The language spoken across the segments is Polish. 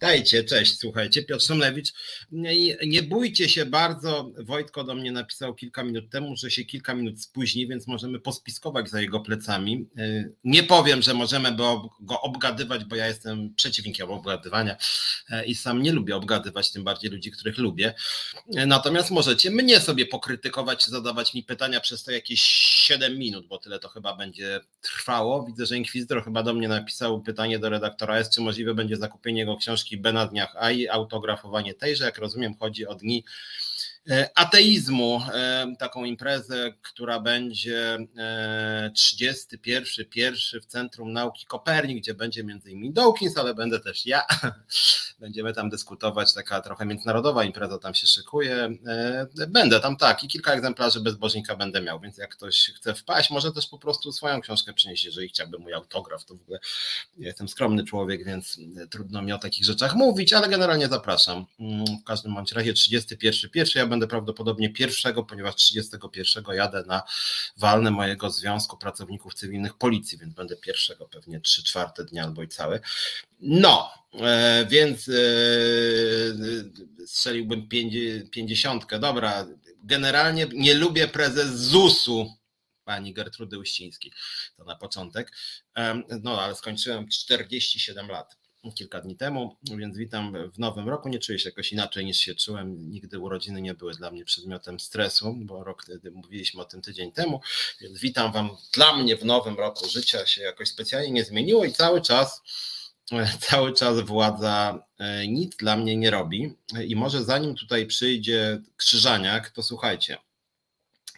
Witajcie, cześć, słuchajcie, Piotr Szumlewicz. Nie, nie bójcie się bardzo, Wojtko do mnie napisał kilka minut temu, że się kilka minut spóźni, więc możemy pospiskować za jego plecami. Y, nie powiem, że możemy go obgadywać, bo ja jestem przeciwnikiem obgadywania y, i sam nie lubię obgadywać, tym bardziej ludzi, których lubię. Y, natomiast możecie mnie sobie pokrytykować, zadawać mi pytania przez to jakieś 7 minut, bo tyle to chyba będzie trwało. Widzę, że Inkwizytor chyba do mnie napisał pytanie do redaktora jest, czy możliwe będzie zakupienie jego książki B na dniach, a i autografowanie tejże, jak rozumiem, chodzi o dni ateizmu, e, taką imprezę, która będzie 31 e, pierwszy w Centrum Nauki Kopernik, gdzie będzie między innymi Dawkins, ale będę też ja. Będziemy tam dyskutować, taka trochę międzynarodowa impreza tam się szykuje. Będę tam tak i kilka egzemplarzy bezbożnika będę miał, więc jak ktoś chce wpaść, może też po prostu swoją książkę przynieść, jeżeli chciałby mój autograf, to w ogóle jestem skromny człowiek, więc trudno mi o takich rzeczach mówić, ale generalnie zapraszam. Mm, w każdym bądź razie 31 pierwszy ja będę prawdopodobnie pierwszego, ponieważ 31 jadę na walne mojego Związku Pracowników Cywilnych Policji, więc będę pierwszego pewnie 3 czwarte dnia albo i cały. No, e, więc e, strzeliłbym 50. Dobra, generalnie nie lubię prezes ZUS-u pani Gertrudy Uścińskiej. To na początek. No, ale skończyłem 47 lat kilka dni temu, więc witam w nowym roku. Nie czuję się jakoś inaczej niż się czułem. Nigdy urodziny nie były dla mnie przedmiotem stresu, bo rok wtedy mówiliśmy o tym tydzień temu, więc witam Wam. Dla mnie w nowym roku życia się jakoś specjalnie nie zmieniło i cały czas cały czas władza e, nic dla mnie nie robi. I może zanim tutaj przyjdzie Krzyżaniak, to słuchajcie,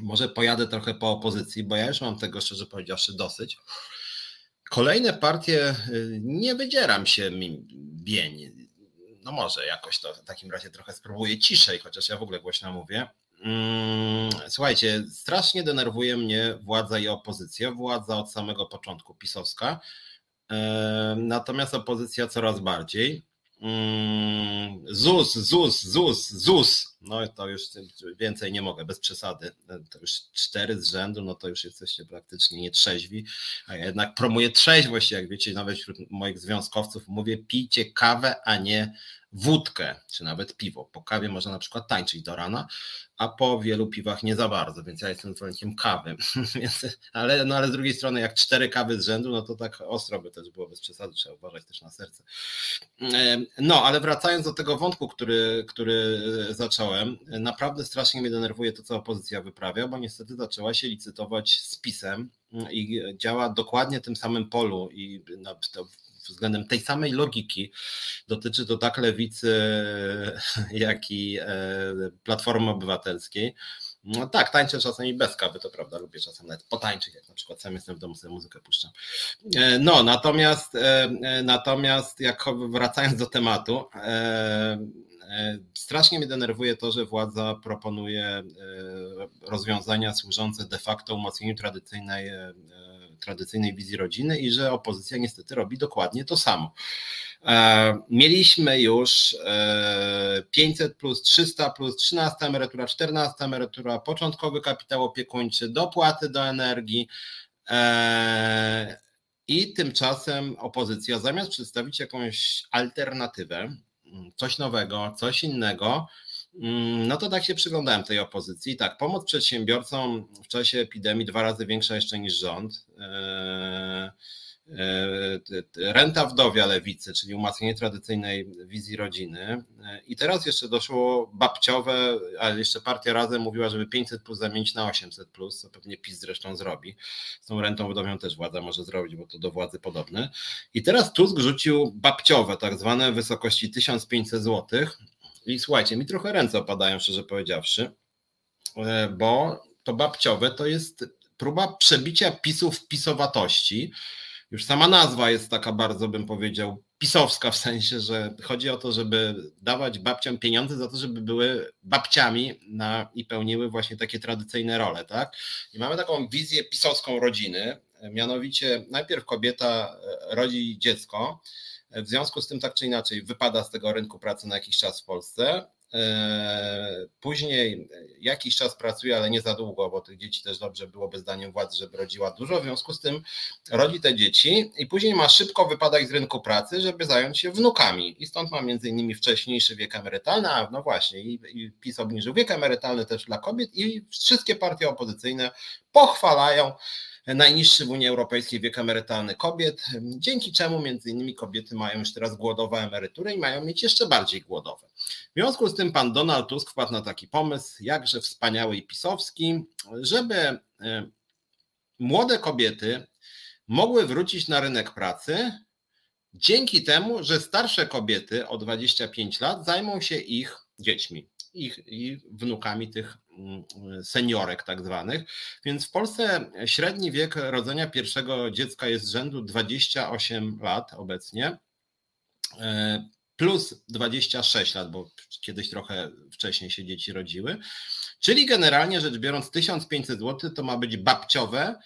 może pojadę trochę po opozycji, bo ja już mam tego szczerze powiedziawszy dosyć. Kolejne partie, y, nie wydzieram się bień. No może jakoś to w takim razie trochę spróbuję ciszej, chociaż ja w ogóle głośno mówię. Mm, słuchajcie, strasznie denerwuje mnie władza i opozycja. Władza od samego początku pisowska, e, natomiast opozycja coraz bardziej. Mm, ZUS, ZUS, ZUS, ZUS. No to już więcej nie mogę, bez przesady. To już cztery z rzędu, no to już jesteście praktycznie nietrzeźwi. A ja jednak promuję trzeźwość, jak wiecie, nawet wśród moich związkowców mówię, pijcie kawę, a nie wódkę, czy nawet piwo. Po kawie można na przykład tańczyć do rana, a po wielu piwach nie za bardzo, więc ja jestem zwolennikiem kawy. ale, no ale z drugiej strony, jak cztery kawy z rzędu, no to tak ostro by też było bez przesady, trzeba uważać też na serce. No, ale wracając do tego wątku, który, który zacząłem, naprawdę strasznie mnie denerwuje to, co opozycja wyprawia, bo niestety zaczęła się licytować z PiSem i działa dokładnie tym samym polu i względem tej samej logiki dotyczy to tak lewicy, jak i e, Platformy Obywatelskiej. No tak, tańczę czasami bez kawy, to prawda, lubię czasem nawet potańczyć, jak na przykład sam jestem w domu, sobie muzykę puszczam. E, no, natomiast, e, natomiast jak wracając do tematu, strasznie mnie denerwuje to, że władza proponuje rozwiązania służące de facto umocnieniu tradycyjnej tradycyjnej wizji rodziny i że opozycja niestety robi dokładnie to samo. E, mieliśmy już 500 e, plus 300 plus 13 emerytura, 14 emerytura, początkowy kapitał opiekuńczy, dopłaty do energii. E, I tymczasem opozycja zamiast przedstawić jakąś alternatywę, coś nowego, coś innego, no to tak się przyglądałem tej opozycji. Tak, pomoc przedsiębiorcom w czasie epidemii dwa razy większa jeszcze niż rząd. E, e, renta wdowia lewicy, czyli umacnienie tradycyjnej wizji rodziny. E, I teraz jeszcze doszło babciowe, ale jeszcze partia razem mówiła, żeby 500 plus zamienić na 800 plus, co pewnie PiS zresztą zrobi. Z tą rentą wdowią też władza może zrobić, bo to do władzy podobne. I teraz Tusk rzucił babciowe, tak zwane wysokości 1500 złotych i słuchajcie, mi trochę ręce opadają, szczerze powiedziawszy, e, bo to babciowe to jest próba przebicia pisów pisowatości. Już sama nazwa jest taka bardzo, bym powiedział, pisowska, w sensie, że chodzi o to, żeby dawać babciom pieniądze za to, żeby były babciami na, i pełniły właśnie takie tradycyjne role, tak? I mamy taką wizję pisowską rodziny, mianowicie najpierw kobieta e, rodzi dziecko, w związku z tym tak czy inaczej wypada z tego rynku pracy na jakiś czas w Polsce, E, później jakiś czas pracuje, ale nie za długo, bo tych dzieci też dobrze byłoby zdaniem władzy, żeby rodziła dużo. W związku z tym rodzi te dzieci i później ma szybko wypadać z rynku pracy, żeby zająć się wnukami. I stąd ma między innymi wcześniejszy wiek emerytalny, a no właśnie, i PiS obniżył wiek emerytalny też dla kobiet i wszystkie partie opozycyjne pochwalają najniższy w Unii Europejskiej wiek emerytalny kobiet, dzięki czemu między innymi kobiety mają już teraz głodowe emerytury i mają mieć jeszcze bardziej głodowe. W związku z tym pan Donald Tusk wpadł na taki pomysł, jakże wspaniały i pisowski, żeby e, młode kobiety mogły wrócić na rynek pracy dzięki temu, że starsze kobiety o 25 lat zajmą się ich dziećmi ich, i wnukami tych seniorek tak zwanych. Więc w Polsce średni wiek rodzenia pierwszego dziecka jest rzędu 28 lat obecnie, e, plus 26 lat, bo kiedyś trochę wcześniej się dzieci rodziły. Czyli generalnie rzecz biorąc 1500 zł to ma być babciowe,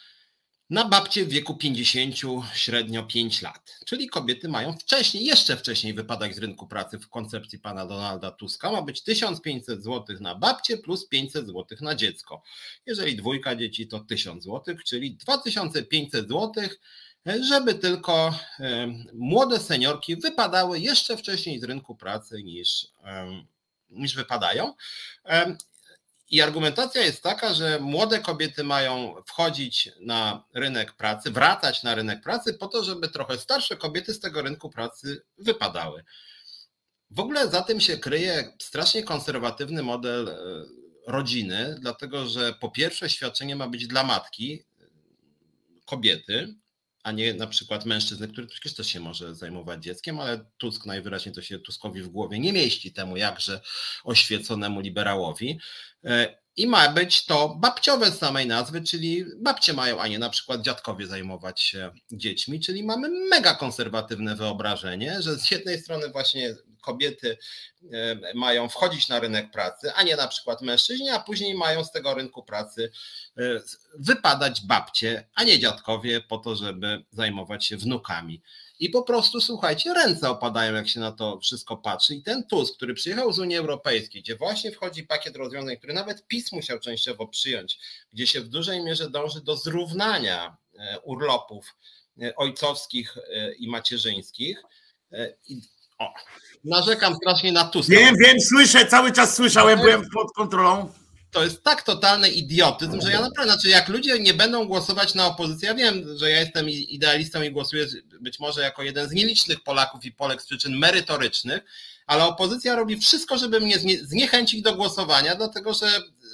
na babcie w wieku 50, średnio 5 lat. Czyli kobiety mają wcześniej, jeszcze wcześniej wypadać z rynku pracy w koncepcji pana Donalda Tuska. Ma być 1500 zł na babcie plus 500 zł na dziecko. Jeżeli dwójka dzieci to 1000 zł, czyli 2500 zł, żeby tylko młode seniorki wypadały jeszcze wcześniej z rynku pracy niż, niż wypadają. I argumentacja jest taka, że młode kobiety mają wchodzić na rynek pracy, wracać na rynek pracy po to, żeby trochę starsze kobiety z tego rynku pracy wypadały. W ogóle za tym się kryje strasznie konserwatywny model e, rodziny, dlatego że po pierwsze świadczenie ma być dla matki, kobiety, a nie na przykład mężczyzny, który przecież też się może zajmować dzieckiem, ale Tusk najwyraźniej to się Tuskowi w głowie nie mieści temu jakże oświeconemu liberałowi. E, I ma być to babciowe z samej nazwy, czyli babcie mają, a nie na przykład dziadkowie zajmować się dziećmi, czyli mamy mega konserwatywne wyobrażenie, że z jednej strony właśnie kobiety e, mają wchodzić na rynek pracy, a nie na przykład mężczyźni, a później mają z tego rynku pracy e, wypadać babcie, a nie dziadkowie po to, żeby zajmować się wnukami. I po prostu, słuchajcie, ręce opadają, jak się na to wszystko patrzy. I ten Tusk, który przyjechał z Unii Europejskiej, gdzie właśnie wchodzi pakiet rozwiązań, który nawet PiS musiał częściowo przyjąć, gdzie się w dużej mierze dąży do zrównania e, urlopów ojcowskich i macierzyńskich. O, narzekam strasznie na Tuska. Wiem, wiem, słyszę, cały czas słyszałem, byłem pod kontrolą. To jest tak totalny idiotyzm, że ja naprawdę, znaczy jak ludzie nie będą głosować na opozycję, ja wiem, że ja jestem idealistą i głosuję być może jako jeden z nielicznych Polaków i Polek z przyczyn merytorycznych, ale opozycja robi wszystko, żeby mnie zniechęcić do głosowania, dlatego że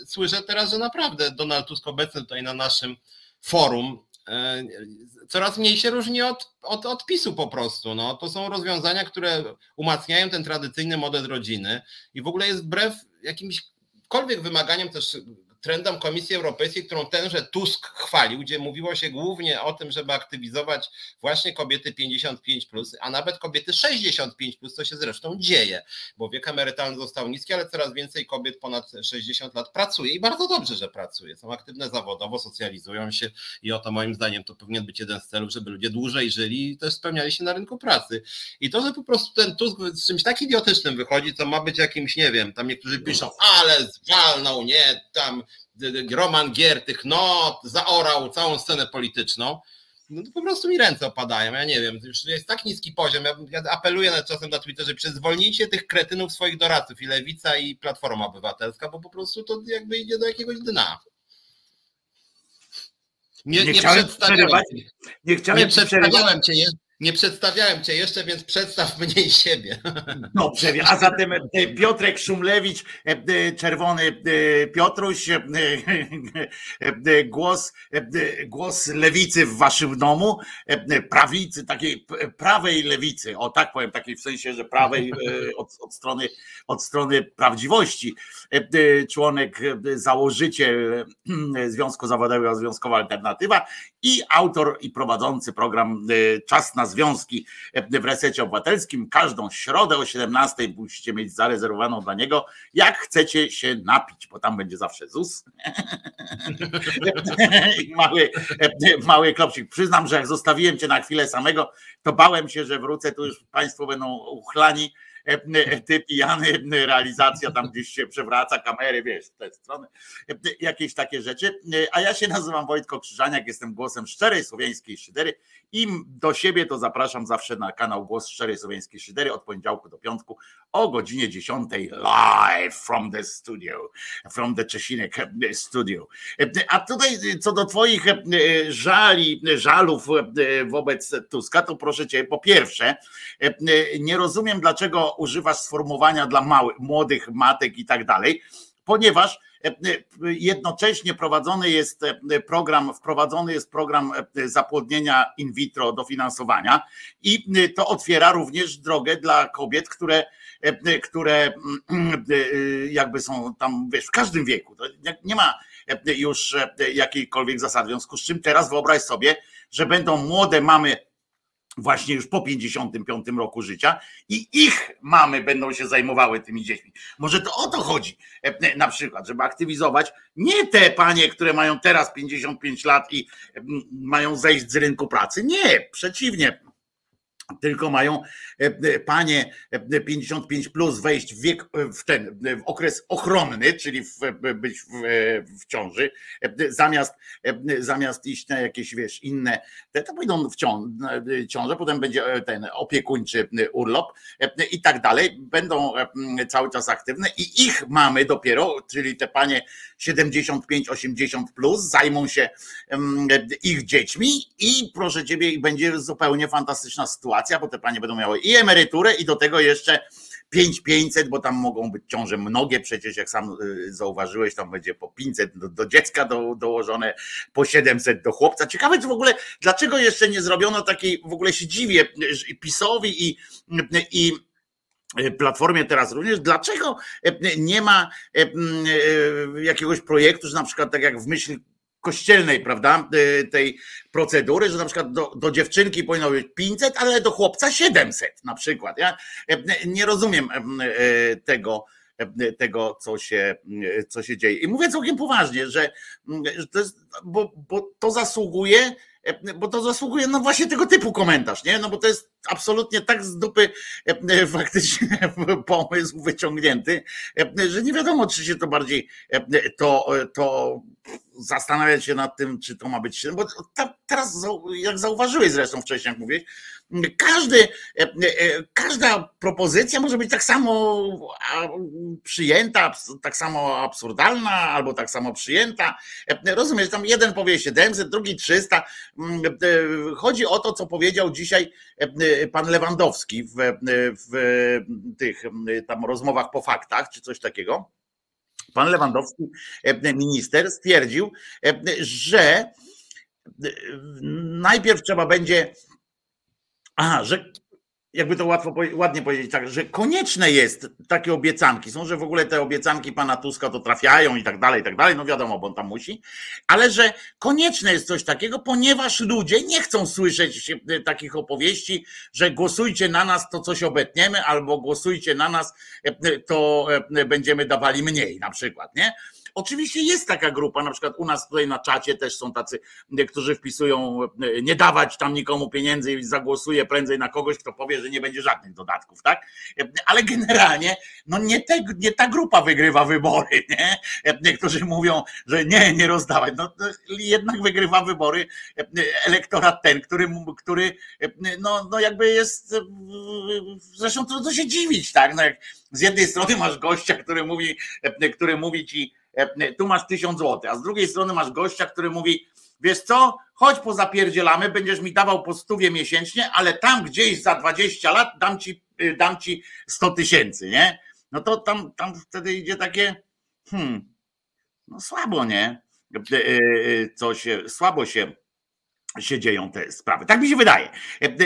słyszę teraz, że naprawdę Donald Tusk obecny tutaj na naszym forum coraz mniej się różni od, od, od PiSu po prostu. No, to są rozwiązania, które umacniają ten tradycyjny model rodziny i w ogóle jest wbrew jakimśkolwiek wymaganiom też trendom Komisji Europejskiej, którą tenże Tusk chwalił, gdzie mówiło się głównie o tym, żeby aktywizować właśnie kobiety 55, plus, a nawet kobiety 65, plus, co się zresztą dzieje, bo wiek emerytalny został niski, ale coraz więcej kobiet ponad 60 lat pracuje i bardzo dobrze, że pracuje. Są aktywne zawodowo, socjalizują się i oto moim zdaniem to powinien być jeden z celów, żeby ludzie dłużej żyli i też spełniali się na rynku pracy. I to, że po prostu ten Tusk z czymś tak idiotycznym wychodzi, co ma być jakimś, nie wiem, tam niektórzy piszą, ale zwalnął, nie, tam Roman Giertych, no, zaorał całą scenę polityczną, no to po prostu mi ręce opadają. Ja nie wiem, już jest tak niski poziom. Ja, ja apeluję na czasem na Twitterze, że zwolnijcie tych kretynów swoich doradców i Lewica i Platforma Obywatelska, bo po prostu to jakby idzie do jakiegoś dna. Nie, nie, nie przedstawiałem, nie, chciałem nie przedstawiałem cię. Nie przedstawiałem cię jeszcze, więc przedstaw mnie siebie. Dobrze, a zatem e, Piotrek Szumlewicz, e, e, czerwony Piotruś, głos, głos lewicy w waszym domu, prawicy, takiej prawej lewicy, o tak powiem, takiej w sensie, że prawej od, od, strony, od strony prawdziwości. Członek, założyciel Związku Zawodowego Związkowa Alternatywa i autor i prowadzący program Czas na Związki w Resecie Obywatelskim. Każdą środę o 17 musicie mieć zarezerwowaną dla niego, jak chcecie się napić, bo tam będzie zawsze ZUS. mały, mały klopsik. Przyznam, że jak zostawiłem cię na chwilę samego, to bałem się, że wrócę, tu już Państwo będą uchlani ty pijany, realizacja tam gdzieś się przewraca, kamery, wiesz, w tę stronę, jakieś takie rzeczy. A ja się nazywam Wojtko Krzyżaniak, jestem głosem szczerej słowiańskiej szydery. I do siebie to zapraszam zawsze na kanał Głos Szczerej Słowiańskiej Szydery od poniedziałku do piątku o godzinie 10 live from the studio, from the Czesinek studio. A tutaj co do twoich żali, żalów wobec Tuska, to proszę cię, po pierwsze, nie rozumiem dlaczego używasz sformułowania dla małych, młodych matek i tak dalej, ponieważ e, e, jednocześnie prowadzony jest e, program, wprowadzony jest program zapłodnienia in vitro dofinansowania i to otwiera również drogę dla kobiet, które, które jakby są tam, wiesz, w każdym wieku. nie ma już jakiejkolwiek zasady. W związku z czym teraz wyobraź sobie, że będą młode mamy właśnie już po 55 roku życia i ich mamy będą się zajmowały tymi dziećmi. Może to o to chodzi e, na przykład, żeby aktywizować nie te panie, które mają teraz 55 lat i mają zejść z rynku pracy. Nie, przeciwnie tylko mają e, e, panie 55 e, plus wejść w wiek w ten w okres ochronny, czyli w, być w, w, ciąży, zamiast, zamiast iść na jakieś wiesz inne, to pójdą w ciążę, potem będzie ten opiekuńczy urlop i tak dalej, będą cały czas aktywne i ich mamy dopiero, czyli te panie 75-80 plus zajmą się ich dziećmi i proszę ciebie, będzie zupełnie fantastyczna sytuacja, bo te panie będą miały i emeryturę i do tego jeszcze 5500, bo tam mogą być ciąże mnogie, przecież jak sam y, zauważyłeś, tam będzie po 500 do, do dziecka do, dołożone, po 700 do chłopca. Ciekawe, czy w ogóle, dlaczego jeszcze nie zrobiono takiej, w ogóle się dziwię PiSowi i, i Platformie teraz również, dlaczego nie ma jakiegoś projektu, że na przykład tak jak w myśl kościelnej, prawda, y, tej procedury, że na przykład do, do dziewczynki powinno być 500, ale do chłopca 700 na przykład. Ja e, nie rozumiem e, tego, e, tego, co się, co się dzieje. I mówię całkiem poważnie, że, że to jest, bo, bo to zasługuje bo to zasługuje na właśnie tego typu komentarz, nie? No bo to jest absolutnie tak z dupy e, e, faktycznie pomysł wyciągnięty, że nie wiadomo, czy się to bardziej to, to zastanawiać się nad tym, czy to ma być, bo teraz, jak zauważyłeś zresztą wcześniej, jak mówiłeś, każdy, e, e, każda propozycja może być tak samo przyjęta, tak samo absurdalna, albo tak samo przyjęta. E, rozumiesz, tam jeden powie 700, drugi 300. Mm, chodzi o to, co powiedział dzisiaj pan Lewandowski w, w tych tam rozmowach po faktach, czy coś takiego. Pan Lewandowski, minister, stwierdził, że najpierw trzeba będzie a, że jakby to łatwo, ładnie powiedzieć, tak, że konieczne jest takie obiecanki. Są, że w ogóle te obiecanki pana Tuska to trafiają i tak dalej, i tak dalej. No wiadomo, bo on tam musi, ale że konieczne jest coś takiego, ponieważ ludzie nie chcą słyszeć e, takich opowieści, że głosujcie na nas, to coś obetniemy, albo głosujcie na nas, e, to e, będziemy dawali mniej, na przykład, nie? Oczywiście jest taka grupa, na przykład u nas tutaj na czacie też są tacy, którzy wpisują nie dawać tam nikomu pieniędzy i zagłosuje prędzej na kogoś, kto powie, że nie będzie żadnych dodatków, tak? Ale generalnie, no nie, te, nie ta grupa wygrywa wybory, nie? Niektórzy mówią, że nie, nie rozdawać. No jednak wygrywa wybory elektorat ten, który, który no, no jakby jest, zresztą trudno się dziwić, tak? No jak z jednej strony masz gościa, który mówi, który mówi ci, E, tu masz tysiąc złotych, a z drugiej strony masz gościa, który mówi, wiesz co, chodź pozapierdzielamy, będziesz mi dawał po stówie miesięcznie, ale tam gdzieś za 20 lat dam ci, y, dam ci 100 tysięcy, nie? No to tam, tam wtedy idzie takie, hmm, no słabo, nie? E, e, co się, słabo się, się dzieją te sprawy. Tak mi się wydaje.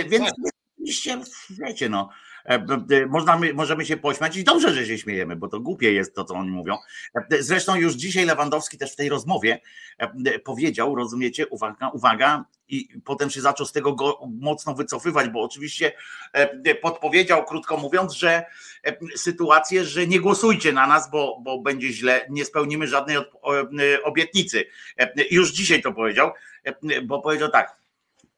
Więc tak. oczywiście, wiecie, no, Można, możemy się pośmiać i dobrze, że się śmiejemy, bo to głupie jest to, co oni mówią. Zresztą już dzisiaj Lewandowski też w tej rozmowie powiedział, rozumiecie, uwaga, uwaga, i potem się zaczął z tego go mocno wycofywać, bo oczywiście podpowiedział, krótko mówiąc, że sytuację, że nie głosujcie na nas, bo, bo będzie źle, nie spełnimy żadnej obietnicy. Już dzisiaj to powiedział, bo powiedział tak,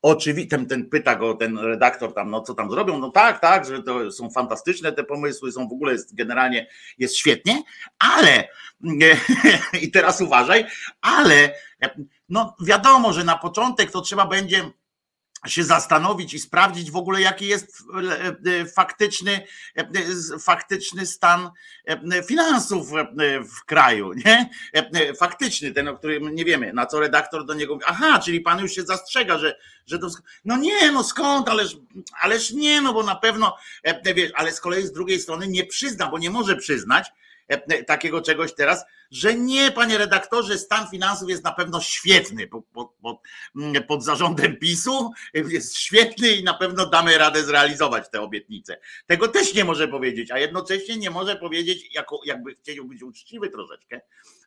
Oczywiście ten, ten pyta go ten redaktor tam, no co tam zrobią? No tak, tak, że to są fantastyczne te pomysły, są w ogóle jest, generalnie jest świetnie, ale i teraz uważaj, ale no wiadomo, że na początek to trzeba będzie się zastanowić i sprawdzić w ogóle, jaki jest e, e, faktyczny, e, faktyczny stan finansów w kraju, nie? Faktyczny, ten, o którym nie wiemy, na co redaktor do niego mówi, aha, czyli pan już się zastrzega, że, że to, no nie, no skąd, ależ, ależ nie, no bo na pewno, wiesz, ale z kolei z drugiej strony nie przyzna, bo nie może przyznać, takiego czegoś teraz, że nie, panie redaktorze, stan finansów jest na pewno świetny pod, pod, mm, pod, zarządem PiSu, jest świetny i na pewno damy radę zrealizować te obietnice. Tego też nie może powiedzieć, a jednocześnie nie może powiedzieć, jako, jakby chciał być uczciwy troszeczkę,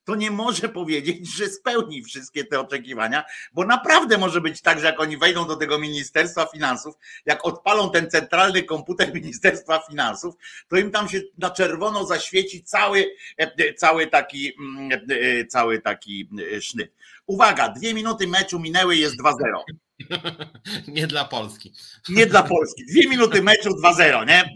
to nie może powiedzieć, że spełni wszystkie te oczekiwania, bo naprawdę może być tak, że jak oni wejdą do tego Ministerstwa Finansów, jak odpalą ten centralny komputer Ministerstwa Finansów, to im tam się na czerwono zaświeci cały, e, cały taki, mm, e, cały taki e, sznyt. Uwaga, dwie minuty meczu minęły, jest 2-0. Nie dla Polski. Nie dla Polski. Dwie minuty meczu 2-0, nie?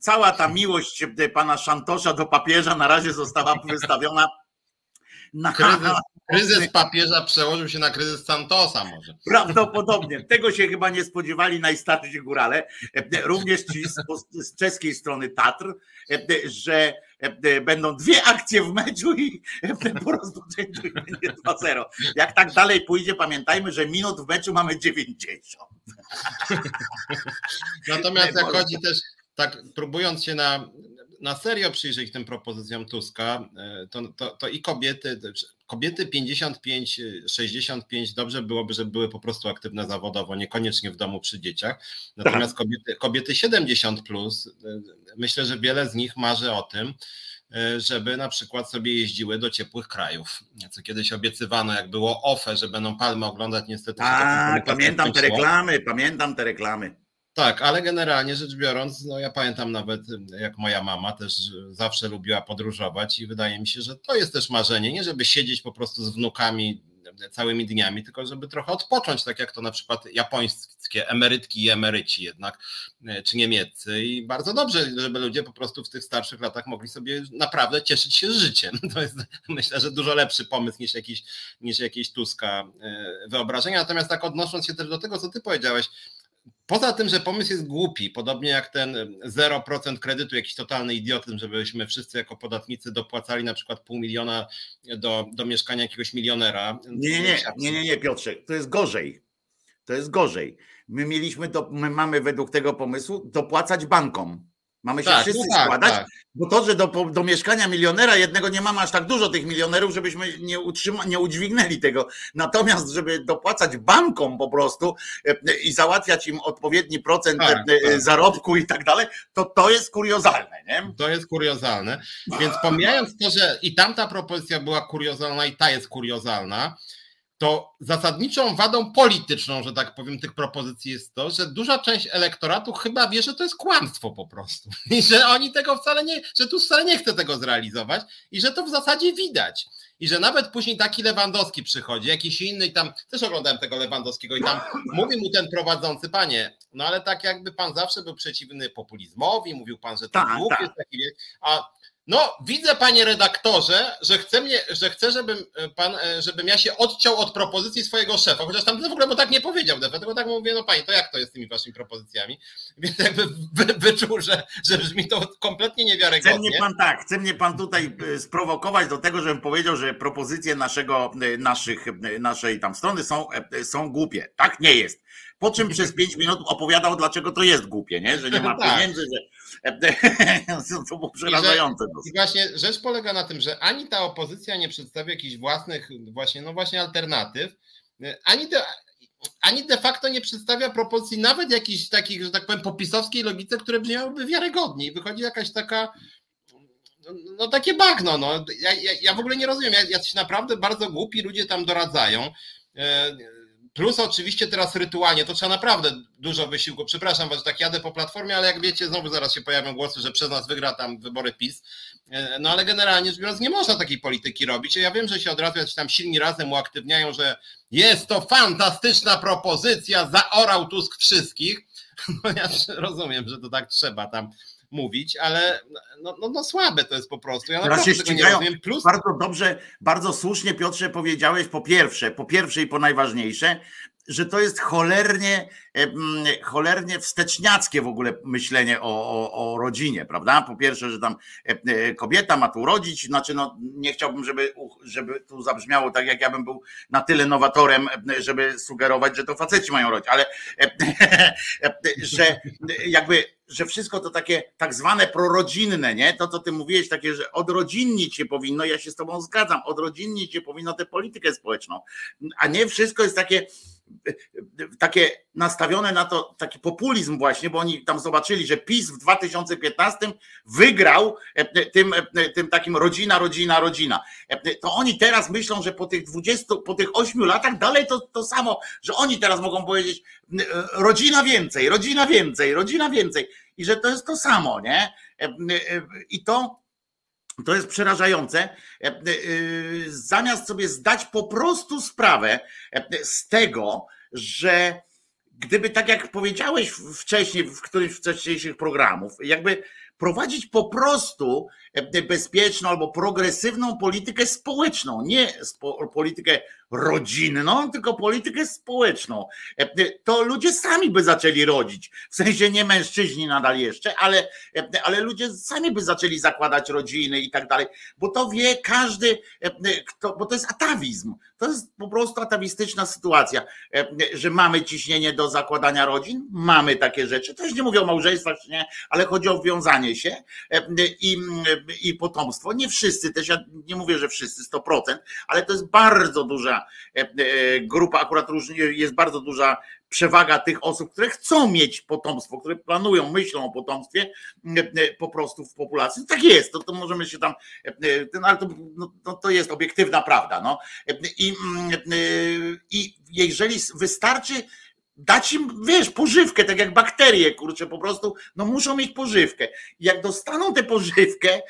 Cała ta miłość pana Szantosza do papieża na razie została wystawiona na. Kryzys, kryzys papieża przełożył się na kryzys Santosa może. Prawdopodobnie. Tego się chyba nie spodziewali najstarsi górale, również ci z, z czeskiej strony Tatr, że będą dwie akcje w meczu i po rozpoczęciu będzie 2-0. Jak tak dalej pójdzie, pamiętajmy, że minut w meczu mamy 90. Natomiast jak chodzi też, tak próbując się na, na serio przyjrzeć tym propozycjom Tuska, e, to, to, to i kobiety, kobiety 55-65 dobrze byłoby, żeby były po prostu aktywne zawodowo, niekoniecznie w domu przy dzieciach. Natomiast kobiety, kobiety 70 plus, e, myślę, że wiele z nich marzy o tym, e, żeby na przykład sobie jeździły do ciepłych krajów. Co kiedyś obiecywano, jak było OFE, że będą palmy oglądać, niestety. Tak, pamiętam te reklamy, pamiętam te reklamy. Tak, ale generalnie rzecz biorąc, no ja pamiętam nawet jak moja mama też zawsze lubiła podróżować i wydaje mi się, że to jest też marzenie, nie żeby siedzieć po prostu z wnukami całymi dniami, tylko żeby trochę odpocząć, tak jak to na przykład japońskie emerytki i emeryci jednak, czy niemieccy i bardzo dobrze, żeby ludzie po prostu w tych starszych latach mogli sobie naprawdę cieszyć się życiem. To jest myślę, że dużo lepszy pomysł niż jakiś, niż jakiś Tuska wyobrażenia. Natomiast tak odnosząc się też do tego, co ty powiedziałeś, Poza tym, że pomysł jest głupi, podobnie jak ten 0% kredytu, jakiś totalny idiotyzm, żebyśmy wszyscy jako podatnicy dopłacali na przykład pół miliona do, do mieszkania jakiegoś milionera. Nie, nie, nie, nie, nie, Piotrze, to jest gorzej. To jest gorzej. My mieliśmy, do, my mamy według tego pomysłu dopłacać bankom. Mamy się tak, wszyscy no tak, składać, tak. bo to, że do, do mieszkania milionera jednego nie mamy aż tak dużo tych milionerów, żebyśmy nie, utrzyma, nie udźwignęli tego. Natomiast, żeby dopłacać bankom po prostu e, i załatwiać im odpowiedni procent tak, e, tak. zarobku i tak dalej, to to jest kuriozalne. Nie? To jest kuriozalne. Więc pomijając to, że i tamta propozycja była kuriozalna i ta jest kuriozalna, to zasadniczą wadą polityczną, że tak powiem, tych propozycji jest to, że duża część elektoratu chyba wie, że to jest kłamstwo po prostu. I że oni tego wcale nie, że tu wcale nie chce tego zrealizować i że to w zasadzie widać. I że nawet później taki Lewandowski przychodzi, jakiś inny i tam, też oglądałem tego Lewandowskiego i tam mówi mu ten prowadzący, panie, no ale tak jakby pan zawsze był przeciwny populizmowi, mówił pan, że to tak, tak. jest taki, a no, widzę, panie redaktorze, że chce, mnie, że chce żebym, e, pan, e, żebym ja się odciął od propozycji swojego szefa, chociaż tam w ogóle bo tak nie powiedział, dlatego tak mówię, no panie, to jak to jest z tymi waszymi propozycjami? Więc jakby wy, wyczuł, że, że brzmi to kompletnie niewiarygodnie. Chce mnie pan tak, chce mnie pan tutaj e, sprowokować do tego, żebym powiedział, że propozycje naszego, naszych, naszej tam strony są, są głupie. Tak nie jest. Po czym przez pięć minut opowiadał, dlaczego to jest głupie, nie? że nie ma tak. pieniędzy, że to było przerażające. I, że, I właśnie rzecz polega na tym, że ani ta opozycja nie przedstawia jakichś własnych właśnie, no właśnie alternatyw, ani te, ani de facto nie przedstawia propozycji nawet jakichś takich, że tak powiem, popisowskiej logice, które brzmiałyby wiarygodnie. I wychodzi jakaś taka, no, takie bagno. No. Ja, ja, ja w ogóle nie rozumiem. Jacyś naprawdę bardzo głupi ludzie tam doradzają. Plus oczywiście teraz rytualnie, to trzeba naprawdę dużo wysiłku. Przepraszam was, że tak jadę po platformie, ale jak wiecie, znowu zaraz się pojawią głosy, że przez nas wygra tam wybory PiS. E, no ale generalnie rzecz biorąc, nie można takiej polityki robić. Ja wiem, że się od razu jacyś tam silni razem uaktywniają, że jest to fantastyczna propozycja, zaorał Tusk wszystkich. No ja rozumiem, że to tak trzeba tam mówić, ale no, no, no słabe to jest po prostu. Ja Teraz się ścigają. Plus... Bardzo dobrze, bardzo słusznie Piotrze powiedziałeś po pierwsze, po pierwsze i po najważniejsze, że to jest cholernie, cholernie wsteczniackie w ogóle myślenie o, o, o, rodzinie, prawda? Po pierwsze, że tam e, kobieta ma tu urodzić, znaczy no nie chciałbym, żeby, żeby tu zabrzmiało tak, jak ja bym był na tyle nowatorem, żeby sugerować, że to faceci mają rodzić, ale że jakby że wszystko to takie tak zwane prorodzinne, nie? To, co ty mówiłeś, takie, że odrodzinnić się powinno, ja się z tobą zgadzam, odrodzinnić się powinno tę politykę społeczną, a nie wszystko jest takie takie nastawione na to, taki populizm właśnie, bo oni tam zobaczyli, że PiS w 2015 wygrał e, tym, e, tym takim rodzina, rodzina, rodzina. E, to oni teraz myślą, że po tych 20, po tych 8 latach dalej to, to samo, że oni teraz mogą powiedzieć rodzina więcej, rodzina więcej, rodzina więcej i że to jest to samo, nie? I to to jest przerażające. E, e, zamiast sobie zdać po prostu sprawę e, z tego, że gdyby tak jak powiedziałeś wcześniej w którymś z wcześniejszych programów, jakby prowadzić po prostu bezpieczną albo progresywną politykę społeczną, nie politykę rodzinną, tylko politykę społeczną. To ludzie sami by zaczęli rodzić. W sensie nie mężczyźni nadal jeszcze, ale, ale ludzie sami by zaczęli zakładać rodziny i tak dalej, bo to wie każdy, kto, bo to jest atawizm. To jest po prostu atawistyczna sytuacja, że mamy ciśnienie do zakładania rodzin, mamy takie rzeczy. Też nie mówię o małżeństwach, nie, ale chodzi o wiązanie się i i potomstwo. Nie wszyscy, też ja nie mówię, że wszyscy 100%, ale to jest bardzo duża e, e, grupa, akurat jest bardzo duża przewaga tych osób, które chcą mieć potomstwo, które planują, myślą o potomstwie e, po prostu w populacji. Tak jest, to, to możemy się tam, ale to, no, to, jest obiektywna prawda. No. I, I jeżeli wystarczy dać im, wiesz, pożywkę, tak jak bakterie, kurczę, po prostu, no muszą mieć pożywkę. Jak dostaną tę pożywkę,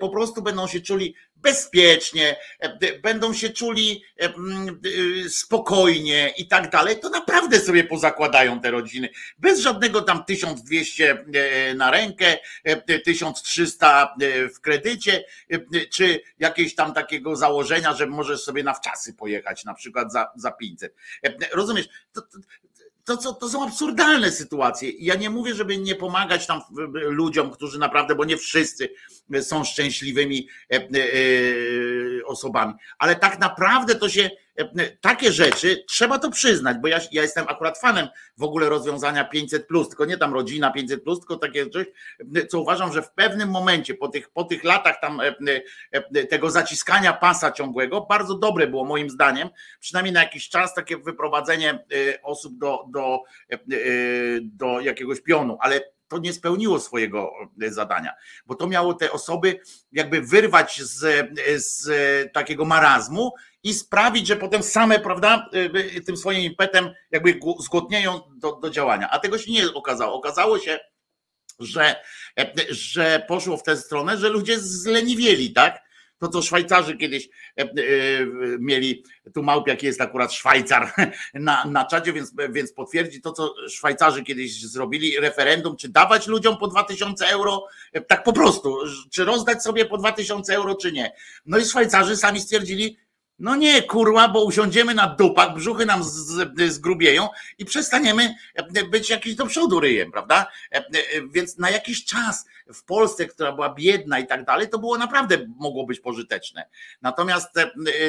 po prostu będą się czuli bezpiecznie, e, będą się czuli e, spokojnie i tak dalej, to naprawdę sobie pozakładają te rodziny. Bez żadnego tam 1200 na rękę, 1300 w kredycie, czy jakiegoś tam takiego założenia, że możesz sobie na wczasy pojechać, na przykład za, za 500. Rozumiesz? To, to, to, to, to są absurdalne sytuacje. Ja nie mówię, żeby nie pomagać tam ludziom, którzy naprawdę, bo nie wszyscy są szczęśliwymi e, e, osobami, ale tak naprawdę to się takie rzeczy trzeba to przyznać, bo ja, ja jestem akurat fanem w ogóle rozwiązania 500, tylko nie tam rodzina 500, tylko takie coś, co uważam, że w pewnym momencie, po tych, po tych latach tam tego zaciskania pasa ciągłego, bardzo dobre było moim zdaniem, przynajmniej na jakiś czas takie wyprowadzenie osób do, do, do jakiegoś pionu, ale to nie spełniło swojego zadania, bo to miało te osoby jakby wyrwać z, z takiego marazmu i sprawić, że potem same, prawda, y, tym swoim impetem jakby zgłodnieją do, do działania. A tego się nie okazało. Okazało się, że, że poszło w tę stronę, że ludzie zleniwieli, tak? To, co Szwajcarzy kiedyś e, e, mieli, tu Małpiak jest akurat Szwajcar na, na czacie, więc, więc potwierdzi to, co Szwajcarzy kiedyś zrobili, referendum, czy dawać ludziom po 2000 euro, e, tak po prostu, czy rozdać sobie po 2000 euro, czy nie. No i Szwajcarzy sami stwierdzili, no nie, kurwa, bo usiądziemy na dupach, brzuchy nam zgrubieją i przestaniemy być jakiś do przodu ryjem, prawda? Więc na jakiś czas w Polsce, która była biedna i tak dalej, to było naprawdę mogło być pożyteczne. Natomiast,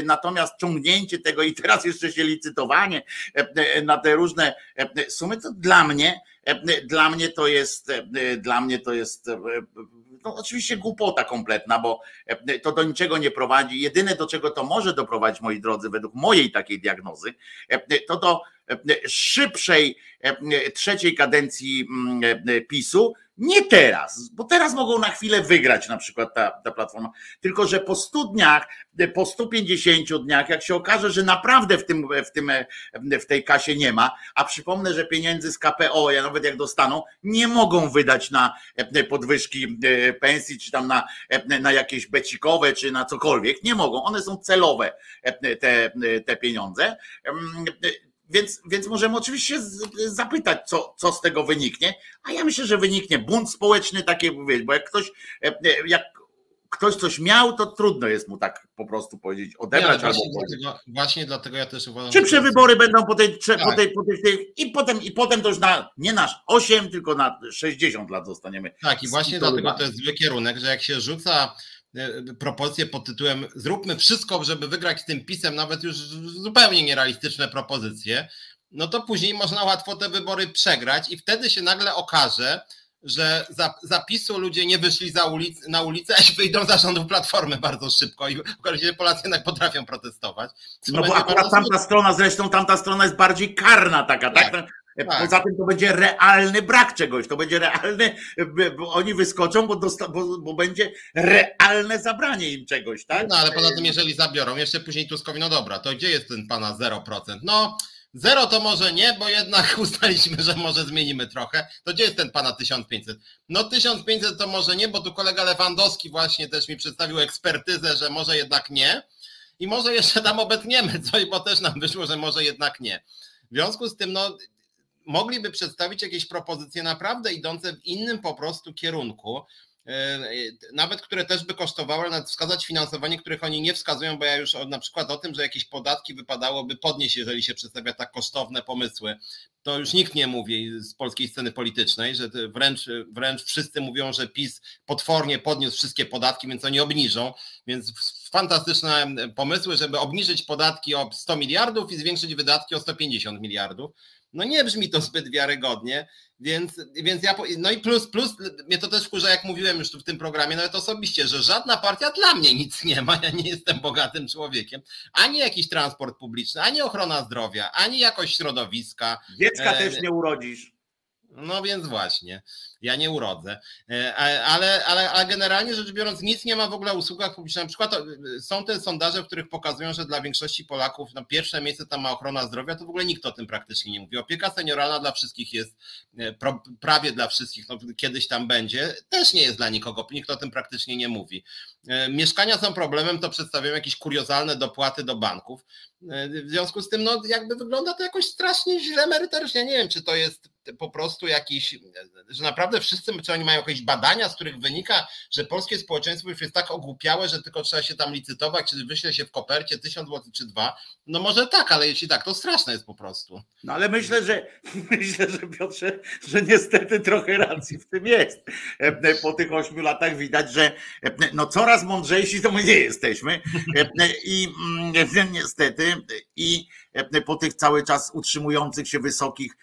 natomiast ciągnięcie tego i teraz jeszcze się licytowanie na te różne sumy, to dla mnie, dla mnie to jest, dla mnie to jest no oczywiście głupota kompletna, bo e, to do niczego nie prowadzi. Jedyne do czego to może doprowadzić, moi drodzy, według mojej takiej diagnozy, e, to do szybszej trzeciej kadencji PiSu, nie teraz, bo teraz mogą na chwilę wygrać na przykład ta, ta platforma, tylko że po 100 dniach, po 150 dniach, jak się okaże, że naprawdę w, tym, w, tym, w tej kasie nie ma, a przypomnę, że pieniędzy z KPO, ja nawet jak dostaną, nie mogą wydać na podwyżki pensji, czy tam na, na jakieś becikowe, czy na cokolwiek, nie mogą, one są celowe, te, te pieniądze więc, więc możemy oczywiście zapytać, co, co z tego wyniknie, a ja myślę, że wyniknie bunt społeczny, takie, bo jak ktoś, e, e, jak ktoś coś miał, to trudno jest mu tak po prostu powiedzieć, odebrać albo właśnie dlatego, właśnie dlatego ja też uważam. Szybsze wybory będą po tej, tak. po tej, po tej, i potem, i potem to już na, nie na 8, tylko na 60 lat zostaniemy. Tak, i właśnie dlatego to jest zły kierunek, że jak się rzuca E, propozycję pod tytułem zróbmy wszystko, żeby wygrać z tym pisem, nawet już zupełnie nierealistyczne propozycje, no to później można łatwo te wybory przegrać i wtedy się nagle okaże, że za, zapisu ludzie nie wyszli za ulic, na ulicę, a wyjdą za rządów Platformy bardzo szybko i okaże się, że Polacy jednak potrafią protestować. No bo akurat tamta strona, zresztą tamta strona jest bardziej karna taka, tak? tak? Tak. Poza tym to będzie realny brak czegoś, to będzie realny, bo oni wyskoczą, bo, dosta, bo, bo, będzie realne zabranie im czegoś, tak? No ale poza tym, jeżeli zabiorą, jeszcze później Tuskowi, no dobra, to gdzie jest ten pana 0%? No zero to może nie, bo jednak uznaliśmy, że może zmienimy trochę. To gdzie jest ten pana 1500? No 1500 to może nie, bo tu kolega Lewandowski właśnie też mi przedstawił ekspertyzę, że może jednak nie. I może jeszcze tam obetniemy coś, bo też nam wyszło, że może jednak nie. W związku z tym, no mogliby przedstawić jakieś propozycje naprawdę idące w innym po prostu kierunku, e, nawet które też by kosztowały, nawet wskazać finansowanie, których oni nie wskazują, bo ja już na przykład o tym, że jakieś podatki wypadałoby podnieść, jeżeli się przedstawia tak kosztowne pomysły. To już nikt nie mówi z polskiej sceny politycznej, że wręcz, wręcz wszyscy mówią, że PiS potwornie podniósł wszystkie podatki, więc oni obniżą. Więc fantastyczne pomysły, żeby obniżyć podatki o 100 miliardów i zwiększyć wydatki o 150 miliardów no nie brzmi to zbyt wiarygodnie, więc, więc ja, no i plus, plus mnie to też wkurza, jak mówiłem już tu w tym programie, nawet osobiście, że żadna partia dla mnie nic nie ma, ja nie jestem bogatym człowiekiem, ani jakiś transport publiczny, ani ochrona zdrowia, ani jakość środowiska. Dziecka e, też nie urodzisz. No więc właśnie, ja nie urodzę, e, ale, ale, ale generalnie rzecz biorąc nic nie ma w ogóle o usługach publicznych. Na przykład e, są te sondaże, w których pokazują, że dla większości Polaków na pierwsze miejsce tam ma ochrona zdrowia, to w ogóle nikt o tym praktycznie nie mówi. Opieka senioralna dla wszystkich jest, e, prawie dla wszystkich, no, kiedyś tam będzie, też nie jest dla nikogo, nikt o tym praktycznie nie mówi. Mieszkania są problemem, to przedstawiają jakieś kuriozalne dopłaty do banków. W związku z tym, no jakby wygląda to jakoś strasznie źle merytorycznie. Nie wiem, czy to jest po prostu jakiś, że naprawdę wszyscy, czy oni mają jakieś badania, z których wynika, że polskie społeczeństwo już jest tak ogłupiałe, że tylko trzeba się tam licytować, czy wyśle się w kopercie tysiąc złotych czy dwa. No może tak, ale jeśli tak, to straszne jest po prostu. No ale myślę, że myślę, że Piotrze, że niestety trochę racji w tym jest. E, po tych ośmiu latach widać, że e, no coraz mądrzejsi to my nie jesteśmy. E, I mm, niestety i po tych cały czas utrzymujących się wysokich,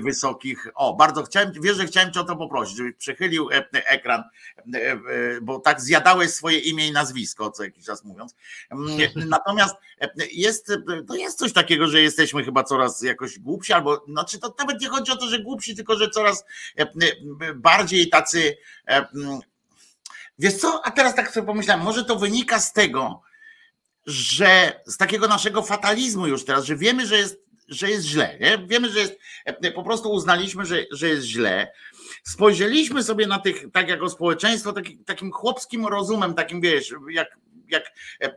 wysokich. O, bardzo chciałem, wiesz, że chciałem cię o to poprosić, żebyś przechylił ekran, bo tak zjadałeś swoje imię i nazwisko, co jakiś czas mówiąc. Natomiast jest, to jest coś takiego, że jesteśmy chyba coraz jakoś głupsi, albo znaczy to nawet nie chodzi o to, że głupsi, tylko że coraz bardziej tacy. Wiesz co, a teraz tak sobie pomyślałem, może to wynika z tego, że z takiego naszego fatalizmu już teraz, że wiemy, że jest, że jest źle, nie? wiemy, że jest, po prostu uznaliśmy, że, że jest źle. Spojrzeliśmy sobie na tych, tak jako społeczeństwo, taki, takim chłopskim rozumem, takim wiesz, jak, jak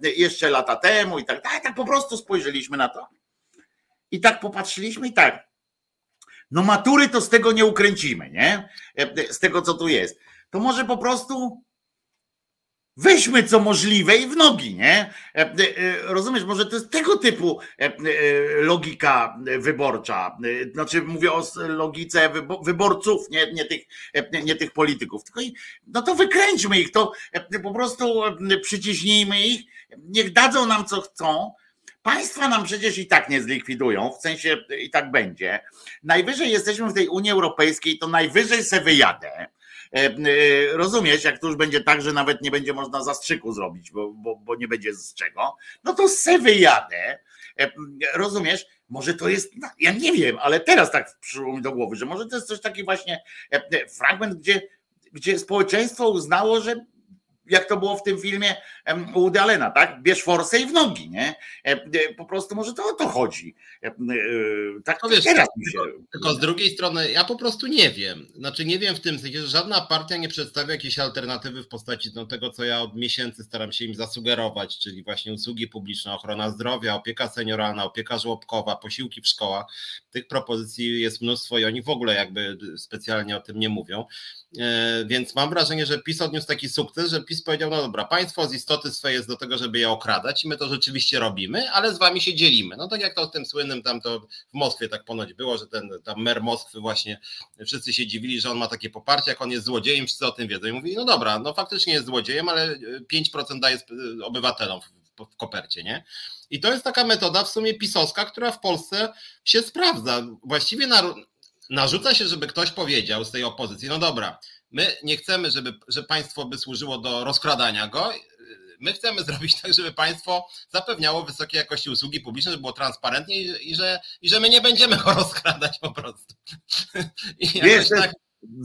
jeszcze lata temu i tak, tak, tak po prostu spojrzeliśmy na to. I tak popatrzyliśmy i tak. No matury to z tego nie ukręcimy, nie? Z tego, co tu jest. To może po prostu weźmy co możliwe i w nogi, nie? E, e, rozumiesz, może to jest tego typu e, logika wyborcza. Znaczy mówię o logice wyborców, nie, nie, tych, nie tych polityków. Tylko no to wykręćmy ich, to po prostu przyciśnijmy ich, niech dadzą nam co chcą. Państwa nam przecież i tak nie zlikwidują, w sensie i tak będzie. Najwyżej jesteśmy w tej Unii Europejskiej, to najwyżej se wyjadę E, e, rozumiesz, jak to już będzie tak, że nawet nie będzie można zastrzyku zrobić, bo, bo, bo nie będzie z czego, no to se wyjadę, e, rozumiesz, może to jest, no, ja nie wiem, ale teraz tak przyszło mi do głowy, że może to jest coś taki właśnie fragment, gdzie, gdzie społeczeństwo uznało, że jak to było w tym filmie u Woody Allena, tak? Bierz forsę i w nogi, nie? E, e, po prostu może to o to chodzi. E, tak no wiesz, teraz mi się... Tylko z drugiej strony ja po prostu nie wiem. Znaczy nie wiem w tym sensie, że żadna partia nie przedstawia jakiejś alternatywy w postaci no, tego, co ja od miesięcy staram się im zasugerować, czyli właśnie usługi publiczne, ochrona zdrowia, opieka senioralna, opieka żłobkowa, posiłki w szkołach. Tych propozycji jest mnóstwo i oni w ogóle jakby specjalnie o tym nie mówią. Więc mam wrażenie, że PiS odniósł taki sukces, że PiS powiedział, no dobra, państwo z istoty swej jest do tego, żeby je okradać i my to rzeczywiście robimy, ale z wami się dzielimy. No tak jak to z tym słynnym tam to w Moskwie tak ponoć było, że ten tam mer Moskwy właśnie wszyscy się dziwili, że on ma takie poparcie, jak on jest złodziejem, wszyscy o tym wiedzą i mówili, no dobra, no faktycznie jest złodziejem, ale 5% daje obywatelom w, w kopercie, nie? I to jest taka metoda w sumie pisowska, która w Polsce się sprawdza. Właściwie na, narzuca się, żeby ktoś powiedział z tej opozycji, no dobra, my nie chcemy, żeby, że państwo by służyło do rozkradania go, my chcemy zrobić tak, żeby państwo zapewniało wysokiej jakości usługi publiczne, żeby było transparentnie i, i że, i że my nie będziemy go rozkradać po prostu. Wiesz, tak...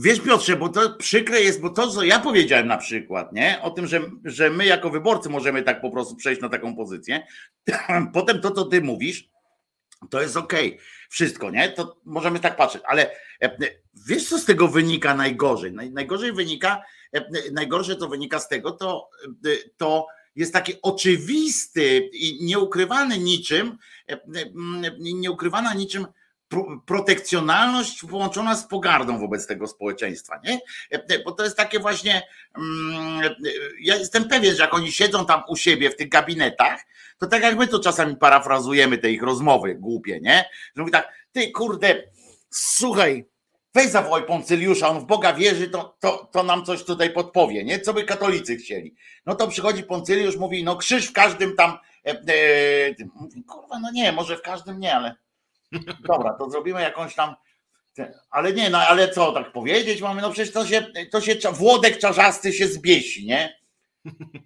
wiesz Piotrze, bo to przykre jest, bo to co ja powiedziałem na przykład, nie? O tym, że, że my jako wyborcy możemy tak po prostu przejść na taką pozycję. Potem to, co ty mówisz, to jest okej. Okay. Wszystko, nie? To możemy tak patrzeć, ale e, wiesz, co z tego wynika najgorzej? Najgorzej wynika, e, najgorsze to wynika z tego, to, e, to jest taki oczywisty i nieukrywany niczym, nieukrywana niczym protekcjonalność połączona z pogardą wobec tego społeczeństwa, nie? Bo to jest takie właśnie, ja jestem pewien, że jak oni siedzą tam u siebie w tych gabinetach, to tak jak my to czasami parafrazujemy te ich rozmowy głupie, nie? Że mówi tak, ty kurde, słuchaj, weź zawołaj Poncyliusza, on w Boga wierzy, to, to, to nam coś tutaj podpowie, nie? Co by katolicy chcieli? No to przychodzi Poncyliusz, mówi, no krzyż w każdym tam, e, e, kurwa, no nie, może w każdym nie, ale dobra, to zrobimy jakąś tam, ale nie, no ale co tak powiedzieć mamy, no przecież to się, to się Włodek Czarzasty się zbiesi, nie?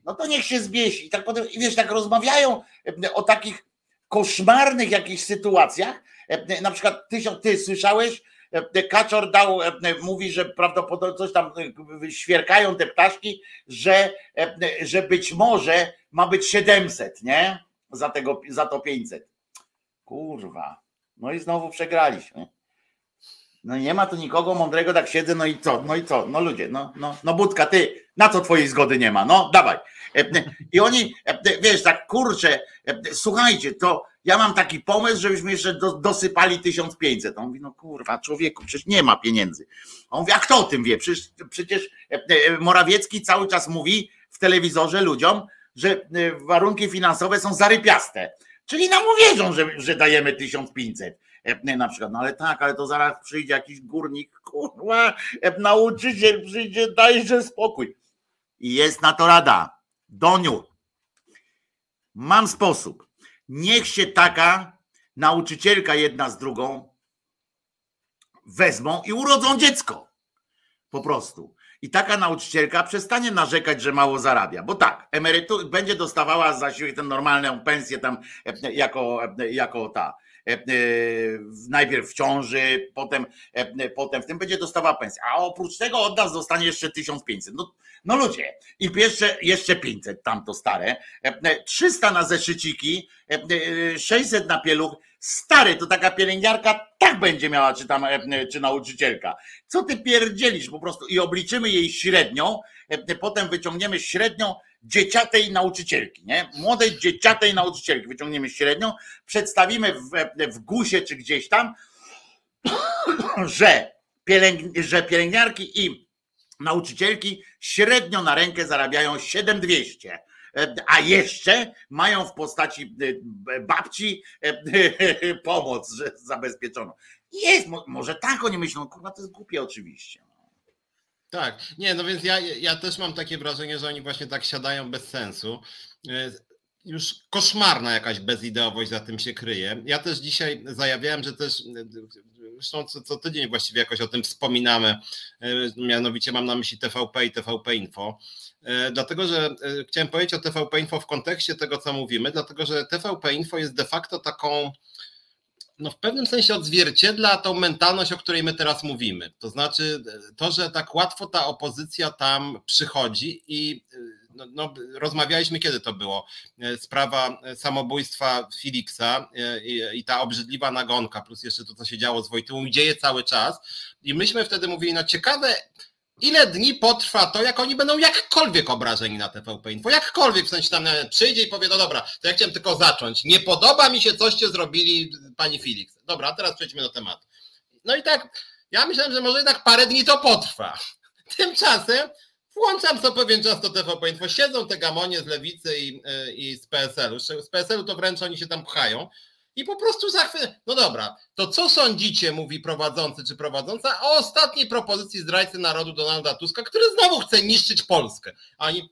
No to niech się zbiesi. I tak potem, i wiesz, tak rozmawiają e, o takich koszmarnych jakichś sytuacjach. E, na przykład ty, ty słyszałeś, e, Kaczor dał, mówi, że prawdopodobnie coś tam świerkają te ptaszki, że, że być może ma być 700, nie? Za, tego, za to 500. Kurwa. No i znowu przegraliśmy. No nie ma tu nikogo mądrego, tak siedzę, no i co, no i co, no ludzie, no, no, no Budka, ty, na co twojej zgody nie ma, no dawaj. E, I oni, e, wiesz, tak kurczę, e, słuchajcie, to ja mam taki pomysł, żebyśmy jeszcze dosypali 1500. On mówi, no kurwa, człowieku, przecież nie ma pieniędzy. On mówi, a kto o tym wie? Przecież Morawiecki cały czas mówi w telewizorze ludziom, że warunki finansowe są zarypiaste. Czyli nam uwierzą, że, że dajemy 1500. E, na przykład, no ale tak, ale to zaraz przyjdzie jakiś górnik, kurwa, e, nauczyciel przyjdzie, dajże spokój. I jest na to rada. Doniu, mam sposób. Niech się taka nauczycielka jedna z drugą wezmą i urodzą dziecko. Po prostu. I taka nauczycielka przestanie narzekać, że mało zarabia, bo tak, emerytur będzie dostawała za siebie tę normalną pensję tam e, jako, jako ta E, e, najpierw w ciąży, potem, e, potem w tym będzie dostawała pensję, a oprócz tego od nas dostanie jeszcze 1500. No, no ludzie, i jeszcze, jeszcze 500 tamto stare, 300 na zeszyciki, 600 na pieluch, stary, to taka pielęgniarka tak będzie miała, czy tam, czy nauczycielka. Co ty pierdzielisz po prostu i obliczymy jej średnią, potem wyciągniemy średnią dzieciatej nauczycielki, nie? Młodej dzieciatej nauczycielki, wyciągniemy średnią, przedstawimy w, w GUSie czy gdzieś tam, że, że pielęgniarki i nauczycielki średnio na rękę zarabiają 7200 a jeszcze mają w postaci e, babci e, pomoc zabezpieczoną. Jest, może tak oni myślą, kurwa, to jest głupie oczywiście. Tak, nie, no więc ja, ja też mam takie wrażenie, że oni właśnie tak siadają bez sensu. E, już koszmarna jakaś bezideowość za tym się kryje. Ja też dzisiaj zajawiałem, że też, zresztą co, co tydzień właściwie jakoś o tym wspominamy, mianowicie mam na myśli TVP i TVP Info, dlatego że chciałem powiedzieć o TVP Info w kontekście tego, co mówimy, dlatego że TVP Info jest de facto taką no w pewnym sensie odzwierciedla tą mentalność, o której my teraz mówimy. To znaczy to, że tak łatwo ta opozycja tam przychodzi i no, no, rozmawialiśmy, kiedy to było, sprawa samobójstwa Filiksa i, i, ta obrzydliwa nagonka, plus jeszcze to, co się działo z Wojtyłą, dzieje cały czas. I myśmy wtedy mówili, no ciekawe, ile dni potrwa to, jak oni będą jakkolwiek obrażeni na TVP Info, jakkolwiek, w sensie tam przyjdzie i powie, no dobra, to ja chciałem tylko zacząć, nie podoba mi się, coście zrobili pani Felix. Dobra, teraz przejdźmy do tematu. No i tak, ja myślałem, że może jednak parę dni to potrwa. Tymczasem włączam co pewien czas to TVP Info, siedzą te gamonie z Lewicy i, i z PSL-u, z PSL-u to wręcz oni się tam pchają, i po prostu za chwilę, no dobra, to co sądzicie, mówi prowadzący czy prowadząca, o ostatniej propozycji zdrajcy narodu Donalda Tuska, który znowu chce niszczyć Polskę. A oni,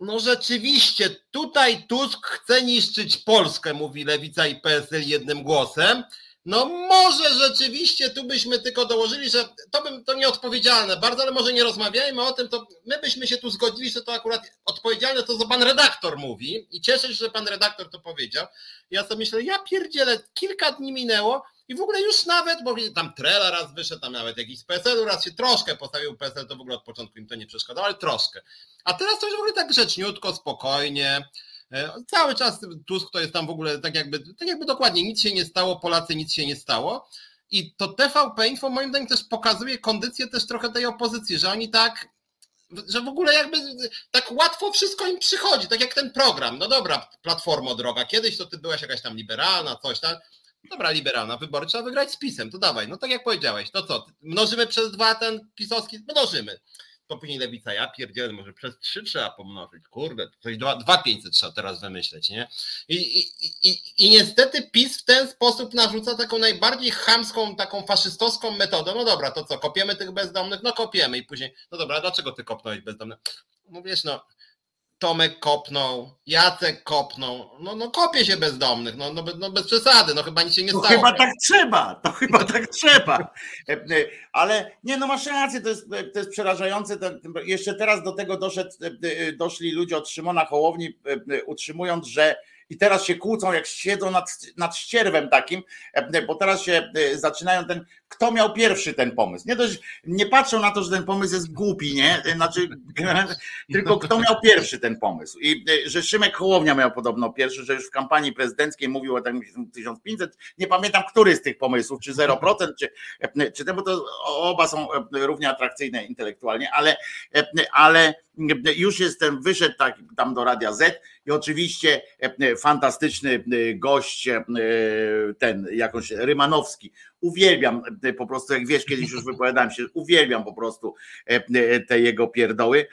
no rzeczywiście, tutaj Tusk chce niszczyć Polskę, mówi Lewica i PSL jednym głosem. No może rzeczywiście tu byśmy tylko dołożyli, że to bym to nieodpowiedzialne bardzo, ale może nie rozmawiajmy o tym, to my byśmy się tu zgodzili, że to akurat odpowiedzialne to, co pan redaktor mówi i cieszę się, że pan redaktor to powiedział. Ja sobie myślę, ja pierdzielę, kilka dni minęło i w ogóle już nawet, bo tam Trela raz wyszedł, tam nawet jakiś z PSL-u raz się troszkę postawił PSL, to w ogóle od początku im to nie przeszkadzało, ale troszkę. A teraz to już w ogóle tak grzeczniutko, spokojnie, cały czas Tusk to jest tam w ogóle tak jakby, tak jakby dokładnie nic się nie stało, Polacy nic się nie stało. I to TVP Info moim zdaniem też pokazuje kondycję też trochę tej opozycji, że oni tak, że w ogóle jakby tak łatwo wszystko im przychodzi, tak jak ten program. No dobra, Platformo droga, kiedyś to ty byłaś jakaś tam liberalna, coś tam. Dobra, liberalna, wybory trzeba wygrać z pisem, to dawaj, no tak jak powiedziałeś, to co, mnożymy przez dwa ten pisowski, mnożymy to później lewica, ja pierdzielę, może przez trzy trzeba pomnożyć, kurde, coś dwa, dwa 500 trzeba teraz wymyśleć, nie? I, i, i, I niestety PiS w ten sposób narzuca taką najbardziej chamską, taką faszystowską metodę, no dobra, to co, kopiemy tych bezdomnych? No kopiemy i później, no dobra, dlaczego ty kopnąłeś bezdomnych? No wiesz, no, Tomek kopnął, Jacek kopnął, no, no kopie się bezdomnych, no, no, no bez przesady, no chyba nic się nie stało. To chyba tak trzeba, to chyba tak trzeba. E, e, ale nie, no masz rację, to jest, to jest przerażające. Jeszcze teraz do tego doszedł, e, doszli ludzie od Szymona Hołowni, utrzymując, że i teraz się kłócą, jak siedzą nad, nad ścierwem takim, bo teraz się zaczynają ten, kto miał pierwszy ten pomysł. Nie, dość, nie patrzą na to, że ten pomysł jest głupi, nie? Znaczy, tylko kto miał pierwszy ten pomysł. I że Szymek Hołownia miał podobno pierwszy, że już w kampanii prezydenckiej mówił o tym 1500. Nie pamiętam, który z tych pomysłów, czy 0%, czy, czy ten, bo to oba są równie atrakcyjne intelektualnie, ale, ale już jestem, wyszedł tak, tam do Radia Z i oczywiście fantastyczny gość, ten jakoś Rymanowski, uwielbiam e, po prostu, jak wiesz, kiedyś już wypowiadałem się, uwielbiam po prostu e, e, te jego pierdoły,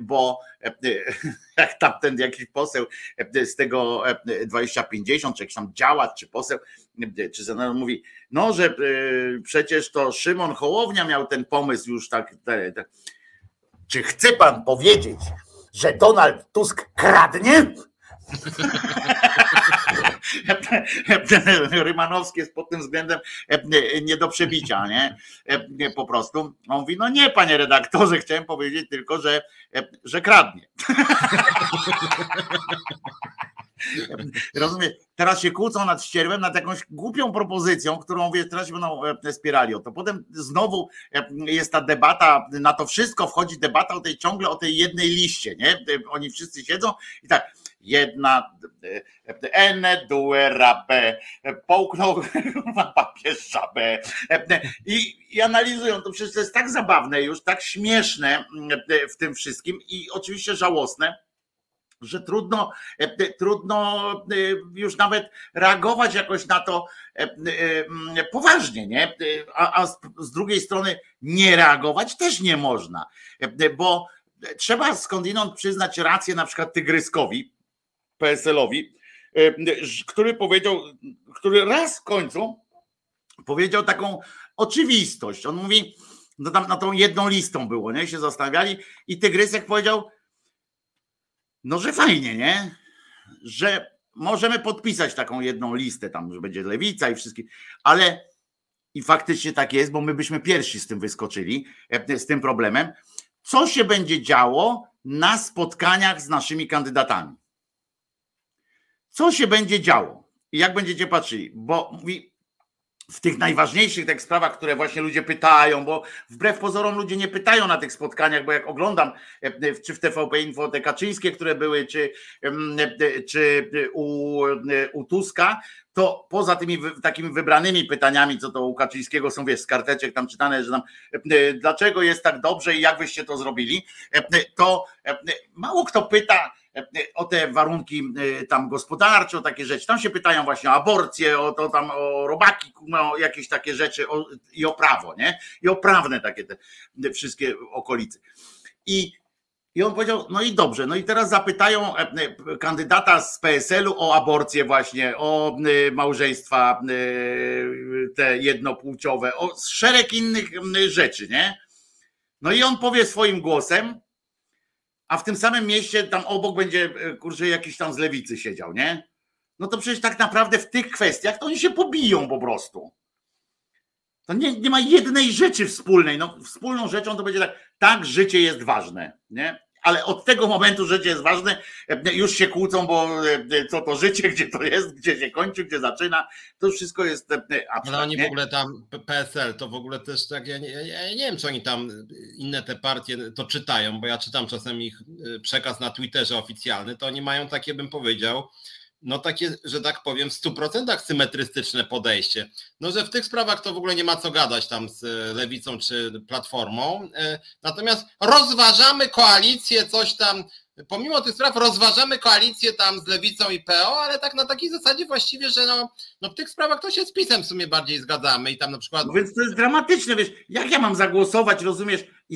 bo jak tamten jakiś poseł z tego 2050, czy jakiś tam działacz, czy poseł, czy senator mówi, no, że przecież to Szymon Hołownia miał ten pomysł już tak, czy chce pan powiedzieć, że Donald Tusk kradnie? Rymanowski jest pod tym względem nie do przebicia, nie? Po prostu. On mówi, no nie, panie redaktorze, chciałem powiedzieć tylko, że, że kradnie. Rozumiem. Teraz się kłócą nad ścierwem, nad jakąś głupią propozycją, którą wie, teraz się będą spierali o to. Potem znowu jest ta debata, na to wszystko wchodzi debata o tej ciągle o tej jednej liście, nie? Oni wszyscy siedzą i tak jedna ene due rabe połknął papieża B I, i analizują to przecież jest tak zabawne już, tak śmieszne w tym wszystkim i oczywiście żałosne że trudno, trudno już nawet reagować jakoś na to poważnie, nie? A, a z drugiej strony nie reagować też nie można, bo trzeba skądinąd przyznać rację na przykład Tygryskowi, PSL-owi, e, który powiedział, który raz w końcu powiedział taką oczywistość. On mówi, no tam na tą jedną listą było, nie? Się zastanawiali i Tygrysek powiedział, no że fajnie, nie? Że możemy podpisać taką jedną listę, tam, że będzie lewica i wszystkie, ale i faktycznie tak jest, bo my byśmy pierwsi z tym wyskoczyli, e, z tym problemem. Co się będzie działo na spotkaniach z naszymi kandydatami? Co się będzie działo? i jak będziecie patrzyli, bo mówi, w tych najważniejszych tych sprawach, które właśnie ludzie pytają, bo wbrew pozorom ludzie nie pytają na tych spotkaniach, bo jak oglądam e, czy w TVP Info te Kaczyńskie, które były, czy, e, czy u, u Tuska, to poza tymi takimi wybranymi pytaniami, co to u Kaczyńskiego są, wiesz, z karteczek tam czytane, że tam e, dlaczego jest tak dobrze i jak wyście to zrobili, to mało kto pyta, o te warunki y, tam gospodarcze, o takie rzeczy. Tam się pytają właśnie o aborcję, o to tam o robaki, o jakieś takie rzeczy o, i o prawo, nie? I o prawne takie te, te wszystkie okolice. I i on powiedział, no i dobrze, no i teraz zapytają e, e, kandydata z PSL-u o aborcję właśnie, o e, małżeństwa te jednopłciowe, o szereg innych rzeczy, nie? No i on powie swoim głosem, a w tym samym mieście tam obok będzie, e, kurczę, jakiś tam z lewicy siedział, nie? No to przecież tak naprawdę w tych kwestiach to oni się pobiją po prostu. To nie, nie ma jednej rzeczy wspólnej. No, wspólną rzeczą to będzie tak, tak, życie jest ważne, nie? Ale od tego momentu życie jest ważne, już się kłócą, bo e, co to życie, gdzie to jest, gdzie się kończy, gdzie zaczyna, to wszystko jest e, abstrakt. Ale oni w ogóle tam, PSL, to w ogóle też tak, ja nie, ja nie wiem, czy oni tam inne te partie to czytają, bo ja czytam czasem ich e, przekaz na Twitterze oficjalny, to oni mają takie, bym powiedział, no takie, że tak powiem, w 100% symetrystyczne podejście. No, że w tych sprawach to w ogóle nie ma co gadać tam z lewicą czy platformą. E, natomiast rozważamy koalicję, coś tam, pomimo tych spraw rozważamy koalicję tam z lewicą i PO, ale tak na takiej zasadzie właściwie, że no, no w tych sprawach to się z PiSem w sumie bardziej zgadzamy i tam na przykład. No więc to jest dramatyczne, wiesz, jak ja mam zagłosować, rozumiesz?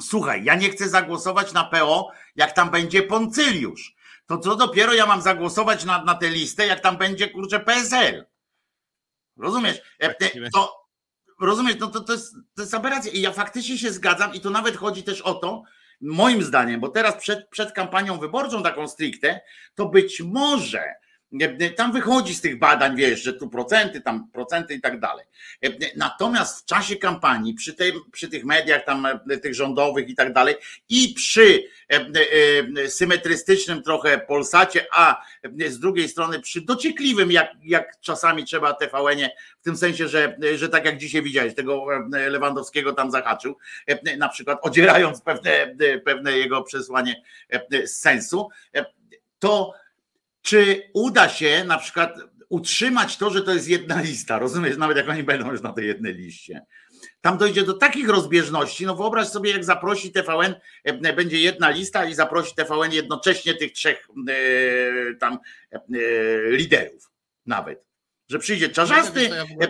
Słuchaj, ja nie chcę zagłosować na PO, jak tam będzie Poncyliusz to co dopiero ja mam zagłosować na, na tę listę, jak tam będzie kurczę PSL. Rozumiesz? E, to, rozumiesz, no to, to, jest, to jest aberracja. I ja faktycznie się zgadzam, i to nawet chodzi też o to, moim zdaniem, bo teraz przed, przed kampanią wyborczą taką stricte, to być może tam wychodzi z tych badań, wiesz, że tu procenty, tam procenty i tak dalej. Natomiast w czasie kampanii, przy, tej, przy tych mediach tam tych rządowych i tak dalej i przy symetrystycznym trochę Polsacie, a z drugiej strony przy dociekliwym, jak, jak czasami trzeba TVN-ie, w tym sensie, że, że tak jak dzisiaj widziałeś, tego Lewandowskiego tam zahaczył, na przykład odzierając pewne, pewne jego przesłanie z sensu, to czy uda się na przykład utrzymać to, że to jest jedna lista, rozumiesz, nawet jak oni będą już na tej jednej liście. Tam dojdzie do takich rozbieżności, no wyobraź sobie, jak zaprosi TVN, e, będzie jedna lista i zaprosi TVN jednocześnie tych trzech e, tam e, liderów nawet że przyjdzie czarzasty, e,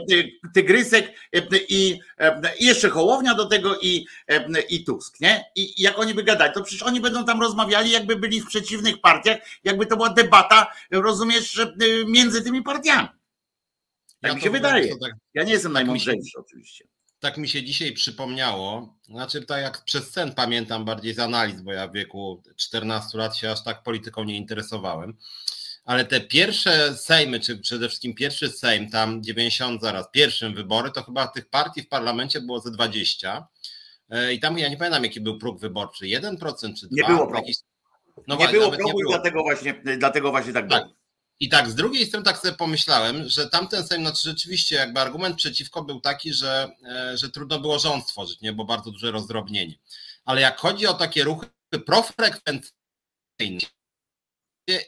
tygrysek e, i, e, i jeszcze Hołownia do tego i, i Tusk, nie? I jak oni by gadali, to przecież oni będą tam rozmawiali, jakby byli w przeciwnych partiach, jakby to była debata, rozumiesz, między tymi partiami. Tak ja mi się wydaje. Tak, ja nie jestem tak najmądrzejszy oczywiście. Tak mi się dzisiaj przypomniało, znaczy tak jak przez sen pamiętam bardziej z analiz, bo ja w wieku 14 lat się aż tak polityką nie interesowałem ale te pierwsze Sejmy, czy przede wszystkim pierwszy Sejm, tam 90 zaraz, pierwszym wybory, to chyba tych partii w parlamencie było ze 20. E, I tam ja nie pamiętam, jaki był próg wyborczy, 1% czy 2%? Nie było progu. No nie, było progu nie było. dlatego właśnie, dlatego właśnie tak, tak. było. I tak, z drugiej strony tak sobie pomyślałem, że tamten Sejm, znaczy rzeczywiście jakby argument przeciwko był taki, że, e, że trudno było rząd stworzyć, nie, bo bardzo duże rozdrobnienie. Ale jak chodzi o takie ruchy profrekwencyjne,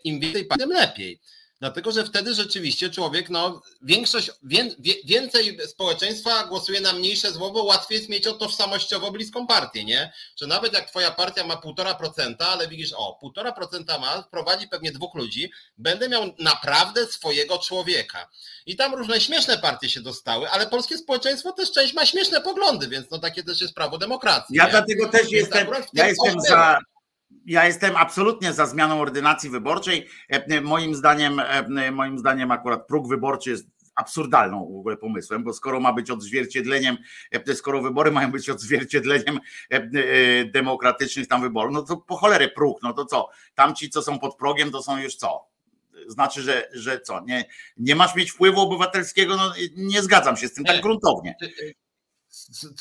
im więcej tym lepiej. Dlatego, że wtedy rzeczywiście człowiek, no większość, wie, więcej społeczeństwa głosuje na mniejsze zło, bo łatwiej jest mieć o tożsamościowo bliską partię, nie? Że nawet jak twoja partia ma 1,5%, ale widzisz, o, 1,5% ma, prowadzi pewnie dwóch ludzi, będę miał naprawdę swojego człowieka. I tam różne śmieszne partie się dostały, ale polskie społeczeństwo też część ma śmieszne poglądy, więc no takie też jest prawo demokracji. Ja nie? dlatego też więc jestem, ja jestem za, ja jestem absolutnie za zmianą ordynacji wyborczej. E, e, moim zdaniem, e, moim zdaniem akurat próg wyborczy jest absurdalną w ogóle pomysłem, bo skoro ma być odzwierciedleniem, skoro wybory mają być odzwierciedleniem demokratycznych tam wyborów, no to po cholerę próg, no to co? Tamci, co są pod progiem, to są już co? Znaczy, że, że co? Nie, nie masz mieć wpływu obywatelskiego? No, nie zgadzam się z tym tak gruntownie.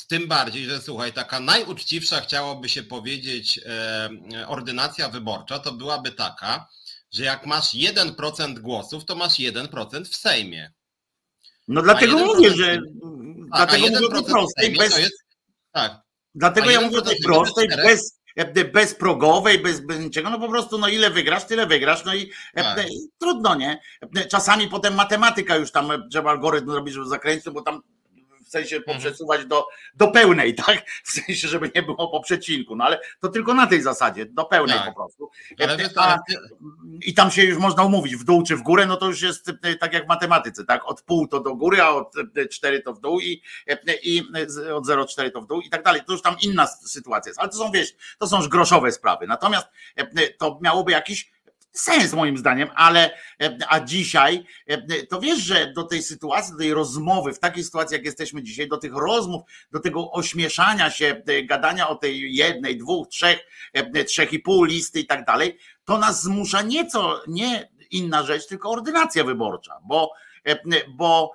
Tym bardziej, że słuchaj, taka najuczciwsza chciałoby się powiedzieć e, ordynacja wyborcza to byłaby taka, że jak masz 1% głosów, to masz 1% w Sejmie. No dlatego mówię, że tak, dlatego mówię o prostej, bez, jest, tak. Dlatego ja mówię o tej prostej, bez, bezprogowej, bez, bez niczego, no po prostu no ile wygrasz, tyle wygrasz, no i tak. trudno, nie? Czasami potem matematyka już tam trzeba algorytm zrobić, żeby zakręcić, bo tam w sensie mhm. poprzesuwać do, do pełnej, tak? W sensie, żeby nie było po przecinku, no ale to tylko na tej zasadzie, do pełnej tak. po prostu. A, I tam się już można umówić, w dół czy w górę, no to już jest e, tak jak w matematyce, tak? Od pół to do góry, a od 4 e, to w dół i, e, i od 0,4 to w dół i tak dalej. To już tam inna sytuacja jest, ale to są, wiesz, to są już groszowe sprawy. Natomiast to miałoby jakiś sens moim zdaniem, ale e, a dzisiaj e, to wiesz, że do tej sytuacji, do tej rozmowy, w takiej sytuacji, jak jesteśmy dzisiaj, do tych rozmów, do tego ośmieszania się, e, gadania o tej jednej, dwóch, trzech, trzech i pół listy i tak dalej, to nas zmusza nieco, nie inna rzecz, tylko ordynacja wyborcza, bo, bo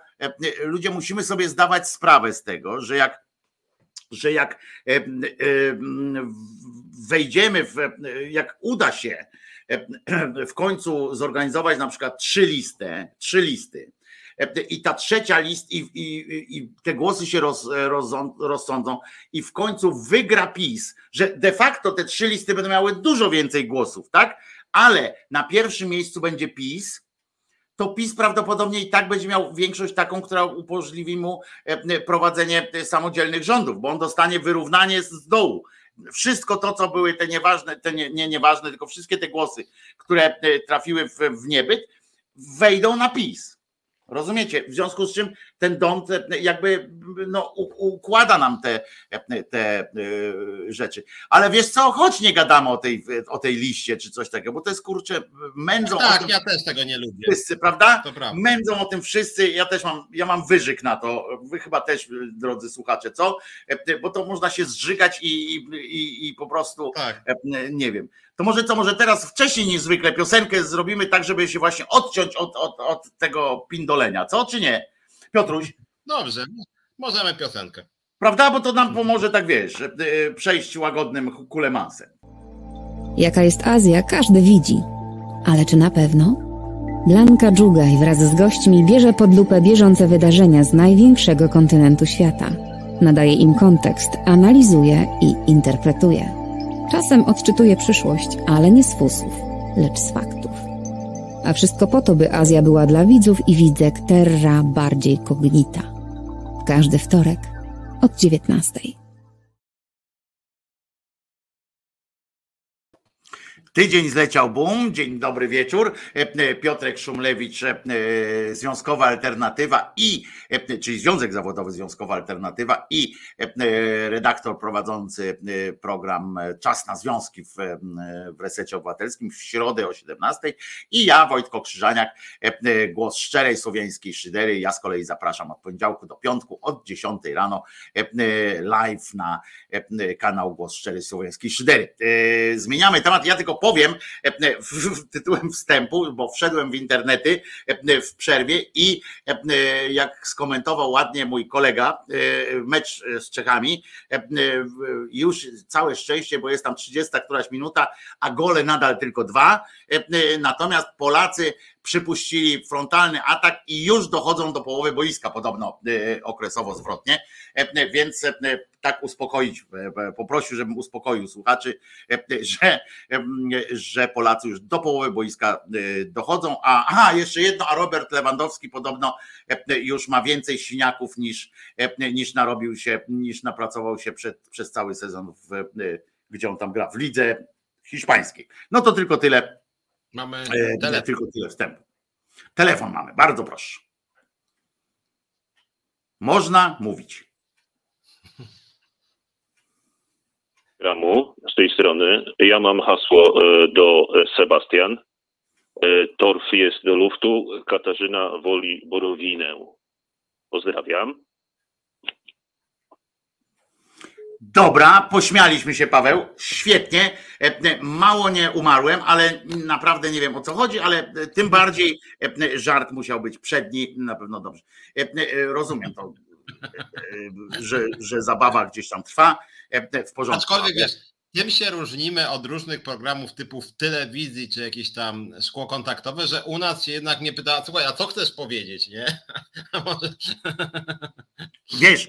ludzie musimy sobie zdawać sprawę z tego, że jak że jak wejdziemy w, jak uda się w końcu zorganizować na przykład trzy listy, trzy listy. I ta trzecia list, i, i, i te głosy się roz, roz, rozsądzą, i w końcu wygra PiS, że de facto te trzy listy będą miały dużo więcej głosów, tak? Ale na pierwszym miejscu będzie PiS, to PiS prawdopodobnie i tak będzie miał większość taką, która umożliwi mu prowadzenie samodzielnych rządów, bo on dostanie wyrównanie z dołu wszystko to, co były te nieważne, te nie, nie nieważne, tylko wszystkie te głosy, które e, trafiły w, w niebyt, wejdą na PiS. Rozumiecie? W związku z czym ten dom jakby no, układa nam te, te e, rzeczy. Ale wiesz co, choć nie gadamy o tej, o tej liście czy coś takiego, bo to jest kurczę, mędzą tak, tym, ja też tego nie lubię. Wszyscy, prawda? prawda? Mędzą o tym wszyscy, ja też mam, ja mam wyżyk na to, wy chyba też, drodzy słuchacze, co? Bo to można się zżygać i, i, i po prostu, tak. nie wiem. To może co, może teraz wcześniej niż zwykle piosenkę zrobimy tak, żeby się właśnie odciąć od, od, od tego pindolenia, co czy nie? Piotruś? Dobrze, możemy piosenkę. Prawda? Bo to nam pomoże, tak wiesz, y, przejść łagodnym kulemansem. Jaka jest Azja, każdy widzi. Ale czy na pewno? Blanka Dżugaj wraz z gośćmi bierze pod lupę bieżące wydarzenia z największego kontynentu świata. Nadaje im kontekst, analizuje i interpretuje. Czasem odczytuje przyszłość, ale nie z fusów, lecz z faktów. A wszystko po to, by Azja była dla widzów i widzek terra bardziej kognita. Każdy wtorek od 19. Tydzień zleciał boom. Dzień dobry wieczór. E, e, Piotrek Szumlewicz, e, Związkowa Alternatywa i, czyli Związek Zawodowy Związkowa Alternatywa i redaktor prowadzący program Czas na Związki w, w Resecie Obywatelskim w środę o 17 i ja, Wojtko Krzyżaniak, głos szczerej słowiańskiej szydery. Ja z kolei zapraszam od poniedziałku do piątku od 10 rano live na kanał Głos Szczerej Słowiańskiej Szydery. Zmieniamy temat. Ja tylko powiem e, e, tytułem wstępu, bo wszedłem w internety e, w przerwie i jak skomentował ładnie mój kolega mecz z Czechami, już całe szczęście, bo jest tam 30 któraś minuta, a gole nadal tylko dwa. Natomiast Polacy przypuścili frontalny atak i już dochodzą do połowy boiska, podobno e, okresowo zwrotnie, e, więc e, tak uspokoić, poprosił, żebym uspokoił słuchaczy, że, że Polacy już do połowy boiska dochodzą, a aha, jeszcze jedno, a Robert Lewandowski podobno już ma więcej siniaków niż, niż narobił się, niż napracował się przed, przez cały sezon, w, gdzie on tam gra, w lidze hiszpańskiej. No to tylko tyle Mamy e, telefon. Tylko tyle wstępu. Telefon mamy, bardzo proszę. Można mówić. Ramu z tej strony. Ja mam hasło e, do e, Sebastian. Torf jest do luftu. Katarzyna woli borowinę. Pozdrawiam. Dobra, pośmialiśmy się, Paweł. Świetnie. E, e, mało nie umarłem, ale naprawdę nie wiem o co chodzi, ale e, tym bardziej żart musiał być przedni. Na pewno dobrze. Rozumiem to, że, że zabawa gdzieś tam trwa. W porządku. Aczkolwiek wiesz, tym się różnimy od różnych programów typu w telewizji, czy jakieś tam szkło kontaktowe, że u nas się jednak nie pyta, słuchaj, a co chcesz powiedzieć, nie? Wiesz,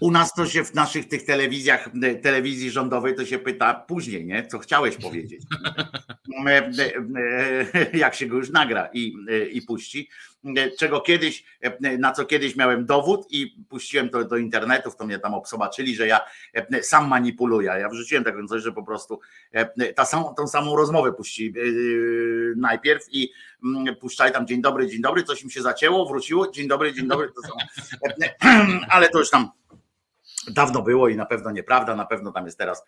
u nas to się w naszych tych telewizjach, telewizji rządowej to się pyta później, nie? Co chciałeś powiedzieć. Jak się go już nagra i, i puści. Czego kiedyś, na co kiedyś miałem dowód i puściłem to do internetów, to mnie tam zobaczyli, że ja sam manipuluję. Ja wrzuciłem taką coś, że po prostu ta samą, tą samą rozmowę puści najpierw i puszczali tam dzień dobry, dzień dobry, coś im się zacięło, wróciło, dzień dobry, dzień dobry, to ale to już tam dawno było i na pewno nieprawda, na pewno tam jest teraz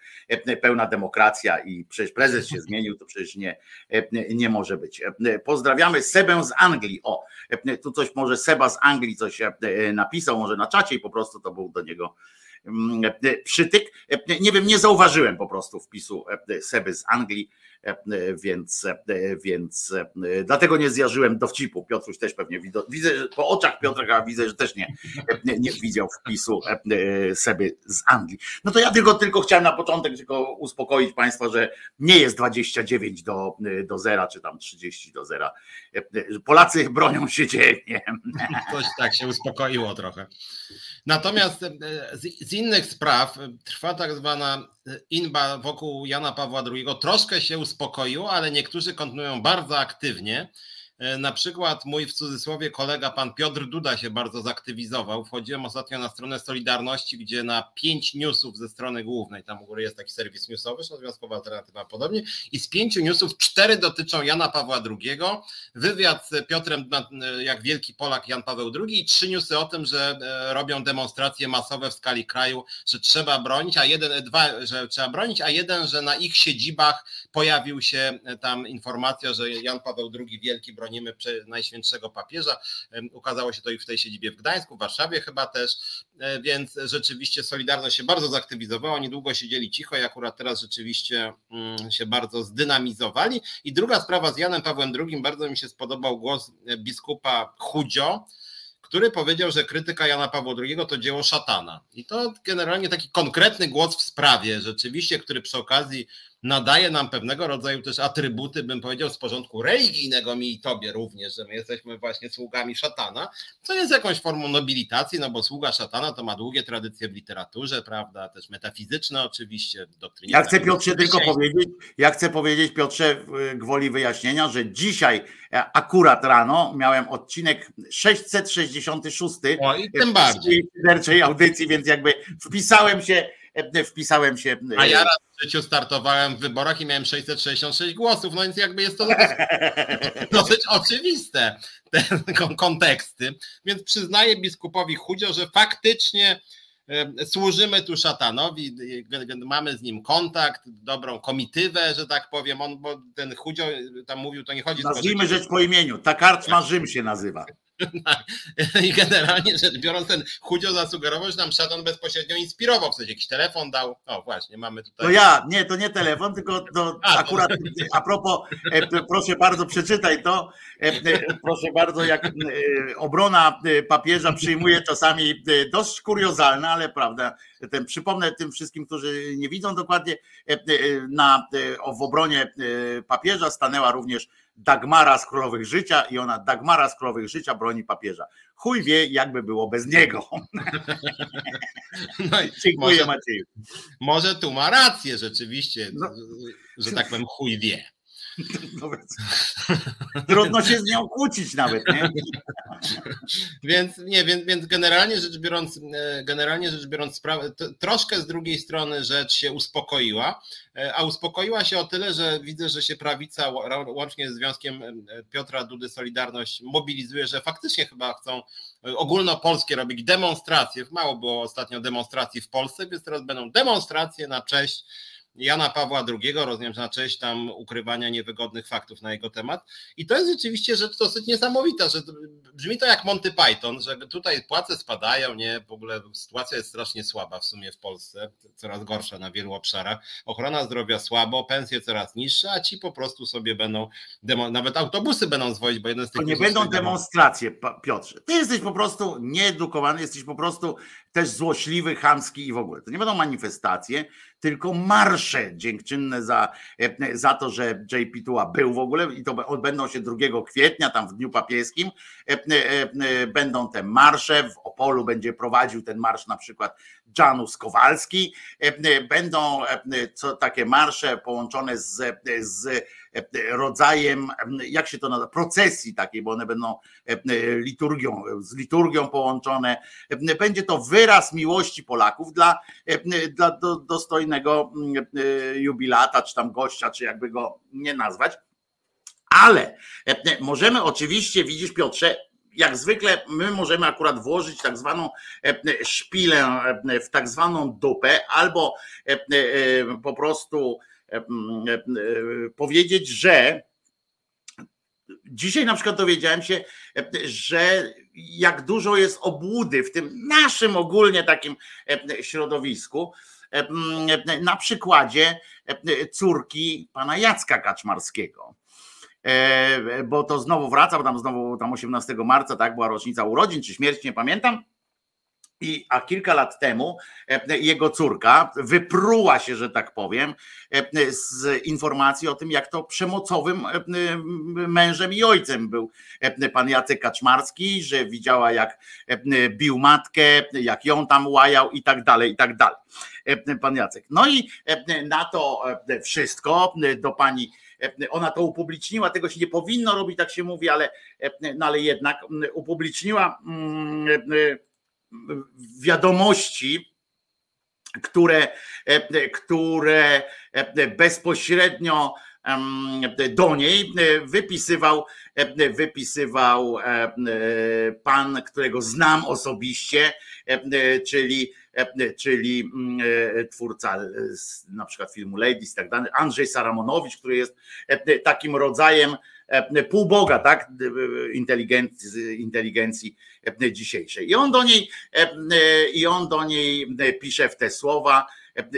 pełna demokracja i przecież prezes się zmienił, to przecież nie, nie może być. Pozdrawiamy Sebę z Anglii. O, tu coś może Seba z Anglii coś napisał, może na czacie i po prostu to był do niego przytyk. Nie wiem, nie zauważyłem po prostu wpisu Seby z Anglii więc, więc dlatego nie zjarzyłem dowcipu. Piotruś też pewnie widzę, po oczach Piotra widzę, że też nie, nie, nie widział wpisu sobie z Anglii. No to ja tylko, tylko chciałem na początek tylko uspokoić Państwa, że nie jest 29 do, do zera, czy tam 30 do zera. Polacy bronią się dziennie. Coś tak się uspokoiło trochę. Natomiast z, z innych spraw trwa tak zwana inba wokół Jana Pawła II. Troszkę się uspokoiło, ale niektórzy kontynuują bardzo aktywnie. E, na przykład mój w cudzysłowie kolega pan Piotr Duda się bardzo zaktywizował. Wchodziłem ostatnio na stronę Solidarności, gdzie na pięć newsów ze strony głównej, tam u góry jest taki serwis newsowy, Związkowa Alternatywa podobnie, i z pięciu newsów cztery dotyczą Jana Pawła II, wywiad z Piotrem, jak wielki Polak Jan Paweł II i trzy newsy o tym, że e, robią demonstracje masowe w skali kraju, że trzeba bronić, a jeden, dwa, że trzeba bronić, a jeden, że na ich siedzibach pojawił się e, tam informacja, że Jan Paweł II wielki broni bronimy Najświętszego Papieża. Ukazało się to i w tej siedzibie w Gdańsku, w Warszawie chyba też, e, więc rzeczywiście Solidarność się bardzo zaktywizowała, oni długo siedzieli cicho i akurat teraz rzeczywiście mm, się bardzo zdynamizowali. I druga sprawa z Janem Pawłem II, bardzo mi się spodobał głos e, biskupa Chudzio, który powiedział, że krytyka Jana Pawła II to dzieło szatana. I to generalnie taki konkretny głos w sprawie, rzeczywiście, który przy okazji nadaje nam pewnego rodzaju też atrybuty, bym powiedział, z porządku religijnego mi i tobie również, że my jesteśmy właśnie sługami szatana, co jest jakąś formą nobilitacji, no bo sługa szatana to ma długie tradycje w literaturze, prawda, też metafizyczne oczywiście, doktrynie. Ja chcę Piotrze tylko powiedzieć, ja chcę powiedzieć Piotrze gwoli wyjaśnienia, że dzisiaj e, akurat rano miałem odcinek 666 o, i tym bardziej. audycji, więc jakby wpisałem się wpisałem się. E, A ja raz w życiu startowałem w wyborach i miałem 666 głosów, no więc jakby jest to dosyć oczywiste, te konteksty. Więc przyznaję biskupowi Chudzio, że faktycznie e, służymy tu szatanowi, mamy z nim kontakt, dobrą komitywę, że tak powiem, on, bo ten Chudzio tam mówił, to nie chodzi... Nazwijmy rzecz po imieniu, ta karczma Rzym się nazywa. I generalnie rzecz biorąc, ten Chudzio zasugerował, że nam szatan bezpośrednio inspirował, w sensie jakiś telefon dał. O właśnie, mamy tutaj. To ja, nie, to nie telefon, tylko to a, akurat to... a propos, e, proszę bardzo, przeczytaj to. E, e, proszę bardzo, jak obrona papieża przyjmuje czasami dość kuriozalne, ale prawda. Ten, przypomnę tym wszystkim, którzy nie widzą dokładnie, na, w obronie papieża stanęła również Dagmara z Królowych Życia i ona Dagmara z Królowych Życia broni papieża. Chuj wie, jakby było bez niego. No i Dziękuję może, Macieju. Może tu ma rację rzeczywiście, no. że tak powiem chuj wie. No trudno się z nią kłócić nawet, nie? więc nie, więc, więc generalnie rzecz biorąc, e, generalnie rzecz biorąc, sprawę, troszkę z drugiej strony rzecz się uspokoiła, e, a uspokoiła się o tyle, że widzę, że się prawica łącznie z Związkiem e, Piotra Dudy Solidarność mobilizuje, że faktycznie chyba chcą ogólnopolskie robić demonstracje. Mało było ostatnio demonstracji w Polsce, więc teraz będą demonstracje na cześć Jana Pawła II, rozumiem, że na cześć tam ukrywania niewygodnych faktów na jego temat. I to jest rzeczywiście rzecz dosyć niesamowita, że brzmi to jak Monty Python, że tutaj płace spadają, nie, w ogóle sytuacja jest strasznie słaba w sumie w Polsce, coraz gorsza na wielu obszarach. Ochrona zdrowia słabo, pensje coraz niższe, a ci po prostu sobie będą, demo, nawet autobusy będą zwoić, bo jeden z tych... To nie będą demonstracje, Piotrze. Ty jesteś po prostu nieedukowany, jesteś po prostu też złośliwy, chamski i w ogóle. To nie będą manifestacje, tylko marsze dziękczynne za, za to, że JP Tuła był w ogóle i to odbędą się 2 kwietnia, tam w Dniu Papieskim. Będą te marsze, w Opolu będzie prowadził ten marsz na przykład Janusz Kowalski. Będą takie marsze połączone z, z rodzajem, jak się to nazywa, procesji takiej, bo one będą liturgią, z liturgią połączone. Będzie to wyraz miłości Polaków dla, dla dostojnego jubilata, czy tam gościa, czy jakby go nie nazwać. Ale możemy oczywiście, widzisz Piotrze, jak zwykle my możemy akurat włożyć tak zwaną szpilę w tak zwaną dupę, albo po prostu powiedzieć, że dzisiaj na przykład dowiedziałem się, że jak dużo jest obłudy w tym naszym ogólnie takim środowisku, na przykładzie córki pana Jacka Kaczmarskiego. Bo to znowu wraca, bo tam znowu tam 18 marca, tak, była rocznica urodzin czy śmierć, nie pamiętam i, a kilka lat temu e, jego córka wypruła się, że tak powiem, e, z informacji o tym, jak to przemocowym e, mężem i ojcem był pan Jacek Kaczmarski, że widziała jak bił matkę, jak ją tam łajał i tak dalej, i tak dalej. Pan Jacek. No i na to wszystko do pani ona to upubliczniła, tego się nie powinno robić, tak się mówi, ale, no ale jednak upubliczniła wiadomości, które, które bezpośrednio do niej wypisywał, wypisywał pan, którego znam osobiście, czyli, czyli twórca na przykład filmu Ladies i tak dalej, Andrzej Saramonowicz, który jest takim rodzajem E, półboga, tak, inteligencji, inteligencji e, dzisiejszej. I on do niej, e, i on do niej pisze w te słowa,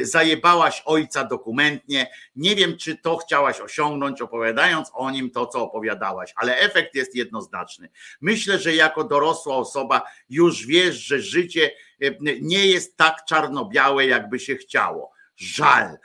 zajebałaś ojca dokumentnie, nie wiem czy to chciałaś osiągnąć opowiadając o nim to co opowiadałaś, ale efekt jest jednoznaczny. Myślę, że jako dorosła osoba już wiesz, że życie nie jest tak czarno-białe jakby się chciało. Żal.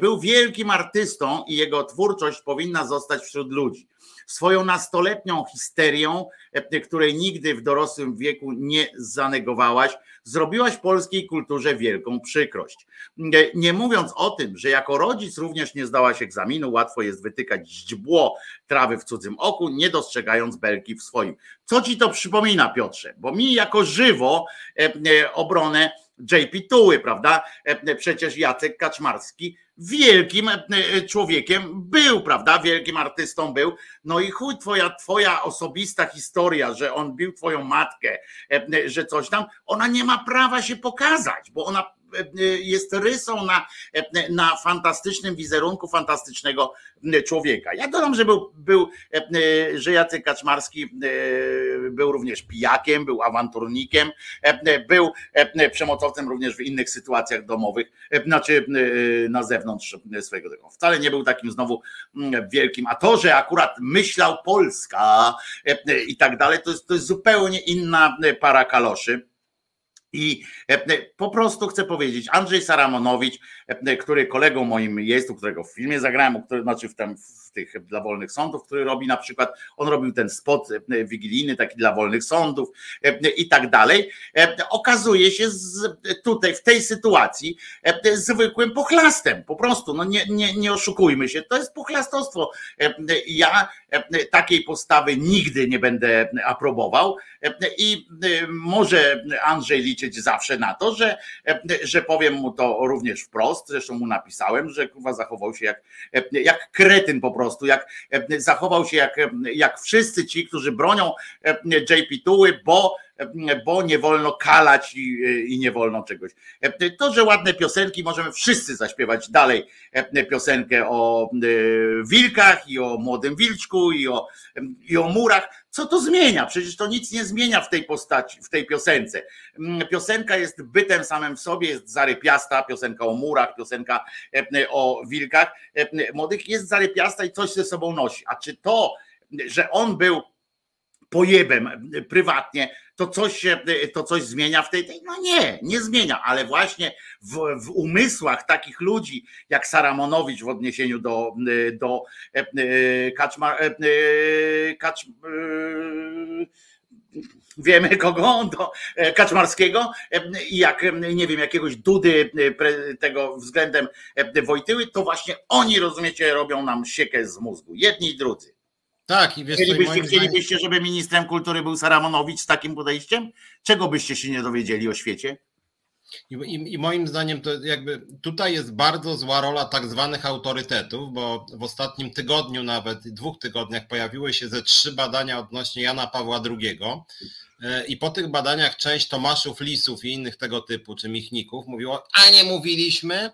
Był wielkim artystą i jego twórczość powinna zostać wśród ludzi swoją nastoletnią histerią, e, której nigdy w dorosłym wieku nie zanegowałaś, zrobiłaś polskiej kulturze wielką przykrość. E, nie mówiąc o tym, że jako rodzic również nie zdałaś egzaminu, łatwo jest wytykać źdźbło trawy w cudzym oku, nie dostrzegając belki w swoim. Co ci to przypomina, Piotrze? Bo mi jako żywo e, obronę JP Tuły, prawda? Przecież Jacek Kaczmarski wielkim e, człowiekiem był, prawda? Wielkim artystą był. No i chuj, twoja, twoja osobista historia, że on bił twoją matkę, e, że coś tam, ona nie ma prawa się pokazać, bo ona jest rysą na, na fantastycznym wizerunku fantastycznego człowieka. Ja dodam, że był, był że Jacek Kaczmarski był również pijakiem, był awanturnikiem, był przemocowcem również w innych sytuacjach domowych, znaczy na zewnątrz swojego tego. Wcale nie był takim znowu wielkim, a to, że akurat myślał Polska i tak dalej, to jest, to jest zupełnie inna para kaloszy. I e, e, po prostu chcę powiedzieć, Andrzej Saramonowicz, e, który kolegą moim jest, u którego w filmie zagrałem, który, znaczy w, tym, w tych dla wolnych sądów, który robi na przykład, on robił ten spot wigilijny taki dla wolnych sądów i tak dalej, okazuje się tutaj w tej sytuacji zwykłym pochlastem, po prostu, no nie, nie, nie oszukujmy się, to jest pochlastostwo. Ja takiej postawy nigdy nie będę aprobował. I może Andrzej liczy liczyć zawsze na to, że, że powiem mu to również wprost, zresztą mu napisałem, że kurwa zachował się jak, jak kretyn po prostu, jak zachował się jak, jak wszyscy ci, którzy bronią JP Tuły, bo bo nie wolno kalać i, i, nie wolno czegoś. To, że ładne piosenki, możemy wszyscy zaśpiewać dalej piosenkę o wilkach i o młodym wilczku i o, i o murach. Co to zmienia? Przecież to nic nie zmienia w tej postaci, w tej piosence. Piosenka jest bytem samym w sobie, jest zarypiasta, piosenka o murach, piosenka o wilkach młodych jest zarypiasta i coś ze sobą nosi. A czy to, że on był pojebem prywatnie, to coś się, to coś zmienia w tej, tej no nie, nie zmienia, ale właśnie w, w umysłach takich ludzi jak Saramonowicz w odniesieniu do, do Kaczmar, Kacz, wiemy kogo, do Kaczmarskiego i jak nie wiem, jakiegoś Dudy tego względem Wojtyły, to właśnie oni, rozumiecie, robią nam siekę z mózgu. Jedni i drudzy. Tak, i wiesz, chcielibyście, chcielibyście, żeby ministrem kultury był Saramonowicz z takim podejściem? Czego byście się nie dowiedzieli o świecie? I, i, I, moim zdaniem to jakby tutaj jest bardzo zła rola tak zwanych autorytetów, bo w ostatnim tygodniu, nawet dwóch tygodniach, pojawiły się ze trzy badania odnośnie Jana Pawła II. E, I po tych badaniach część Tomaszów Lisów i innych tego typu, czy Michników mówiło, a nie mówiliśmy,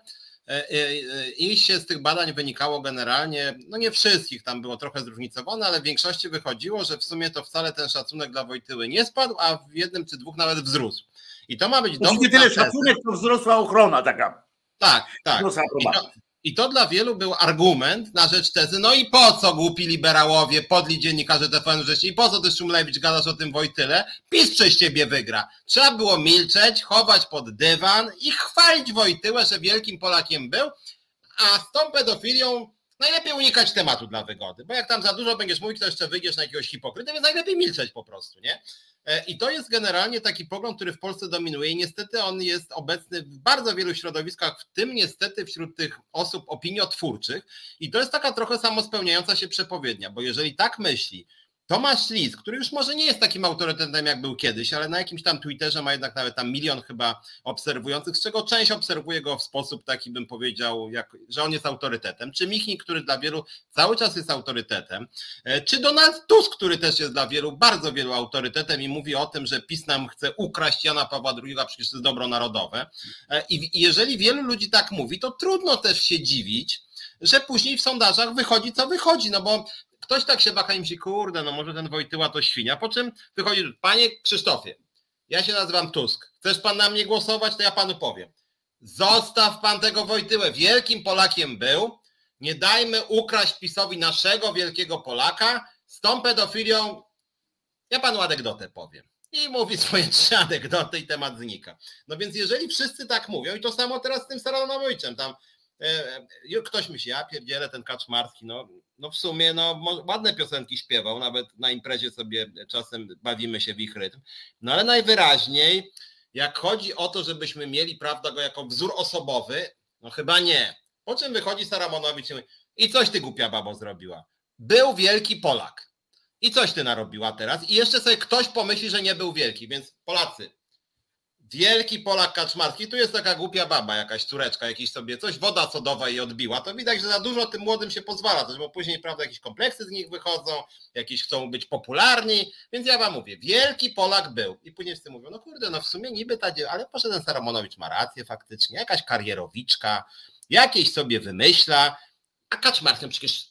E, e, Iść się z tych badań wynikało generalnie, no nie wszystkich, tam było trochę zróżnicowane, ale w większości wychodziło, że w sumie to wcale ten szacunek dla Wojtyły nie spadł, a w jednym czy dwóch nawet wzrósł. I to ma być dowód. Nie tyle szacunek, to wzrosła ochrona taka. Tak, tak. I to, i to dla wielu był argument na rzecz tezy, no i po co głupi liberałowie, podli dziennikarze TVN Rzeczy i po co ty Szumlewicz gadasz o tym Wojtyle? PiS przez ciebie wygra. Trzeba było milczeć, chować pod dywan i chwalić Wojtyłę, że wielkim Polakiem był, a z tą pedofilią najlepiej unikać tematu dla wygody, bo jak tam za dużo będziesz mówić, to jeszcze wyjdziesz na jakiegoś hipokrytę, więc najlepiej milczeć po prostu, nie? E, I to jest generalnie taki pogląd, który w Polsce dominuje i niestety on jest obecny w bardzo wielu środowiskach, w tym niestety wśród tych osób opiniotwórczych i to jest taka trochę samospełniająca się przepowiednia, bo jeżeli tak myśli, Tomasz Lis, który już może nie jest takim autorytetem jak był kiedyś, ale na jakimś tam Twitterze ma jednak nawet tam milion chyba obserwujących, z czego część obserwuje go w sposób taki bym powiedział, jak, że on jest autorytetem, czy Michnik, który dla wielu cały czas jest autorytetem, e, czy Donald Tusk, który też jest dla wielu bardzo wielu autorytetem i mówi o tym, że PiS nam chce ukraść Jana Pawła II, a przecież to jest dobro narodowe. E, I jeżeli wielu ludzi tak mówi, to trudno też się dziwić, że później w sondażach wychodzi co wychodzi, no bo ktoś tak się waha i myśli, kurde, no może ten Wojtyła to świnia, po czym wychodzi, panie Krzysztofie, ja się nazywam Tusk, chcesz pan na mnie głosować, to ja panu powiem. Zostaw pan tego Wojtyłę, wielkim Polakiem był, nie dajmy ukraść PiSowi naszego wielkiego Polaka, z tą pedofilią ja panu anegdotę powiem. I mówi swoje trzy anegdoty i temat znika. No więc jeżeli wszyscy tak mówią, i to samo teraz z tym Saronowiczem, tam e, e, ktoś myśli, ja pierdzielę ten Kaczmarski, no no w sumie no, ładne piosenki śpiewał, nawet na imprezie sobie czasem bawimy się w ich rytm, no ale najwyraźniej jak chodzi o to, żebyśmy mieli, prawda, go jako wzór osobowy, no chyba nie. Po czym wychodzi Saramonowicz i mówi, i coś ty głupia babo zrobiła. Był wielki Polak. I coś ty narobiła teraz. I jeszcze sobie ktoś pomyśli, że nie był wielki. Więc Polacy, Wielki Polak Kaczmarski, tu jest taka głupia baba, jakaś córeczka, jakiś sobie coś, woda sodowa jej odbiła. To widać, że za dużo tym młodym się pozwala, też, bo później, prawda, jakieś kompleksy z nich wychodzą, jakieś chcą być popularni, więc ja wam mówię, wielki Polak był. I później wszyscy mówią, no kurde, no w sumie niby ta, ale poszedł ten Saramonowicz ma rację faktycznie, jakaś karierowiczka, jakieś sobie wymyśla, a Kaczmarski no przecież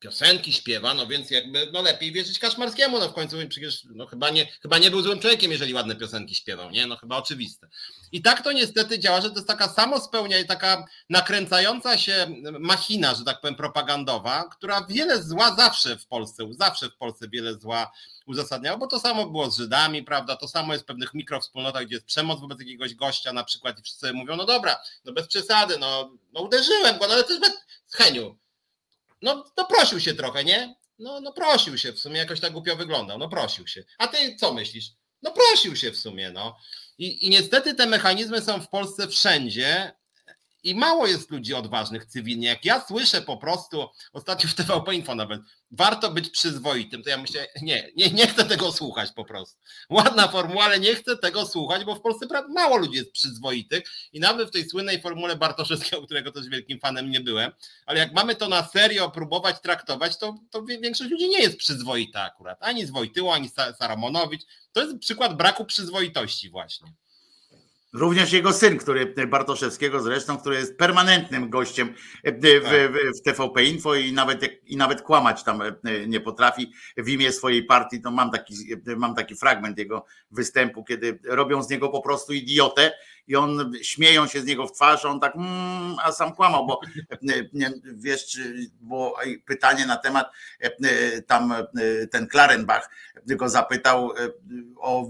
piosenki śpiewa, no więc jakby no lepiej wierzyć Kaszmarskiemu, no w końcu przecież no chyba nie, chyba nie był złym człowiekiem, jeżeli ładne piosenki śpiewał, nie? No chyba oczywiste. I tak to niestety działa, że to jest taka samospełnia i taka nakręcająca się machina, że tak powiem, propagandowa, która wiele zła zawsze w Polsce, zawsze w Polsce wiele zła uzasadniała, bo to samo było z Żydami, prawda, to samo jest w pewnych mikrowspólnotach, gdzie jest przemoc wobec jakiegoś gościa na przykład i wszyscy mówią, no dobra, no bez przesady, no, no uderzyłem go, no ale też bez, Heniu, no, no prosił się trochę, nie? No, no prosił się, w sumie jakoś tak głupio wyglądał, no prosił się. A ty co myślisz? No prosił się w sumie, no. I, I niestety te mechanizmy są w Polsce wszędzie i mało jest ludzi odważnych cywilnie. Jak ja słyszę po prostu, ostatnio w TVP Info nawet, warto być przyzwoitym, to ja myślę, nie, nie, nie chcę tego słuchać po prostu. Ładna formuła, ale nie chcę tego słuchać, bo w Polsce mało ludzi jest przyzwoitych i nawet w tej słynnej formule Bartoszewskiego, którego też wielkim fanem nie byłem, ale jak mamy to na serio próbować traktować, to, to większość ludzi nie jest przyzwoita akurat. Ani z Wojtyło, ani Saramonowicz. To jest przykład braku przyzwoitości właśnie. Również jego syn, który Bartoszewskiego zresztą, który jest permanentnym gościem w, w, w TVP Info i nawet, i nawet kłamać tam nie potrafi w imię swojej partii. To mam taki, mam taki fragment jego występu, kiedy robią z niego po prostu idiotę i on śmieją się z niego w twarz, on tak, mm, a sam kłamał, bo wiesz, było pytanie na temat tam ten Klarenbach go zapytał o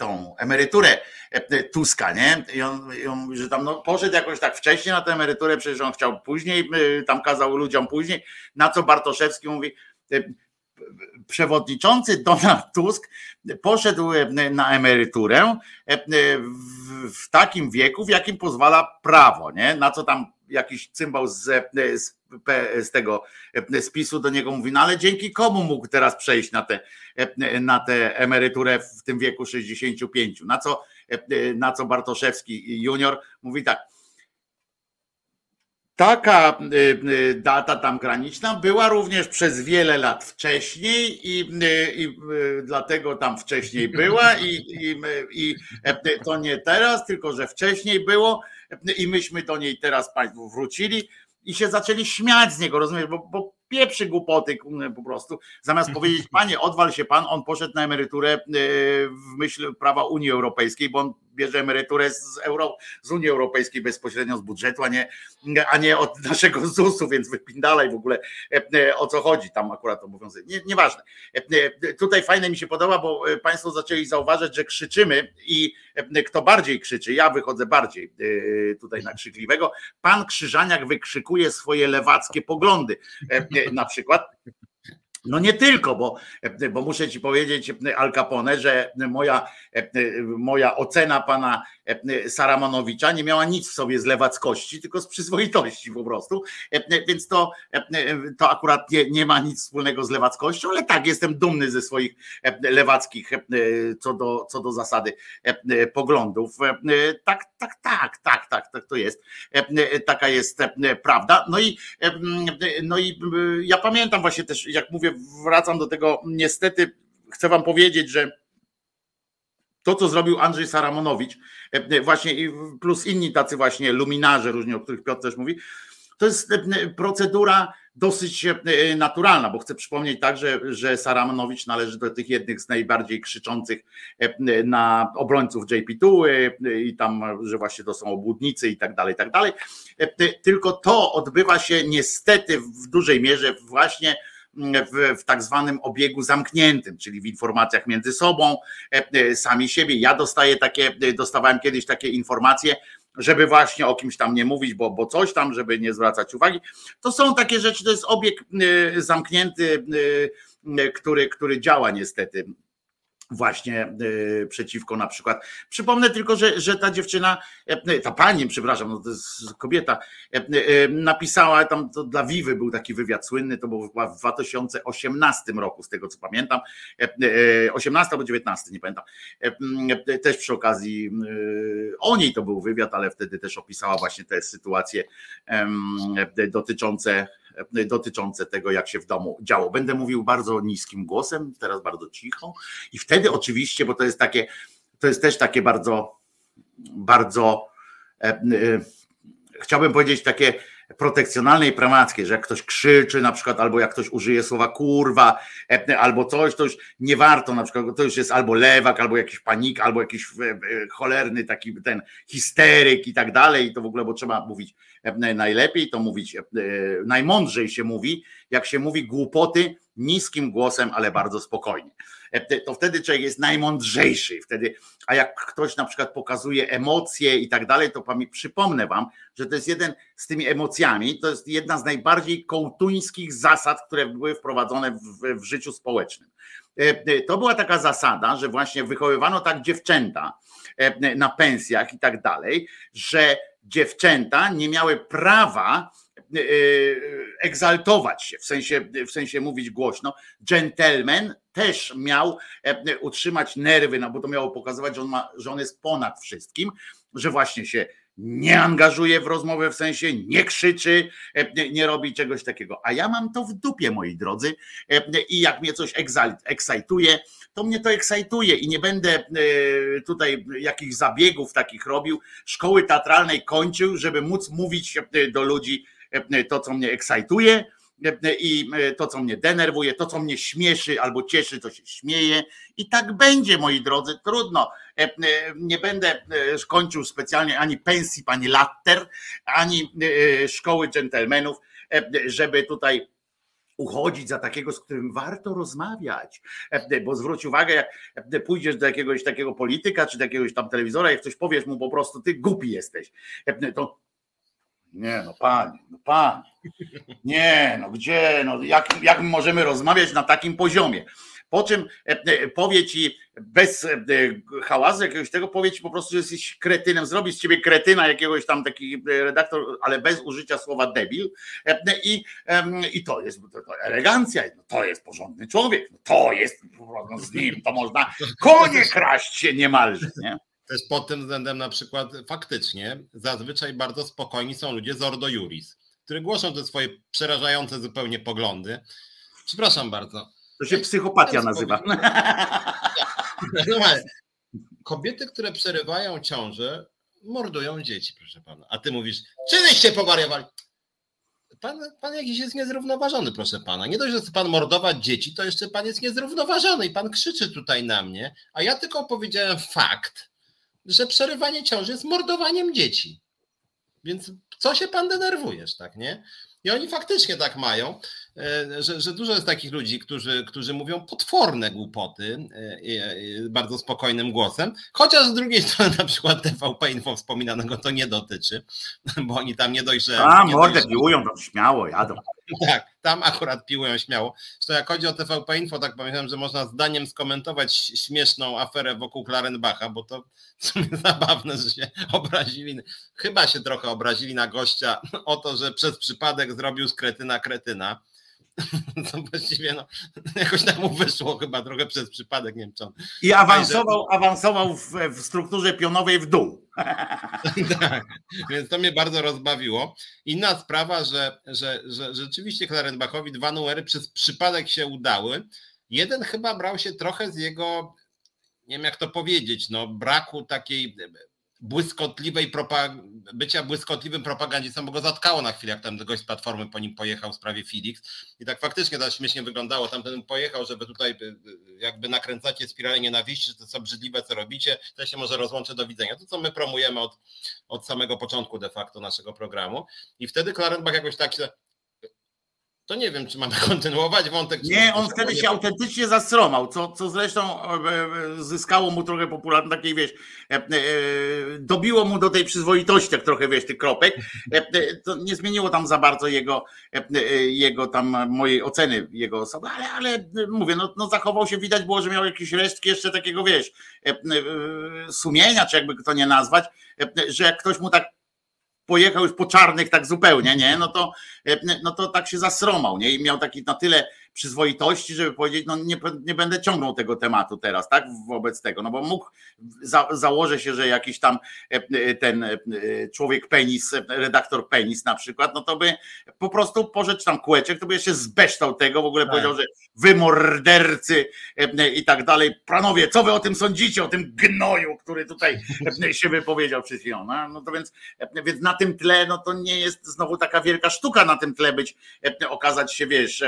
tą emeryturę e, Tuska, nie? I on, I on mówi, że tam no, poszedł jakoś tak wcześniej na tę emeryturę, przecież on chciał później, e, tam kazał ludziom później, na co Bartoszewski mówi, e, przewodniczący Donald Tusk poszedł na emeryturę w takim wieku, w jakim pozwala prawo, nie? Na co tam jakiś cymbał z, z, z tego spisu do niego mówi, no ale dzięki komu mógł teraz przejść na tę na tę emeryturę w tym wieku 65. Na co, na co Bartoszewski junior mówi tak, Taka data tam graniczna była również przez wiele lat wcześniej i, i dlatego tam wcześniej była i, i, i, to nie teraz, tylko że wcześniej było i myśmy do niej teraz Państwu wrócili i się zaczęli śmiać z niego, rozumiesz, bo, bo pieprzy głupoty po prostu. Zamiast powiedzieć, panie, odwal się pan, on poszedł na emeryturę e, w myśl prawa Unii Europejskiej, bo on bierze emeryturę z, Euro, z Unii Europejskiej bezpośrednio z budżetu, a nie, a nie od naszego ZUS-u, więc wypindalaj w ogóle e, e, o co chodzi tam akurat obowiązek. Nie, nieważne. Tutaj fajne mi się podoba, bo Państwo zaczęli zauważyć, że krzyczymy i kto bardziej krzyczy, ja wychodzę bardziej tutaj na krzykliwego. Pan Krzyżaniak wykrzykuje swoje lewackie poglądy na przykład. No nie tylko, bo, bo muszę ci powiedzieć, Al Capone, że moja, moja ocena pana Saramonowicza nie miała nic w sobie z lewackości, tylko z przyzwoitości po prostu. Więc to, to akurat nie, nie ma nic wspólnego z lewackością, ale tak, jestem dumny ze swoich lewackich co do, co do zasady poglądów. Tak, tak, tak, tak, tak, tak to jest. Taka jest prawda. No i, no i ja pamiętam właśnie też, jak mówię, wracam do tego, niestety chcę wam powiedzieć, że to, co zrobił Andrzej Saramonowicz, e, właśnie plus inni tacy właśnie luminarze różni, o których Piotr też mówi, to jest e, procedura dosyć e, naturalna, bo chcę przypomnieć także, że Saramonowicz należy do tych jednych z najbardziej krzyczących na obrońców JP2 i tam, że właśnie to są obłudnicy i tak dalej, i tak dalej. Tylko to odbywa się niestety w dużej mierze właśnie w, w tak zwanym obiegu zamkniętym, czyli w informacjach między sobą, e, e, sami siebie. Ja dostaję takie, e, dostawałem kiedyś takie informacje, żeby właśnie o kimś tam nie mówić, bo, bo coś tam, żeby nie zwracać uwagi. To są takie rzeczy, to jest obieg zamknięty, który, który działa niestety właśnie y, przeciwko na przykład. Przypomnę tylko, że, że ta dziewczyna, e, ta pani, przepraszam, no to jest kobieta, e, e, napisała tam, to dla Wiwy był taki wywiad słynny, to był w 2018 roku, z tego co pamiętam, 18 albo 19, nie pamiętam, też przy okazji o niej to był wywiad, ale wtedy też opisała właśnie te sytuacje dotyczące dotyczące tego, jak się w domu działo. Będę mówił bardzo niskim głosem, teraz bardzo cicho i wtedy oczywiście, bo to jest takie, to jest też takie bardzo, bardzo e, e, chciałbym powiedzieć takie protekcjonalne i pramackie, że jak ktoś krzyczy na przykład, albo jak ktoś użyje słowa kurwa, e, albo coś, to już nie warto, na przykład to już jest albo lewak, albo jakiś panik, albo jakiś cholerny taki ten histeryk i tak dalej, to w ogóle, bo trzeba mówić najlepiej, to mówić, najmądrzej się mówi, jak się mówi głupoty niskim głosem, ale bardzo spokojnie. To wtedy człowiek jest najmądrzejszy. Wtedy, a jak ktoś na przykład pokazuje emocje i tak dalej, to przypomnę wam, że to jest jeden z tymi emocjami, to jest jedna z najbardziej kołtuńskich zasad, które były wprowadzone w, w życiu społecznym. To była taka zasada, że właśnie wychowywano tak dziewczęta na pensjach i tak dalej, że dziewczęta nie miały prawa e, egzaltować się, w sensie, w sensie mówić głośno. Gentleman też miał e, utrzymać nerwy, no bo to miało pokazywać, że on, ma, że on jest ponad wszystkim, że właśnie się nie angażuje w rozmowę, w sensie nie krzyczy, nie robi czegoś takiego. A ja mam to w dupie, moi drodzy, i jak mnie coś ekscytuje, to mnie to ekscytuje i nie będę tutaj jakichś zabiegów takich robił, szkoły teatralnej kończył, żeby móc mówić do ludzi to, co mnie ekscytuje i to, co mnie denerwuje, to, co mnie śmieszy albo cieszy, to się śmieje. I tak będzie, moi drodzy, trudno. Nie będę kończył specjalnie ani pensji pani Latter, ani szkoły dżentelmenów, żeby tutaj uchodzić za takiego, z którym warto rozmawiać. Bo zwróć uwagę, jak pójdziesz do jakiegoś takiego polityka, czy do jakiegoś tam telewizora, jak coś powiesz mu po prostu, ty głupi jesteś, to nie, no panie, no panie. Nie, no gdzie, no jak, jak możemy rozmawiać na takim poziomie? Po czym e, e, powie ci bez e, hałasu jakiegoś tego, powie ci po prostu, że jesteś kretynem, zrobi z ciebie kretyna jakiegoś tam taki redaktor, ale bez użycia słowa debil i, i to jest to, elegancja, no to jest porządny człowiek, no to jest, no z nim to można konie kraść się niemalże, nie? Też pod tym względem na przykład faktycznie zazwyczaj bardzo spokojni są ludzie z Ordo Juris, którzy głoszą te swoje przerażające zupełnie poglądy. Przepraszam bardzo. To się psychopatia nazywa. No, kobiety, które przerywają ciążę, mordują dzieci, proszę pana. A ty mówisz, czyżeście powariowali? Pan, pan jakiś jest niezrównoważony, proszę pana. Nie dość, że chce pan mordować dzieci, to jeszcze pan jest niezrównoważony i pan krzyczy tutaj na mnie, a ja tylko powiedziałem fakt, że przerywanie ciąży jest mordowaniem dzieci. Więc co się pan denerwujesz, tak, nie? I oni faktycznie tak mają, że, że dużo jest takich ludzi, którzy, którzy mówią potworne głupoty e, bardzo spokojnym głosem, chociaż z drugiej strony na przykład TVP Info wspominanego to nie dotyczy, bo oni tam nie dość, że... A, mordę piłują, to śmiało jadą. Tak, tam akurat piłują śmiało. Zresztą jak chodzi o TVP Info, tak pamiętam, że można zdaniem skomentować śmieszną aferę wokół Klarenbacha, bo to w sumie zabawne, że się obrazili, chyba się trochę obrazili na gościa o to, że przez przypadek zrobił z kretyna kretyna. To właściwie no, jakoś tak mu wyszło chyba trochę przez przypadek, nie wiem. I awansował, awansował w, w strukturze pionowej w dół. tak, więc to mnie bardzo rozbawiło. Inna sprawa, że, że, że rzeczywiście Klarenbachowi dwa numery przez przypadek się udały. Jeden chyba brał się trochę z jego, nie wiem jak to powiedzieć, no braku takiej błyskotliwej bycia błyskotliwym propagandistą, bo go zatkało na chwilę, jak tam gość z Platformy po nim pojechał w sprawie Felix. I tak faktycznie to śmiesznie wyglądało, tamten pojechał, żeby tutaj y, y, jakby nakręcacie spiralę nienawiści, że to co obrzydliwe, co robicie, to się może rozłączę do widzenia. To, co my promujemy od, od samego początku de facto naszego programu. I wtedy Klarenbach jakoś tak się to nie wiem, czy mamy kontynuować wątek. Nie, on wtedy się autentycznie zastromał, co, co zresztą e, e, zyskało mu trochę popularność, takiej wiesz, e, dobiło mu do tej przyzwoitości, jak trochę wiesz, tych kropek. To nie zmieniło tam za bardzo jego, jego tam mojej oceny jego osoby, ale, ale mówię, no, no zachował się, widać było, że miał jakieś resztki jeszcze takiego, wiesz, sumienia, czy jakby to nie nazwać, że jak ktoś mu tak pojechał już po czarnych tak zupełnie, nie? No to, no to tak się zasromał, nie? I miał taki na tyle przyzwoitości, żeby powiedzieć, no nie, nie będę ciągnął tego tematu teraz, tak, wobec tego, no bo mógł, za, założę się, że jakiś tam e, e, ten e, człowiek penis, redaktor penis na przykład, no to by po prostu porzecz tam kółeczek, to by jeszcze zbeształ tego, w ogóle tak. powiedział, że wy mordercy i tak dalej, pranowie, co wy o tym sądzicie, o tym gnoju, który tutaj się wypowiedział przed chwilą, no, no to więc, więc na tym tle, no to nie jest znowu taka wielka sztuka na tym tle być, okazać się, wiesz,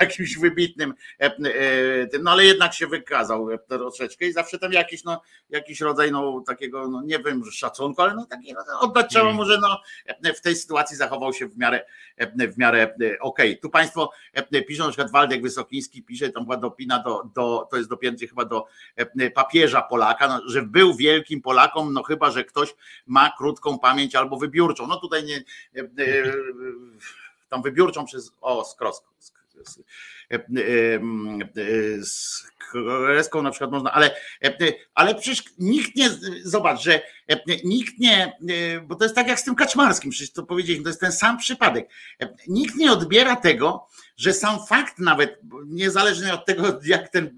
jakimś wybitnym, e, e, no ale jednak się wykazał troszeczkę i zawsze tam jakiś, no, jakiś rodzaj no, takiego, no nie wiem, szacunku, ale no taki, no, oddać trzeba mm. może no, w tej sytuacji zachował się w miarę, w miarę okej. Okay. Tu Państwo piszą, na przykład Waldek Wysokiński pisze, tam była dopina do, do, to jest dopięcie chyba do papieża Polaka, no, że był wielkim Polakom, no chyba, że ktoś ma krótką pamięć albo wybiórczą. No tutaj nie tam wybiórczą przez, o, skrosko, z Kreską na przykład można, ale, ale przecież nikt nie, zobacz, że nikt nie, bo to jest tak jak z tym Kaczmarskim, przecież to powiedzieliśmy, to jest ten sam przypadek. Nikt nie odbiera tego, że sam fakt nawet, niezależnie od tego, jak ten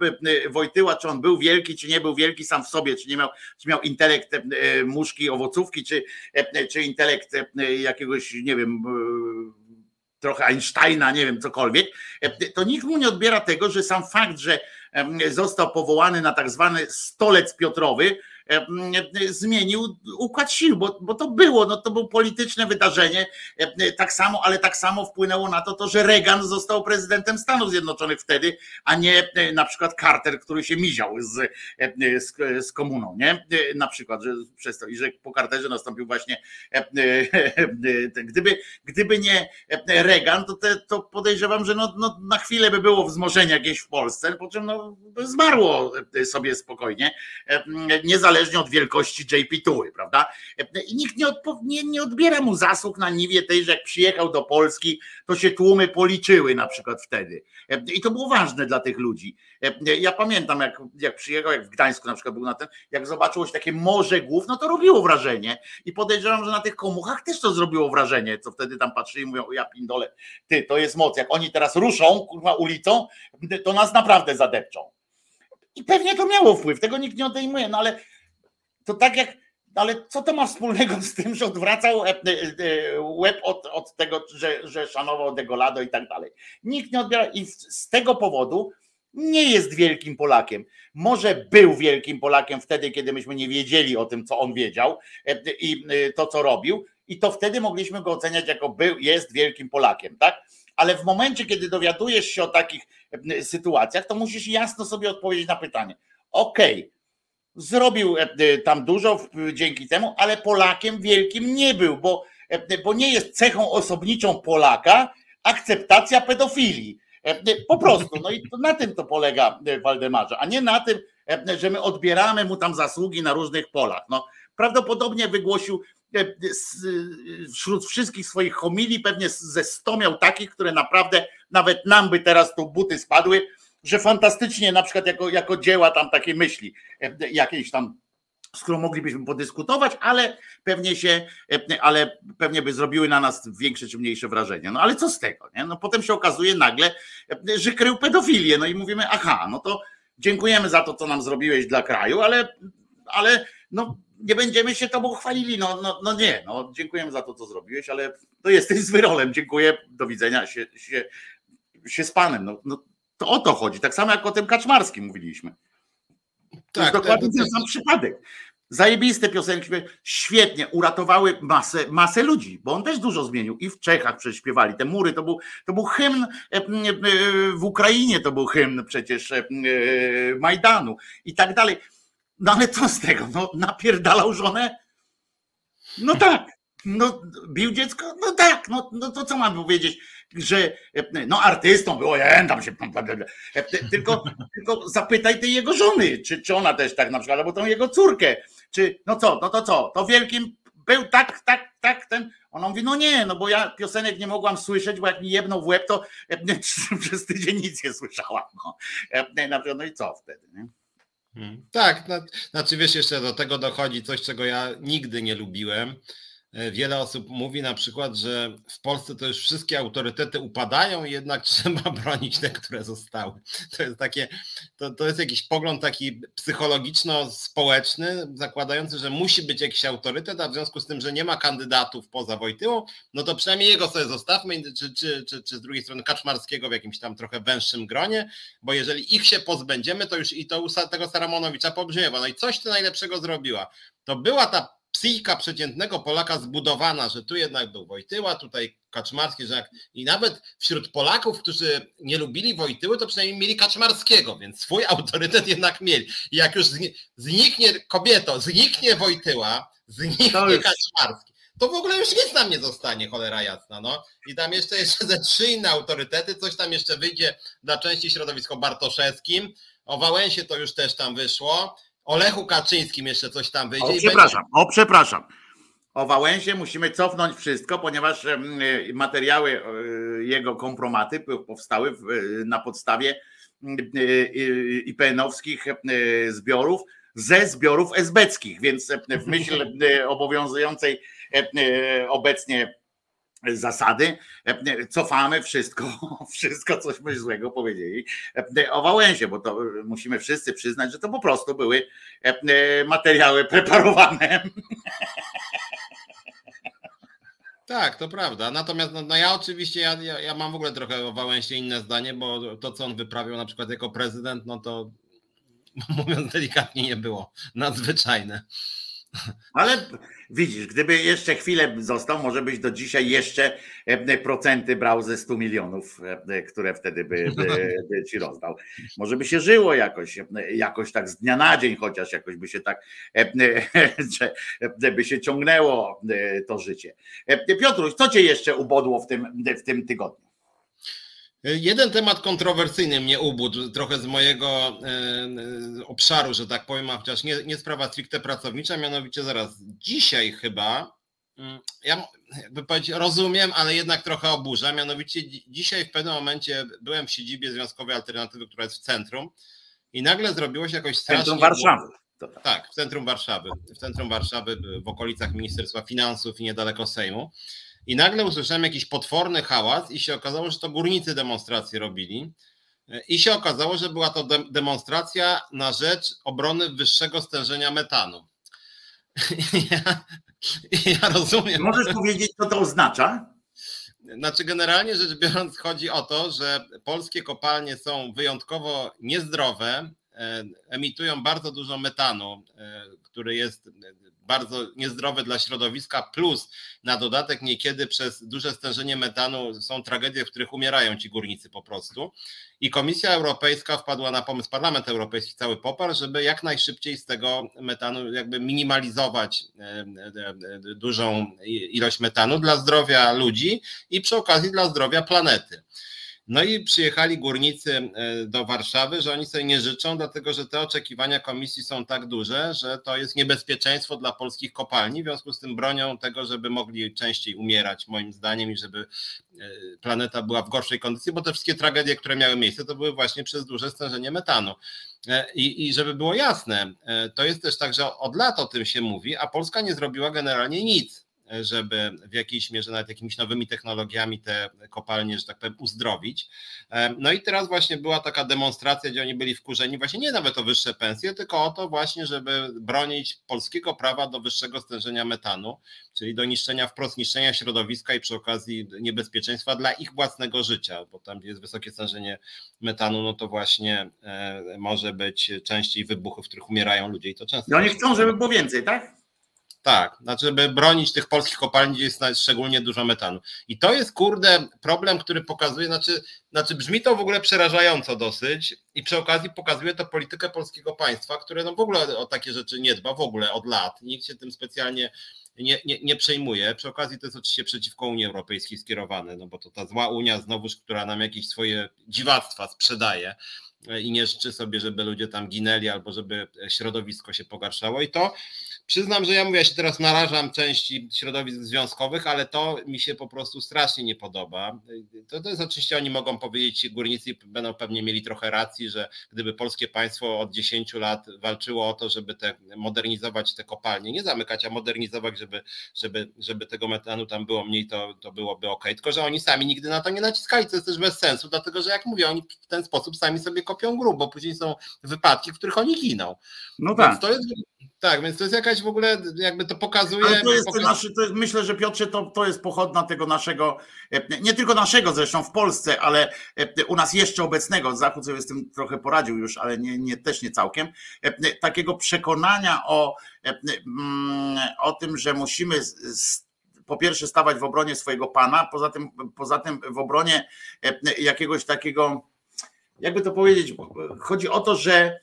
Wojtyła, czy on był wielki, czy nie był wielki sam w sobie, czy nie miał, czy miał intelekt muszki, owocówki, czy, czy intelekt jakiegoś, nie wiem, trochę Einsteina, nie wiem, cokolwiek, to nikt mu nie odbiera tego, że sam fakt, że został powołany na tak zwany stolec Piotrowy, E, zmienił układ sił, bo, bo to było, no to było polityczne wydarzenie, e, tak samo, ale tak samo wpłynęło na to, to, że Reagan został prezydentem Stanów Zjednoczonych wtedy, a nie e, na przykład Carter, który się miział z, z, z komuną, nie? Na przykład, że przez to i że po Carterze nastąpił właśnie gdyby, gdyby nie Reagan, to, te, to podejrzewam, że no, no, na chwilę by było wzmożenie jakieś w Polsce, po czym no, zmarło sobie spokojnie, niezależnie niezależnie od wielkości JP Tuły, prawda? I nikt nie, odpo, nie, nie odbiera mu zasług na niwie tej, że jak przyjechał do Polski, to się tłumy policzyły na przykład wtedy. I to było ważne dla tych ludzi. Ja pamiętam, jak, jak przyjechał, jak w Gdańsku na przykład był na ten, jak zobaczyło się takie morze głów, no to robiło wrażenie. I podejrzewam, że na tych komuchach też to zrobiło wrażenie, co wtedy tam patrzyli i mówią, ja pindole, ty, to jest moc. Jak oni teraz ruszą, kurwa, ulicą, to nas naprawdę zadepczą. I pewnie to miało wpływ, tego nikt nie odejmuje, no ale to tak jak, ale co to ma wspólnego z tym, że odwracał e, e, e, łeb od, od tego, że, że szanował Degolado i tak dalej. Nikt nie odbiera i z tego powodu nie jest wielkim Polakiem. Może był wielkim Polakiem wtedy, kiedy myśmy nie wiedzieli o tym, co on wiedział i to, co robił, i to wtedy mogliśmy go oceniać jako był, jest wielkim Polakiem, tak? Ale w momencie, kiedy dowiadujesz się o takich sytuacjach, to musisz jasno sobie odpowiedzieć na pytanie. Okej, okay, Zrobił e, e, tam dużo dzięki temu, ale Polakiem wielkim nie był, bo, e, bo nie jest cechą osobniczą Polaka akceptacja pedofilii. Po prostu. No i na tym to polega Waldemarze, a nie na tym, że my odbieramy mu tam zasługi na różnych polach. No, prawdopodobnie wygłosił wśród wszystkich swoich homilii pewnie ze sto miał takich, które naprawdę nawet nam by teraz tu buty spadły, że fantastycznie na przykład jako, jako dzieła tam takie myśli, e, jakieś tam z którą moglibyśmy podyskutować, ale pewnie się, e, ale pewnie by zrobiły na nas większe czy mniejsze wrażenie. No ale co z tego? Nie? No potem się okazuje nagle, e, że krył pedofilię. No i mówimy, aha, no to dziękujemy za to, co nam zrobiłeś dla kraju, ale, ale no, nie będziemy się tobą chwalili. No, no, no nie, no, dziękujemy za to, co zrobiłeś, ale to jesteś z wyrolem. Dziękuję, do widzenia się, się, się z panem. No, no to o to chodzi. Tak samo jak o tym Kaczmarskim mówiliśmy. To tak, jest dokładnie ten sam przypadek. Zajebiste piosenki, świetnie, uratowały masę, masę ludzi, bo on też dużo zmienił. I w Czechach prześpiewali te mury, to był, to był hymn e, e, w Ukrainie, to był hymn przecież e, Majdanu i tak dalej. No ale co z tego? No, napierdalał żonę? No tak. No, bił dziecko? No tak, no, no to co mam powiedzieć? że no artystą było, ja tam się tylko, tylko zapytaj tej jego żony, czy, czy ona też tak na przykład, albo tą jego córkę, czy no co, no to co, to wielkim był tak, tak, tak, ten, ona mówi, no nie, no bo ja piosenek nie mogłam słyszeć, bo jak mi jedną w łeb, to przez tydzień nic nie słyszałam. No, no i co wtedy, nie? Hmm. Tak, znaczy wiesz, jeszcze do tego dochodzi coś, czego ja nigdy nie lubiłem, wiele osób mówi na przykład, że w Polsce to już wszystkie autorytety upadają, jednak trzeba bronić te, które zostały. To jest takie, to, to jest jakiś pogląd taki psychologiczno-społeczny, zakładający, że musi być jakiś autorytet, a w związku z tym, że nie ma kandydatów poza Wojtyłą, no to przynajmniej jego sobie zostawmy, czy, czy, czy, czy z drugiej strony Kaczmarskiego w jakimś tam trochę węższym gronie, bo jeżeli ich się pozbędziemy, to już i to tego Saramonowicza pobrzmiewa. No i coś ty najlepszego zrobiła. To była ta psychika przeciętnego Polaka zbudowana, że tu jednak był Wojtyła, tutaj Kaczmarski, że jak, i nawet wśród Polaków, którzy nie lubili Wojtyły, to przynajmniej mieli Kaczmarskiego, więc swój autorytet jednak mieli. I jak już zniknie kobieto, zniknie Wojtyła, zniknie Kaczmarski, to w ogóle już nic nam nie zostanie, cholera jasna, no. I tam jeszcze, jeszcze ze trzy inne autorytety, coś tam jeszcze wyjdzie dla części środowisko Bartoszewskim, o Wałęsie to już też tam wyszło, o Lechu Kaczyńskim jeszcze coś tam wyjdzie. O, przepraszam, będzie... o przepraszam. O Wałęsie musimy cofnąć wszystko, ponieważ materiały jego kompromaty powstały na podstawie IPN-owskich zbiorów ze zbiorów esbeckich, więc w myśl obowiązującej obecnie zasady, cofamy wszystko, wszystko cośmy złego powiedzieli o Wałęsie, bo to musimy wszyscy przyznać, że to po prostu były materiały preparowane. Tak, to prawda. Natomiast no, no ja oczywiście, ja, ja, ja, mam w ogóle trochę o Wałęsie inne zdanie, bo to, co on wyprawiał na przykład jako prezydent, no to mówiąc delikatnie nie było nadzwyczajne. Ale widzisz, gdyby jeszcze chwilę został, może byś do dzisiaj jeszcze e, procenty brał ze 100 milionów, e, które wtedy by, by, by, ci rozdał. Może by się żyło jakoś, e, jakoś tak z dnia na dzień, chociaż jakoś by się tak, by się ciągnęło to życie. Piotruś, co cię jeszcze ubodło w tym, w tym tygodniu? Jeden temat kontrowersyjny mnie ubudł, trochę z mojego e, obszaru, że tak powiem, a chociaż nie, nie sprawa stricte pracownicza, mianowicie zaraz dzisiaj chyba, mm, ja jakby powiedzieć rozumiem, ale jednak trochę oburza, mianowicie dzisiaj w pewnym momencie byłem w siedzibie Związkowej Alternatywy, która jest w centrum i nagle zrobiło się jakoś strasznie... Centrum Warszawy. Tak. tak, w centrum Warszawy, w centrum Warszawy, w okolicach Ministerstwa Finansów i niedaleko Sejmu. I nagle usłyszałem jakiś potworny hałas i się okazało, że to górnicy demonstrację robili. I się okazało, że była to de demonstracja na rzecz obrony wyższego stężenia metanu. Ja, ja rozumiem. Możesz powiedzieć, co to oznacza? Znaczy, generalnie rzecz biorąc, chodzi o to, że polskie kopalnie są wyjątkowo niezdrowe, e, emitują bardzo dużo metanu, e, który jest bardzo niezdrowe dla środowiska, plus na dodatek niekiedy przez duże stężenie metanu są tragedie, w których umierają ci górnicy po prostu. I Komisja Europejska wpadła na pomysł, Parlament Europejski cały poparł, żeby jak najszybciej z tego metanu jakby minimalizować dużą ilość metanu dla zdrowia ludzi i przy okazji dla zdrowia planety. No i przyjechali górnicy e, do Warszawy, że oni sobie nie życzą, dlatego że te oczekiwania komisji są tak duże, że to jest niebezpieczeństwo dla polskich kopalni. W związku z tym bronią tego, żeby mogli częściej umierać, moim zdaniem, i żeby e, planeta była w gorszej kondycji, bo te wszystkie tragedie, które miały miejsce, to były właśnie przez duże stężenie metanu. E, I, I żeby było jasne, to jest też tak, że od lat o tym się mówi, a Polska nie zrobiła generalnie nic żeby w jakiejś mierze nawet jakimiś nowymi technologiami te kopalnie, że tak powiem, uzdrowić. No i teraz właśnie była taka demonstracja, gdzie oni byli wkurzeni właśnie nie nawet o wyższe pensje, tylko o to właśnie, żeby bronić polskiego prawa do wyższego stężenia metanu, czyli do niszczenia, wprost niszczenia środowiska i przy okazji niebezpieczeństwa dla ich własnego życia, bo tam, gdzie jest wysokie stężenie metanu, no to właśnie e, może być częściej wybuchy, w których umierają ludzie i to często. No oni chcą, żeby było więcej, tak? Tak, znaczy, żeby bronić tych polskich kopalni, gdzie jest szczególnie dużo metanu. I to jest, kurde, problem, który pokazuje, znaczy, znaczy brzmi to w ogóle przerażająco dosyć i przy okazji pokazuje to politykę polskiego państwa, które no w ogóle o takie rzeczy nie dba, w ogóle od lat. Nikt się tym specjalnie nie, nie, nie przejmuje. Przy okazji to jest oczywiście przeciwko Unii Europejskiej skierowane, no bo to ta zła Unia znowuż, która nam jakieś swoje dziwactwa sprzedaje i nie życzy sobie, żeby ludzie tam ginęli albo żeby środowisko się pogarszało i to Przyznam, że ja mówię, ja się teraz narażam części środowisk związkowych, ale to mi się po prostu strasznie nie podoba. To, to jest oczywiście, oni mogą powiedzieć, górnicy będą pewnie mieli trochę racji, że gdyby polskie państwo od 10 lat walczyło o to, żeby te, modernizować te kopalnie, nie zamykać, a modernizować, żeby, żeby, żeby tego metanu tam było mniej, to, to byłoby ok. Tylko, że oni sami nigdy na to nie naciskali, to jest też bez sensu, dlatego, że jak mówię, oni w ten sposób sami sobie kopią grób, bo później są wypadki, w których oni giną. No tak. Więc to jest tak, więc to jest jakaś w ogóle, jakby to pokazuje. Ale to jest, pokazuje... nasz, to jest myślę, że Piotrze, to, to jest pochodna tego naszego, e, nie tylko naszego zresztą w Polsce, ale e, u nas jeszcze obecnego, Zachód sobie z tym trochę poradził już, ale nie, nie, też nie całkiem, e, takiego przekonania o, mm, o tym, że musimy po pierwsze stawać w obronie swojego pana, poza tym, poza tym w obronie jakiegoś takiego, jakby to powiedzieć, chodzi o to, że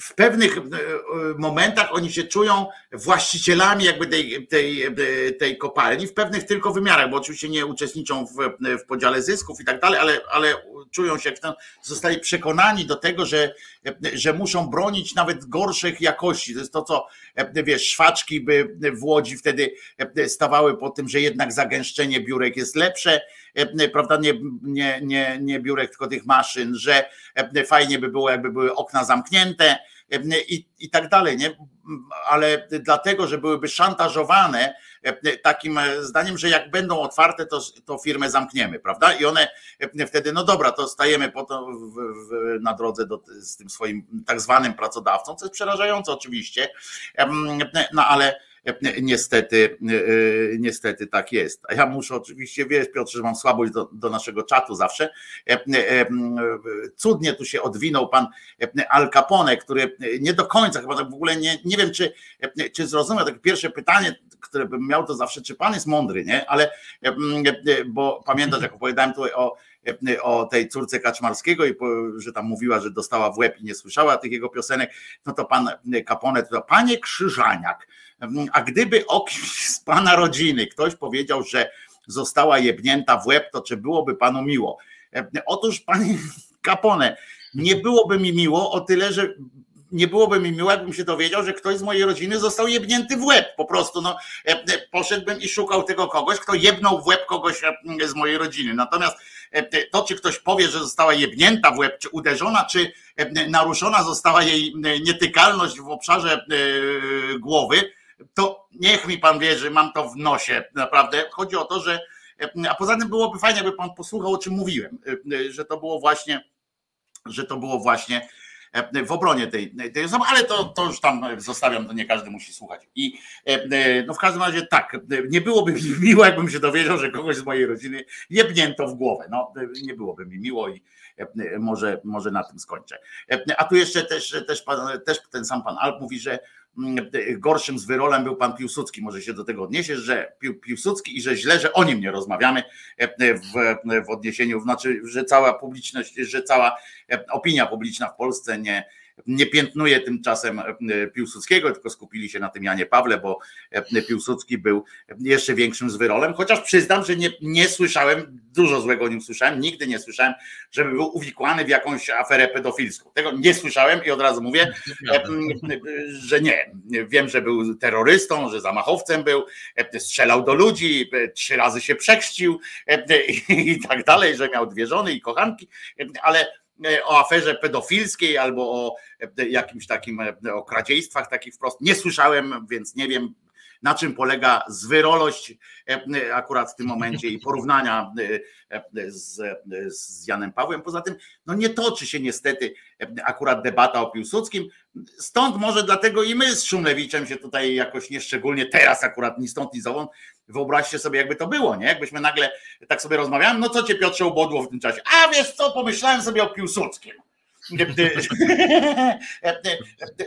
w pewnych e, momentach oni się czują właścicielami jakby tej, tej, tej kopalni, w pewnych tylko wymiarach, bo oczywiście nie uczestniczą w, w podziale zysków i tak dalej, ale, ale czują się, jak zostali przekonani do tego, że, że muszą bronić nawet gorszych jakości. To jest to, co wiesz, szwaczki by w Łodzi wtedy stawały po tym, że jednak zagęszczenie biurek jest lepsze, prawda, nie, nie, nie, nie biurek, tylko tych maszyn, że fajnie by było, jakby były okna zamknięte, i, i tak dalej, nie? Ale dlatego, że byłyby szantażowane takim zdaniem, że jak będą otwarte, to, to firmę zamkniemy, prawda? I one wtedy, no dobra, to stajemy po w, w, na drodze do, z tym swoim tak zwanym pracodawcą, co jest przerażające oczywiście, no ale Niestety, e, niestety tak jest. A ja muszę oczywiście, wiesz Piotr, że mam słabość do, do naszego czatu zawsze. E, e, cudnie tu się odwinął pan Al Capone, który nie do końca chyba tak w ogóle nie, nie wiem, czy, czy zrozumiał takie pierwsze pytanie, które bym miał, to zawsze, czy pan jest mądry, nie? Ale bo pamiętasz, jak opowiadałem tutaj o o tej córce Kaczmarskiego i że tam mówiła, że dostała w łeb i nie słyszała tych jego piosenek, no to pan Capone, to panie Krzyżaniak, a gdyby o kimś z pana rodziny ktoś powiedział, że została jebnięta w łeb, to czy byłoby panu miło? Otóż panie Capone, nie byłoby mi miło o tyle, że nie byłoby mi miło, jakbym się dowiedział, że ktoś z mojej rodziny został jebnięty w łeb. Po prostu no, poszedłbym i szukał tego kogoś, kto jebnął w łeb kogoś z mojej rodziny. Natomiast to, czy ktoś powie, że została jebnięta w łeb, czy uderzona, czy naruszona została jej nietykalność w obszarze głowy, to niech mi pan wierzy, mam to w nosie, naprawdę. Chodzi o to, że a poza tym byłoby fajnie, jakby pan posłuchał, o czym mówiłem, że to było właśnie, że to było właśnie w obronie tej, tej osoby, ale to, to już tam zostawiam, to nie każdy musi słuchać. I no w każdym razie tak, nie byłoby mi miło, jakbym się dowiedział, że kogoś z mojej rodziny jebnięto w głowę. No, nie byłoby mi miło i może, może na tym skończę. A tu jeszcze też, też, pan, też ten sam pan Alp mówi, że gorszym z wyrolem był pan Piłsudski. Może się do tego odniesiesz, że Piłsudski i że źle, że o nim nie rozmawiamy e, w, w odniesieniu, znaczy, że cała publiczność, że cała e, opinia publiczna w Polsce nie, nie piętnuje tymczasem e, Piłsudskiego, tylko skupili się na tym Janie Pawle, bo e, Piłsudski był jeszcze większym zwyrolem, chociaż przyznam, że nie, nie słyszałem, dużo złego o nim słyszałem, nigdy nie słyszałem, żeby był uwikłany w jakąś aferę pedofilską. Tego nie słyszałem i od razu mówię, e, że nie. Wiem, że był terrorystą, że zamachowcem był, strzelał do ludzi, trzy razy się przekrzcił i tak dalej, że miał dwie żony i kochanki, ale o aferze pedofilskiej albo o e, jakimś takim e, o kradziejstwach takich wprost nie słyszałem, więc nie wiem na czym polega zwyrolość akurat w tym momencie i porównania z, z Janem Pawłem. Poza tym no nie toczy się niestety akurat debata o Piłsudskim. Stąd może dlatego i my z Szumlewiczem się tutaj jakoś nieszczególnie teraz akurat ni stąd ni zowąd Wyobraźcie sobie, jakby to było, nie? Jakbyśmy nagle tak sobie rozmawiali, no co cię Piotrze ubodło w tym czasie? A wiesz co, pomyślałem sobie o Piłsudskim.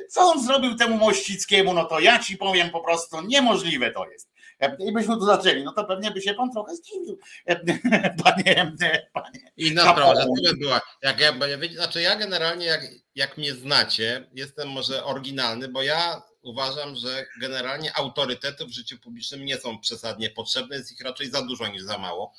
Co on zrobił temu Mościckiemu, no to ja ci powiem po prostu, niemożliwe to jest. I byśmy tu zaczęli, no to pewnie by się pan trochę zdziwił, panie, panie. Inna sprawa, że była, jak ja, znaczy ja generalnie, jak, jak mnie znacie, jestem może oryginalny, bo ja uważam, że generalnie autorytety w życiu publicznym nie są przesadnie potrzebne, jest ich raczej za dużo niż za mało.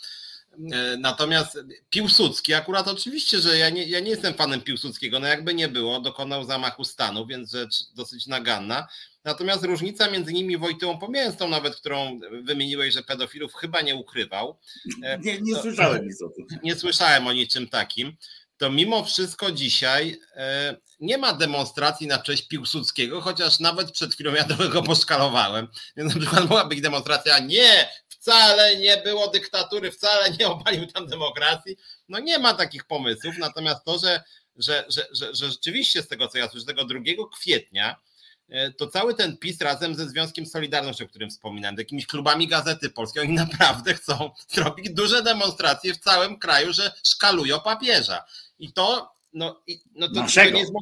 E, natomiast Piłsudski, akurat oczywiście, że ja nie, ja nie jestem fanem Piłsudskiego, no jakby nie było, dokonał zamachu stanu, więc rzecz dosyć naganna. Natomiast różnica między nimi Wojtyłą, pomijając tą nawet, którą wymieniłeś, że pedofilów chyba nie ukrywał. E, nie, nie słyszałem nic o tym. Nie słyszałem o niczym takim to mimo wszystko dzisiaj e, nie ma demonstracji na cześć Piłsudskiego, chociaż nawet przed chwilą ja go poszkalowałem. Więc na przykład mogła być demonstracja, nie, wcale nie było dyktatury, wcale nie obalił tam demokracji. No nie ma takich pomysłów, natomiast to, że, że, że, że, że rzeczywiście z tego, co ja słyszę, tego 2 kwietnia, e, to cały ten PiS razem ze Związkiem Solidarności, o którym wspominałem, jakimiś klubami Gazety Polskiej, oni naprawdę chcą zrobić duże demonstracje w całym kraju, że szkalują papieża. I to, no, i, no to, naszego. to nie jest,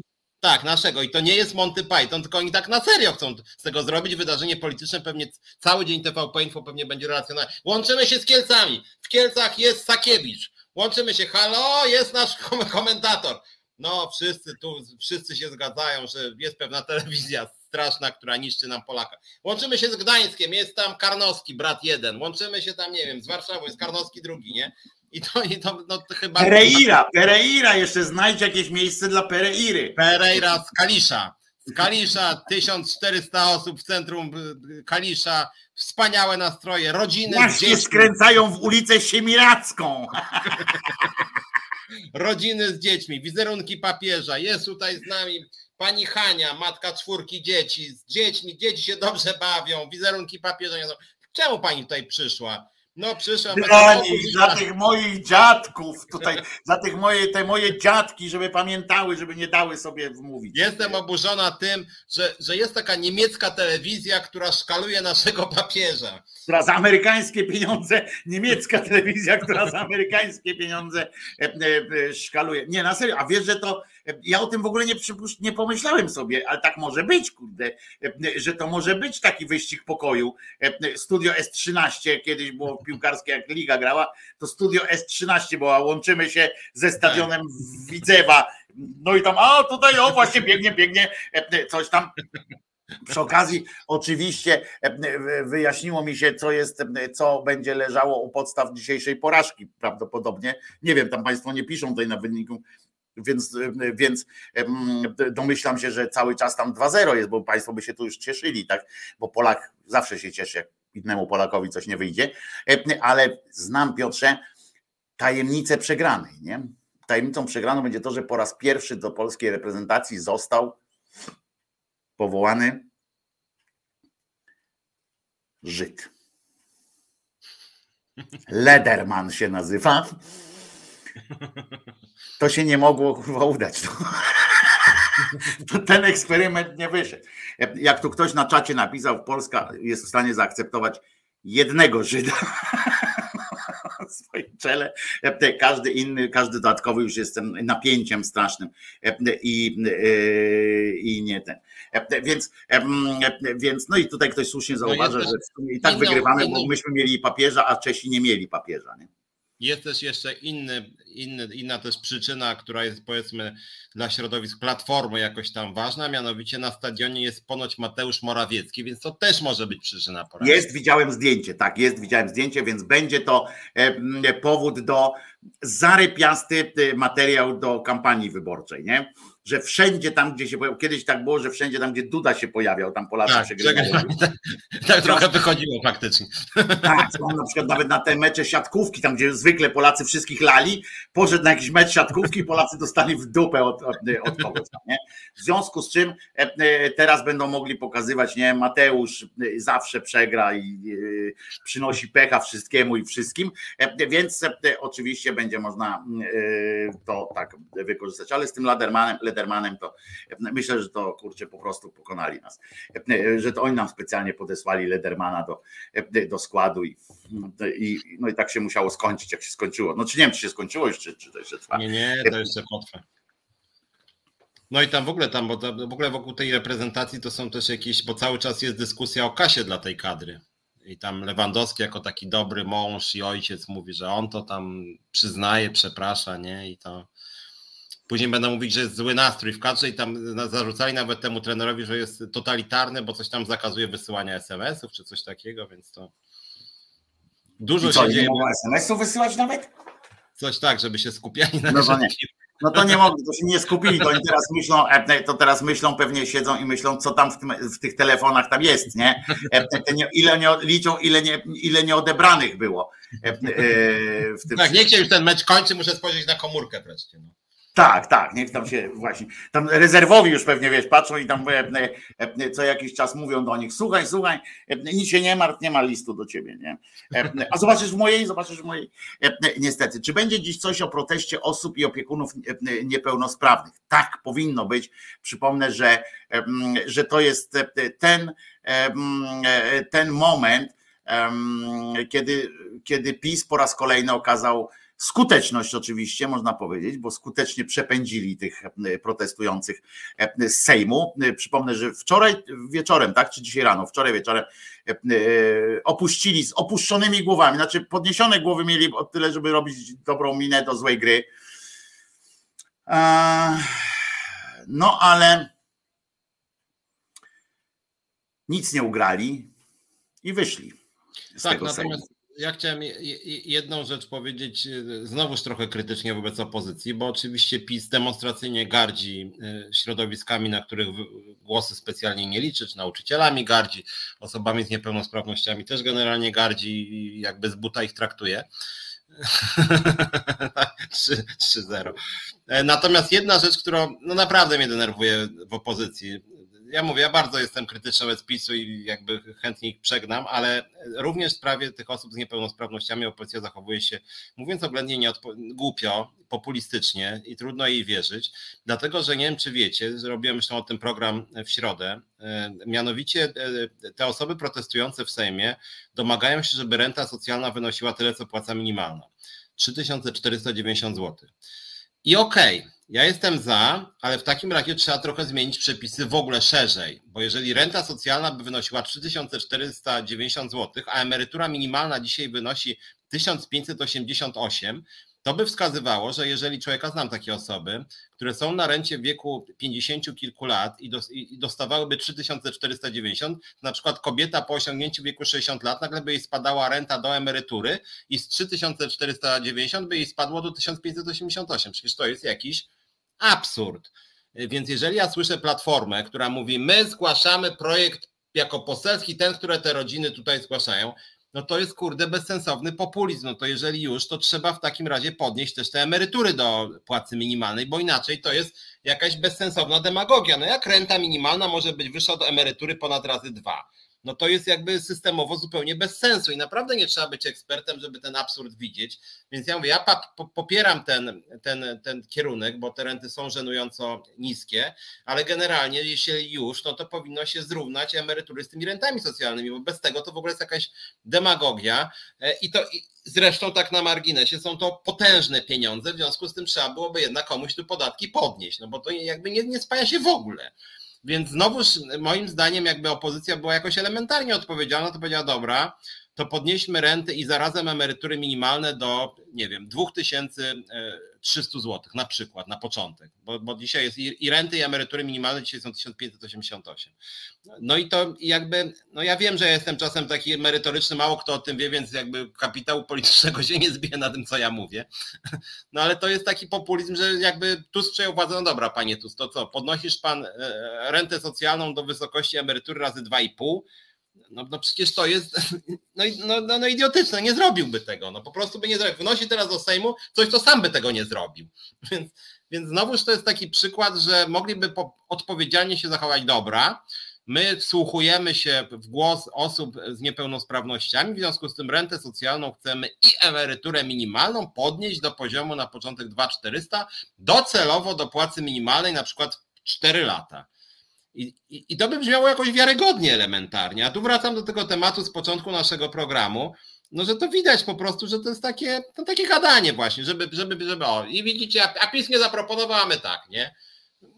tak, naszego. I to nie jest Monty Python, tylko oni tak na serio chcą z tego zrobić wydarzenie polityczne. Pewnie cały dzień TVP Info pewnie będzie relacjonować. Łączymy się z Kielcami. W Kielcach jest Sakiewicz. Łączymy się. Halo, jest nasz komentator. No, wszyscy tu, wszyscy się zgadzają, że jest pewna telewizja straszna, która niszczy nam Polaka. Łączymy się z Gdańskiem, jest tam Karnowski, brat jeden. Łączymy się tam, nie wiem, z Warszawą, jest Karnowski drugi, nie? I to, i to no, to chyba. Pereira, Pereira, jeszcze znajdź jakieś miejsce dla Pereiry. Pereira z Kalisza. Z Kalisza, 1400 osób w centrum Kalisza, wspaniałe nastroje, rodziny Właśnie skręcają w ulicę Siemiracką. rodziny z dziećmi, wizerunki papieża, jest tutaj z nami pani Hania, matka czwórki dzieci, z dziećmi, dzieci się dobrze bawią, wizerunki papieża. Czemu pani tutaj przyszła? No przyszłam. Dla nich, dla tych moich dziadków tutaj, za tych moje, te moje dziadki, żeby pamiętały, żeby nie dały sobie wmówić. Jestem oburzona tym, że, że jest taka niemiecka telewizja, która szkaluje naszego papieża. Która za amerykańskie pieniądze, niemiecka telewizja, która za amerykańskie pieniądze e, e, szkaluje. Nie, na serio, a wiesz, że to ja o tym w ogóle nie, nie pomyślałem sobie, ale tak może być, kurde, że to może być taki wyścig pokoju. Studio S13 kiedyś było piłkarskie, jak Liga grała, to studio S13 było, a łączymy się ze stadionem Widzewa. No i tam, a tutaj, o właśnie biegnie, biegnie, coś tam. Przy okazji, oczywiście wyjaśniło mi się, co jest, co będzie leżało u podstaw dzisiejszej porażki prawdopodobnie. Nie wiem, tam Państwo nie piszą tutaj na wyniku więc, więc domyślam się, że cały czas tam 2-0 jest, bo Państwo by się tu już cieszyli, tak? Bo Polak zawsze się cieszy, jak innemu Polakowi coś nie wyjdzie. Ale znam, Piotrze, tajemnicę przegranej, nie? Tajemnicą przegraną będzie to, że po raz pierwszy do polskiej reprezentacji został powołany Żyd. Lederman się nazywa. To się nie mogło kurwa udać. To ten eksperyment nie wyszedł. Jak tu ktoś na czacie napisał, Polska jest w stanie zaakceptować jednego Żyda w swoim czele. Każdy inny, każdy dodatkowy już jest napięciem strasznym i, i nie ten. Więc, więc no i tutaj ktoś słusznie no zauważa, że i tak wygrywamy, bo myśmy mieli papieża, a Czesi nie mieli papieża. Nie? Jest też jeszcze inny, inny, inna też przyczyna, która jest powiedzmy dla środowisk Platformy jakoś tam ważna, mianowicie na stadionie jest ponoć Mateusz Morawiecki, więc to też może być przyczyna. Jest, widziałem zdjęcie, tak, jest, widziałem zdjęcie, więc będzie to powód do zarypiasty e, materiał do kampanii wyborczej, nie? Że wszędzie tam, gdzie się pojawiał, kiedyś tak było, że wszędzie tam, gdzie Duda się pojawiał, tam Polacy tak, przegrywali. Tak, tak trochę wychodziło faktycznie. Tak, na przykład nawet na te mecze siatkówki, tam gdzie zwykle Polacy wszystkich lali, poszedł na jakiś mecz siatkówki, Polacy dostali w dupę od, od, od kogoś nie? W związku z czym e, e, teraz będą mogli pokazywać, nie, Mateusz e, zawsze przegra i przynosi pecha wszystkiemu i wszystkim, więc oczywiście będzie można to tak wykorzystać, ale z tym Ladermanem, Ledermanem, to myślę, że to kurczę po prostu pokonali nas. Że to oni nam specjalnie podesłali Ledermana do, do składu i, i, no i tak się musiało skończyć, jak się skończyło. No czy nie wiem, czy się skończyło czy, czy to jeszcze trwa. Nie, nie, to jeszcze potrwa. No i tam w ogóle tam, bo w ogóle wokół tej reprezentacji to są też jakieś, bo cały czas jest dyskusja o kasie dla tej kadry. I tam Lewandowski jako taki dobry mąż i ojciec mówi, że on to tam przyznaje, przeprasza, nie? I to Później będą mówić, że jest zły nastrój w kadrze i tam zarzucali nawet temu trenerowi, że jest totalitarny, bo coś tam zakazuje wysyłania SMS-ów czy coś takiego, więc to dużo I co, się dzieje. Nie SMS-ów wysyłać nawet? Coś tak, żeby się skupiali na no to nie. No to nie mogli, to się nie skupili, to oni teraz myślą, e, to teraz myślą, pewnie siedzą i myślą, co tam w, tym, w tych telefonach tam jest, nie? E, ile nie liczą, ile nie, ile nieodebranych było. E, w tym tak, niech się już ten mecz kończy, muszę spojrzeć na komórkę wreszcie. No. Tak, tak, niech tam się właśnie, tam rezerwowi już pewnie wiesz, patrzą i tam e, e, e, co jakiś czas mówią do nich, słuchaj, słuchaj, nic się nie martw, nie ma listu do ciebie, nie? A zobaczysz w mojej, zobaczysz w mojej, niestety. Czy będzie dziś coś o proteście osób i opiekunów niepełnosprawnych? Tak, powinno być. Przypomnę, że, że to jest ten, ten moment, kiedy, kiedy PiS po raz kolejny okazał Skuteczność oczywiście, można powiedzieć, bo skutecznie przepędzili tych e, protestujących e, z Sejmu. E, przypomnę, że wczoraj wieczorem, tak, czy dzisiaj rano, wczoraj wieczorem opuścili z opuszczonymi głowami, znaczy podniesione głowy mieli o tyle, żeby robić dobrą minę do złej gry. No ale nic nie ugrali i wyszli z tak, tego natomiast, ja chciałem jedną rzecz powiedzieć, e, znowuż trochę krytycznie wobec opozycji, bo oczywiście PiS demonstracyjnie gardzi e, środowiskami, na których głosy specjalnie nie liczy, czy nauczycielami gardzi, osobami z niepełnosprawnościami też generalnie gardzi i jakby z buta ich traktuje. 3-0. E, natomiast jedna rzecz, która no naprawdę mnie denerwuje w opozycji, ja mówię, ja bardzo jestem krytyczny wobec PiSu i jakby chętnie ich przegnam, ale również w sprawie tych osób z niepełnosprawnościami opozycja zachowuje się, mówiąc oględnie, nieodpo- głupio, populistycznie i trudno jej wierzyć, dlatego że nie wiem, czy wiecie, zrobiłem zresztą o tym program w środę, e, mianowicie e, te osoby protestujące w Sejmie domagają się, żeby renta socjalna wynosiła tyle, co płaca minimalna. 3490 zł. I okej, okay, ja jestem za, ale w takim razie trzeba trochę zmienić przepisy w ogóle szerzej, bo jeżeli renta socjalna by wynosiła 3490 zł, a emerytura minimalna dzisiaj wynosi 1588, to by wskazywało, że jeżeli człowieka, znam takie osoby, które są na rencie w wieku 50 kilku lat i, do, i dostawałyby 3490, na przykład kobieta po osiągnięciu wieku 60 lat, nagle by jej spadała renta do emerytury i z 3490 by jej spadło do 1588. Przecież to jest jakiś absurd. Więc jeżeli ja słyszę platformę, która mówi, my zgłaszamy projekt jako poselski, ten, które te rodziny tutaj zgłaszają, no to jest kurde bezsensowny populizm. No to jeżeli już, to trzeba w takim razie podnieść też te emerytury do płacy minimalnej, bo inaczej to jest jakaś bezsensowna demagogia. No jak renta minimalna może być wyższa do emerytury ponad razy dwa? No to jest jakby systemowo zupełnie bez sensu i naprawdę nie trzeba być ekspertem, żeby ten absurd widzieć. Więc ja mówię, ja popieram ten, ten, ten kierunek, bo te renty są żenująco niskie, ale generalnie jeśli już, no to powinno się zrównać emerytury z tymi rentami socjalnymi, bo bez tego to w ogóle jest jakaś demagogia e, i to zresztą tak na marginesie są to potężne pieniądze, w związku z tym trzeba byłoby jednak komuś tu podatki podnieść, no bo to jakby nie, nie spaja się w ogóle. Więc znowuż moim zdaniem jakby opozycja była jakoś elementarnie odpowiedzialna, to powiedziała dobra, to podnieśmy renty i zarazem emerytury minimalne do, nie wiem, 2300 zł na przykład, na początek, bo, bo dzisiaj jest i, i renty i emerytury minimalne dzisiaj są 1588. No i to jakby, no ja wiem, że ja jestem czasem taki merytoryczny, mało kto o tym wie, więc jakby kapitału politycznego się nie zbije na tym, co ja mówię. No ale to jest taki populizm, że jakby tu przejął władzę, no dobra panie Tusk, to co, podnosisz pan e, rentę socjalną do wysokości emerytury razy 2,5, no, no przecież to jest no, no, no, no idiotyczne, nie zrobiłby tego, no po prostu by nie zrobił. Wnosi teraz do Sejmu coś, co sam by tego nie zrobił. Więc, więc znowuż to jest taki przykład, że mogliby po, odpowiedzialnie się zachować dobra. My wsłuchujemy się w głos osób z niepełnosprawnościami, w związku z tym rentę socjalną chcemy i emeryturę minimalną podnieść do poziomu na początek 2400, docelowo do płacy minimalnej na przykład 4 lata. I, i, I to by brzmiało jakoś wiarygodnie elementarnie. A tu wracam do tego tematu z początku naszego programu, no że to widać po prostu, że to jest takie, to takie gadanie właśnie, żeby, żeby, żeby o, i widzicie, a, a PiS nie zaproponował, tak, nie?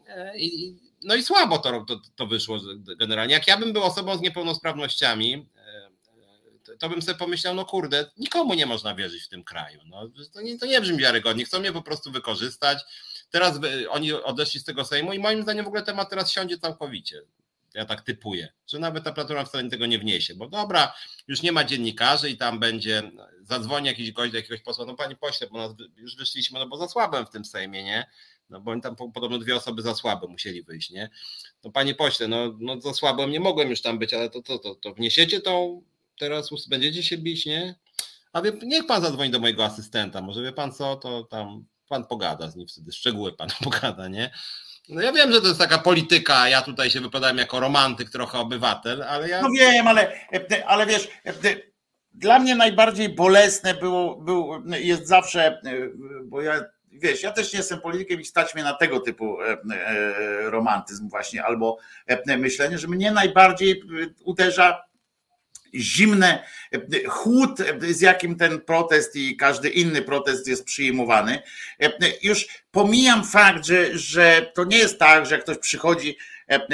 E, I, no i słabo to, to, to wyszło generalnie. Jak ja bym był osobą z niepełnosprawnościami, e, to bym sobie pomyślał, no kurde, nikomu nie można wierzyć w tym kraju. No, to, nie, to nie brzmi wiarygodnie, chcą mnie po prostu wykorzystać. Teraz oni odeszli z tego Sejmu i moim zdaniem w ogóle temat teraz siądzie całkowicie. Ja tak typuję, że nawet ta platforma wcale tego nie wniesie, bo dobra, już nie ma dziennikarzy i tam będzie, zadzwoni jakiś gość do jakiegoś posła, no panie pośle, bo nas już wyszliśmy, no bo za słabym w tym Sejmie, nie? No bo oni tam podobno dwie osoby za słabe musieli wyjść, nie? No panie pośle, no, no za słabym nie mogłem już tam być, ale to, to, to, to wniesiecie tą, teraz będziecie się bić, nie? A wie, niech pan zadzwoni do mojego asystenta, może wie pan co, to tam pan pogada z nim wtedy, szczegóły pan pogada, nie? No ja wiem, że to jest taka polityka, ja tutaj się wypowiadam jako romantyk, trochę obywatel, ale ja... No wiem, ale, ale wiesz, dla mnie najbardziej bolesne było, był, jest zawsze, bo ja, wiesz, ja też nie jestem politykiem i stać mnie na tego typu e, e, romantyzm właśnie, albo e, myślenie, że mnie najbardziej uderza zimne, chłód, z jakim ten protest i każdy inny protest jest przyjmowany. Już pomijam fakt, że, że to nie jest tak, że jak ktoś przychodzi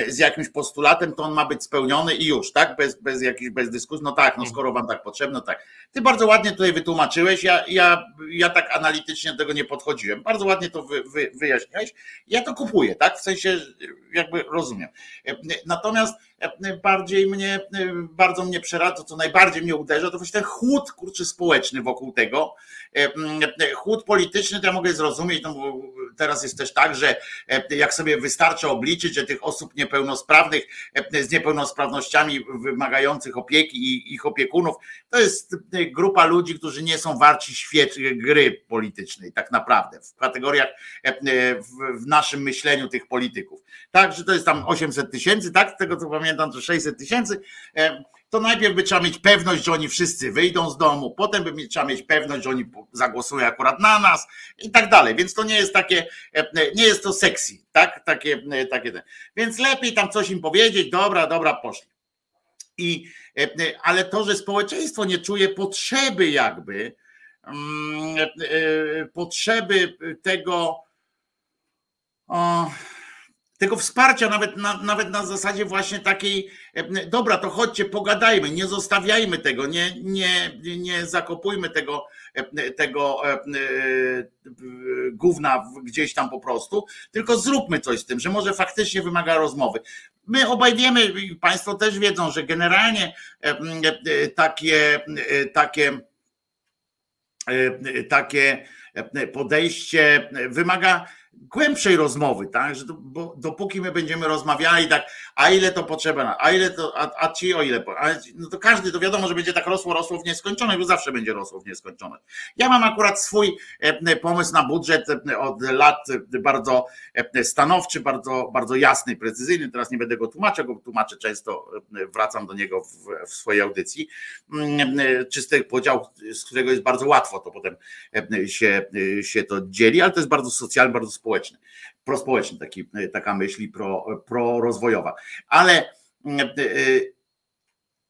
z jakimś postulatem, to on ma być spełniony i już, tak? Bez, bez jakiejś bez dyskusji. No tak, no skoro wam tak potrzebno, tak. Ty bardzo ładnie tutaj wytłumaczyłeś, ja, ja, ja tak analitycznie do tego nie podchodziłem, bardzo ładnie to wy, wy, wyjaśniłeś, ja to kupuję, tak, w sensie jakby rozumiem. Natomiast bardziej mnie, bardzo mnie przeradza, co najbardziej mnie uderza, to właśnie ten chłód kurczy społeczny wokół tego, chłód polityczny to ja mogę zrozumieć, no bo teraz jest też tak, że jak sobie wystarczy obliczyć, że tych osób niepełnosprawnych, z niepełnosprawnościami wymagających opieki i ich opiekunów, to jest grupa ludzi, którzy nie są warci świetnej gry politycznej tak naprawdę, w kategoriach w naszym myśleniu tych polityków. Tak, że to jest tam 800 tysięcy, tak, z tego co pamiętam, to 600 tysięcy, to najpierw by trzeba mieć pewność, że oni wszyscy wyjdą z domu, potem by trzeba mieć pewność, że oni zagłosują akurat na nas i tak dalej. Więc to nie jest takie, nie jest to sexy, tak? Takie, takie. Więc lepiej tam coś im powiedzieć, dobra, dobra, poszli. I, ale to, że społeczeństwo nie czuje potrzeby jakby, mm, potrzeby tego, tego wsparcia, nawet na, nawet na zasadzie właśnie takiej, e, dobra, to chodźcie, pogadajmy, nie zostawiajmy tego, nie, nie, nie zakopujmy tego, e, tego e, gówna gdzieś tam po prostu, tylko zróbmy coś z tym, że może faktycznie wymaga rozmowy. My obaj wiemy, Państwo też wiedzą, że generalnie takie, takie, takie podejście wymaga głębszej rozmowy, tak? Że bo dopóki my będziemy rozmawiali tak, a ile to potrzeba, a ile to, a, a ci o ile, a, no to każdy, to wiadomo, że będzie tak rosło, rosło w nieskończoność, bo zawsze będzie rosło w nieskończoność. Ja mam akurat swój e, pomysł na budżet e, od lat e, bardzo stanowczy, bardzo, bardzo jasny, precyzyjny, teraz nie będę go tłumaczył, go tłumaczę często, wracam do niego w, w swojej audycji. Mm, czysty podział, z którego jest bardzo łatwo, to potem się, się to dzieli, ale to jest bardzo socjalny, bardzo prospołeczny, taki, taka myśl pro, prorozwojowa. Ale,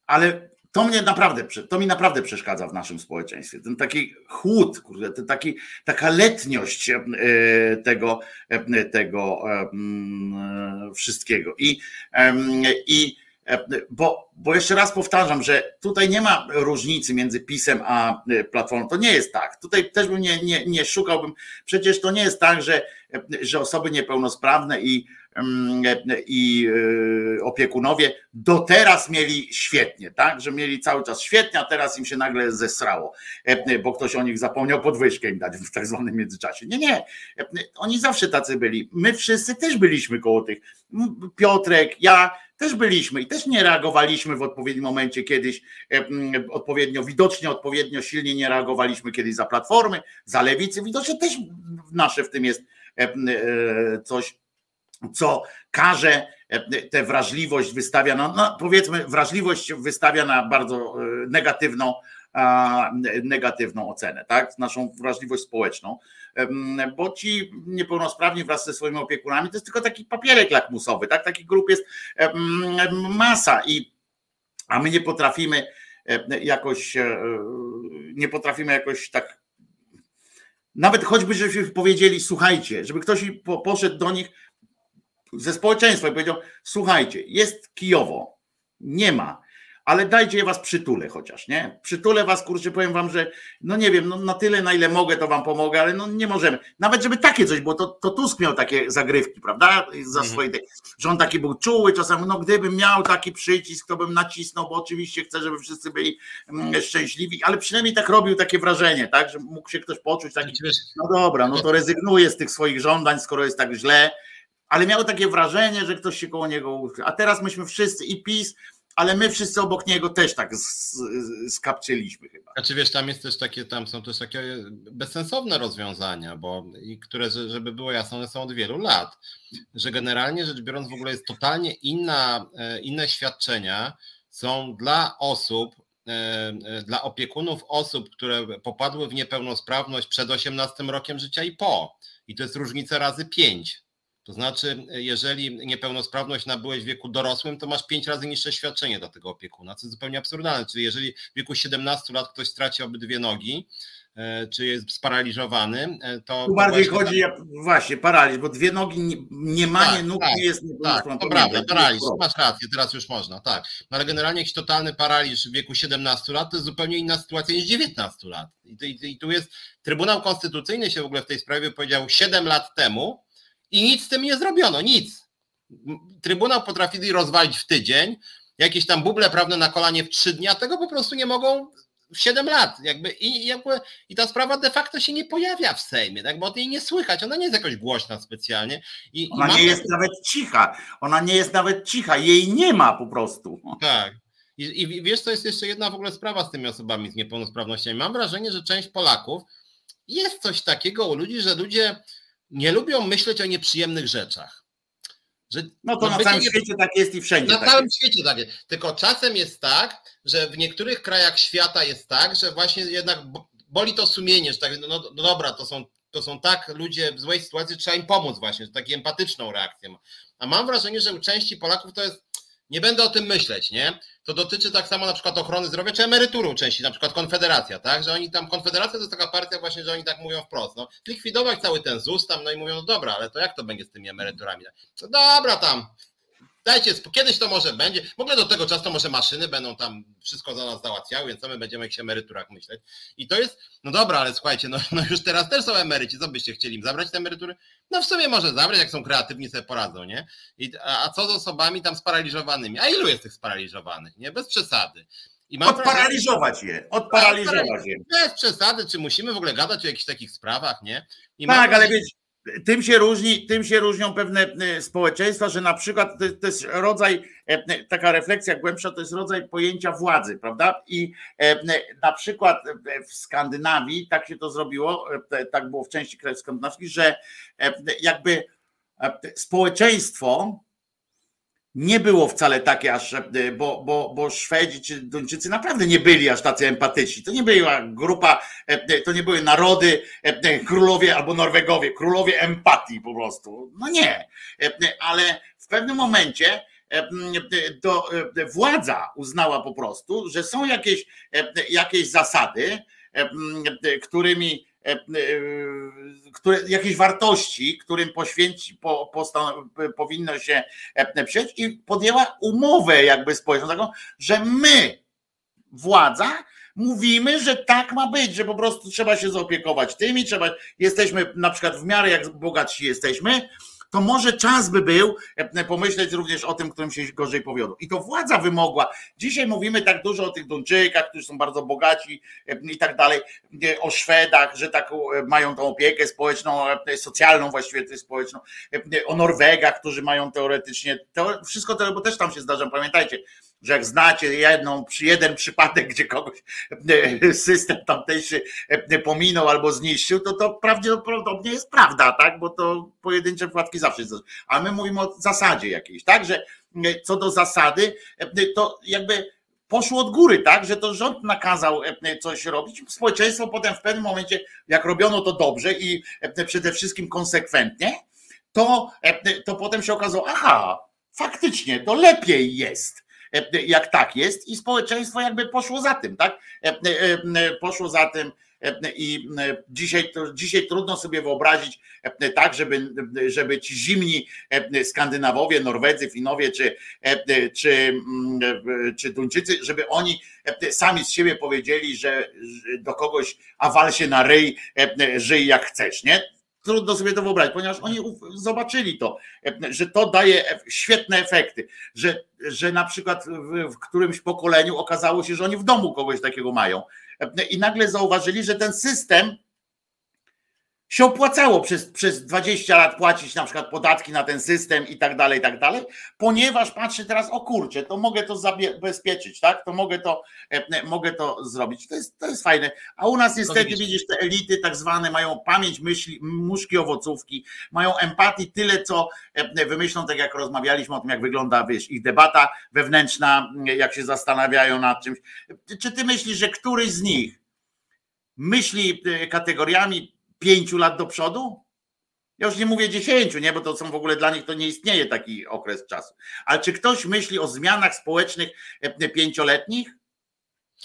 ale to mnie naprawdę, to mi naprawdę przeszkadza w naszym społeczeństwie. Ten taki chłód, kurde, ten taki, taka letniość e, tego, e, tego e, wszystkiego. I, i bo, bo jeszcze raz powtarzam, że tutaj nie ma różnicy między PiSem a Platformą. To nie jest tak. Tutaj też bym nie, nie, nie szukałbym. Przecież to nie jest tak, że, że osoby niepełnosprawne i, i e, opiekunowie do teraz mieli świetnie, tak? Że mieli cały czas świetnie, a teraz im się nagle zesrało, bo ktoś o nich zapomniał podwyżkę im dać w tak zwanym międzyczasie. Nie, nie. Oni zawsze tacy byli. My wszyscy też byliśmy koło tych. Piotrek, ja też byliśmy i też nie reagowaliśmy w odpowiednim momencie kiedyś, odpowiednio widocznie, odpowiednio silnie nie reagowaliśmy kiedyś za platformy, za lewicy. Widocznie też nasze w tym jest e, coś, co każe tę wrażliwość wystawia na, no powiedzmy, wrażliwość wystawia na bardzo e, negatywną, negatywną ocenę, tak? Naszą wrażliwość społeczną, bo ci niepełnosprawni wraz ze swoimi opiekunami to jest tylko taki papierek lakmusowy, tak? Takich grup jest masa i a my nie potrafimy jakoś e, nie potrafimy jakoś tak nawet choćby, żebyśmy powiedzieli, słuchajcie, żeby ktoś poszedł do nich ze społeczeństwa i powiedział: Słuchajcie, jest Kijowo, nie ma, ale dajcie was przytulę chociaż, nie? Przytulę was, kurczę, powiem wam, że no nie wiem, no na tyle, na ile mogę, to wam pomogę, ale no nie możemy. Nawet żeby takie coś, bo to, to Tusk miał takie zagrywki, prawda? Za mhm. swoje, że on taki był czuły, czasem, no gdybym miał taki przycisk, to bym nacisnął, bo oczywiście chcę, żeby wszyscy byli mm, szczęśliwi, ale przynajmniej tak robił takie wrażenie, tak? Że mógł się ktoś poczuć taki, no dobra, no to rezygnuje z tych swoich żądań, skoro jest tak źle, ale miał takie wrażenie, że ktoś się koło niego A teraz myśmy wszyscy i PiS, ale my wszyscy obok niego też tak skapcieliśmy chyba. Znaczy wiesz, tam jest też takie, tam są też takie bezsensowne rozwiązania, bo i które, żeby było jasne, one są od wielu lat, że generalnie rzecz biorąc w ogóle jest totalnie inna, e, inne świadczenia są dla osób, e, e, dla opiekunów osób, które popadły w niepełnosprawność przed 18 rokiem życia i po. I to jest różnica razy pięć To znaczy, jeżeli niepełnosprawność nabyłeś w wieku dorosłym, to masz pięć razy niższe świadczenie dla tego opiekuna, co jest zupełnie absurdalne. Czyli jeżeli w wieku 17 lat ktoś straci obydwie nogi, e, czy jest sparaliżowany, e, to. Tu bardziej chodzi, tam... właśnie, paraliż, bo dwie nogi, nie, nie manie tak, nóg tak, nie jest Tak, to prawda, paraliż, masz rację, teraz już można, tak. No ale generalnie jakiś totalny paraliż w wieku 17 lat to jest zupełnie inna sytuacja niż 19 lat. I, i, i tu jest, Trybunał Konstytucyjny się w ogóle w tej sprawie powiedział 7 lat temu, i nic z tym nie zrobiono, nic. Trybunał potrafili rozwalić w tydzień, jakieś tam buble prawne na kolanie w trzy dni, a tego po prostu nie mogą w 7 lat. Jakby, i, jakby, I ta sprawa de facto się nie pojawia w Sejmie, tak? bo o niej nie słychać, ona nie jest jakoś głośna specjalnie. I, ona i nie jest nawet cicha, ona nie jest nawet cicha, jej nie ma po prostu. Tak. I, I wiesz, to jest jeszcze jedna w ogóle sprawa z tymi osobami z niepełnosprawnościami. Mam wrażenie, że część Polaków jest coś takiego u ludzi, że ludzie nie lubią myśleć o nieprzyjemnych rzeczach. Że no to na całym nie... świecie tak jest i wszędzie. Na tak całym jest. świecie tak jest. Tylko czasem jest tak, że w niektórych krajach świata jest tak, że właśnie jednak boli to sumienie, że tak, no, no dobra, to są, to są tak ludzie w złej sytuacji, trzeba im pomóc właśnie, taką empatyczną reakcją. A mam wrażenie, że u części Polaków to jest nie będę o tym myśleć, nie? To dotyczy tak samo na przykład ochrony zdrowia czy emerytury części, na przykład Konfederacja, tak? Że oni tam, Konfederacja to jest taka partia właśnie, że oni tak mówią wprost, no likwidować cały ten ZUS tam, no i mówią, no dobra, ale to jak to będzie z tymi emeryturami? No dobra tam, dajcie, kiedyś to może będzie, w ogóle do tego czasu to może maszyny będą tam wszystko za nas załatwiały, więc co my będziemy o jakichś emeryturach myśleć. I to jest, no dobra, ale słuchajcie, no, no już teraz też są emeryci, co byście chcieli im zabrać te emerytury? No w sumie może zabrać, jak są kreatywni, sobie poradzą, nie? I, a, a co z osobami tam sparaliżowanymi? A ilu jest tych sparaliżowanych, nie? Bez przesady. I odparaliżować je, odparaliżować je. Bez przesady, czy musimy w ogóle gadać o jakichś takich sprawach, nie? I tak, ale wiecie, tym się, różni, tym się różnią pewne e, społeczeństwa, że na przykład to, to, jest rodzaj, e, taka refleksja głębsza, to jest rodzaj pojęcia władzy, prawda? I e, na przykład w Skandynawii tak się to zrobiło, tak było w części krajów skandynawskich, że jakby społeczeństwo nie było wcale takie aż, e, bo, bo, bo Szwedzi czy Duńczycy naprawdę nie byli aż tacy empatyczni. To nie była grupa, e, e, to nie były narody, królowie albo Norwegowie, królowie empatii po prostu. No nie, ale w pewnym momencie do, władza uznała po prostu, że są jakieś, jakieś zasady, którymi które, jakieś wartości, którym poświęci, po, powinno się e, przyjąć i podjęła umowę jakby społeczną taką, że my, władza, mówimy, że tak ma być, że po prostu trzeba się zaopiekować tymi, trzeba, jesteśmy na przykład w miarę jak bogatsi jesteśmy, to może czas by był e, pomyśleć również o tym, którym się gorzej powiodło. I to władza wymogła. Dzisiaj mówimy tak dużo o tych Duńczykach, którzy są bardzo bogaci e, i tak dalej, e, o Szwedach, że tak mają tą opiekę społeczną, socjalną właściwie społeczną, o Norwegach, którzy mają teoretycznie, to wszystko to, bo też tam się zdarza, pamiętajcie, że jak znacie jedną, jeden przypadek, gdzie kogoś e, system tamtejszy e, pominął albo zniszczył, to to prawdopodobnie jest prawda, tak? Bo to pojedyncze przypadki zawsze jest. A my mówimy o zasadzie jakiejś, tak? Że e, co do zasady, to jakby poszło od góry, tak, że to rząd nakazał coś robić. Społeczeństwo potem w pewnym momencie, jak robiono to dobrze i przede wszystkim konsekwentnie, to, to potem się okazało, aha, faktycznie to lepiej jest. E, jak tak jest i społeczeństwo jakby poszło za tym, tak? E, e, poszło za tym i dzisiaj, dzisiaj trudno sobie wyobrazić tak, żeby, żeby ci zimni Skandynawowie, Norwedzy, Finowie czy, czy, mm, czy Duńczycy, żeby oni sami z siebie powiedzieli, że do kogoś a wal się na ryj, żyj jak chcesz, nie? Trudno sobie to wyobrazić, ponieważ oni zobaczyli to, że to daje świetne efekty, że, że na przykład w, w którymś pokoleniu okazało się, że oni w domu kogoś takiego mają. I nagle zauważyli, że ten system się opłacało przez, przez 20 lat płacić na przykład podatki na ten system i tak dalej, i tak dalej, ponieważ patrzę teraz, o kurczę, to mogę to zabezpieczyć, tak? To mogę to, e, mogę to zrobić. To jest, to jest fajne. A u nas niestety widzisz, te elity tak zwane mają pamięć myśli, muszki owocówki, mają empatii tyle, co e, wymyślą, tak jak rozmawialiśmy o tym, jak wygląda, wiesz, ich debata wewnętrzna, jak się zastanawiają nad czymś. Czy ty myślisz, że któryś z nich myśli e, kategoriami pięciu lat do przodu? Ja już nie mówię 10, nie, bo to są w ogóle dla nich to nie istnieje taki okres czasu. Ale czy ktoś myśli o zmianach społecznych e, pięcioletnich?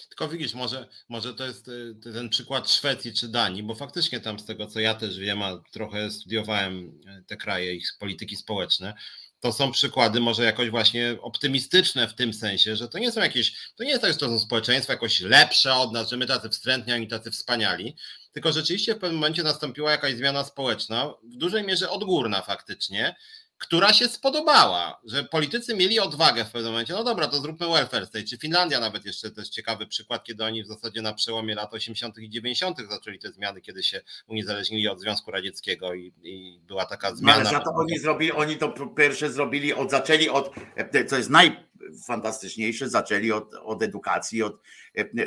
Tylko widzisz, może, może to jest e, ten przykład Szwecji czy Danii, bo faktycznie tam z tego co ja też wiem, a trochę studiowałem e, te kraje, ich polityki społeczne, to są przykłady może jakoś właśnie optymistyczne w tym sensie, że to nie są jakieś, to nie jest tak, że to są społeczeństwa jakoś lepsze od nas, że my tacy wstrętni, ani tacy wspaniali, tylko rzeczywiście w pewnym momencie nastąpiła jakaś zmiana społeczna, w dużej mierze odgórna faktycznie, która się spodobała, że politycy mieli odwagę w pewnym momencie, no dobra, to zróbmy welfare state, czy Finlandia nawet jeszcze to jest ciekawy przykład, kiedy oni w zasadzie na przełomie lat 80. i 90. zaczęli te zmiany, kiedy się uniezależnili od Związku Radzieckiego i, i była taka zmiana. Ale za to oni zrobili, oni to pierwsze zrobili, od, zaczęli od, co jest najfantastyczniejsze, zaczęli od, od edukacji, od,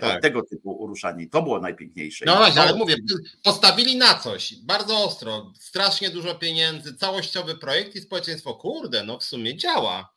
tak. od tego typu uruszanie. To było najpiękniejsze. No właśnie, ale mówię, postawili na coś bardzo ostro, strasznie dużo pieniędzy, całościowy projekt i społeczeństwo, kurde, no w sumie działa.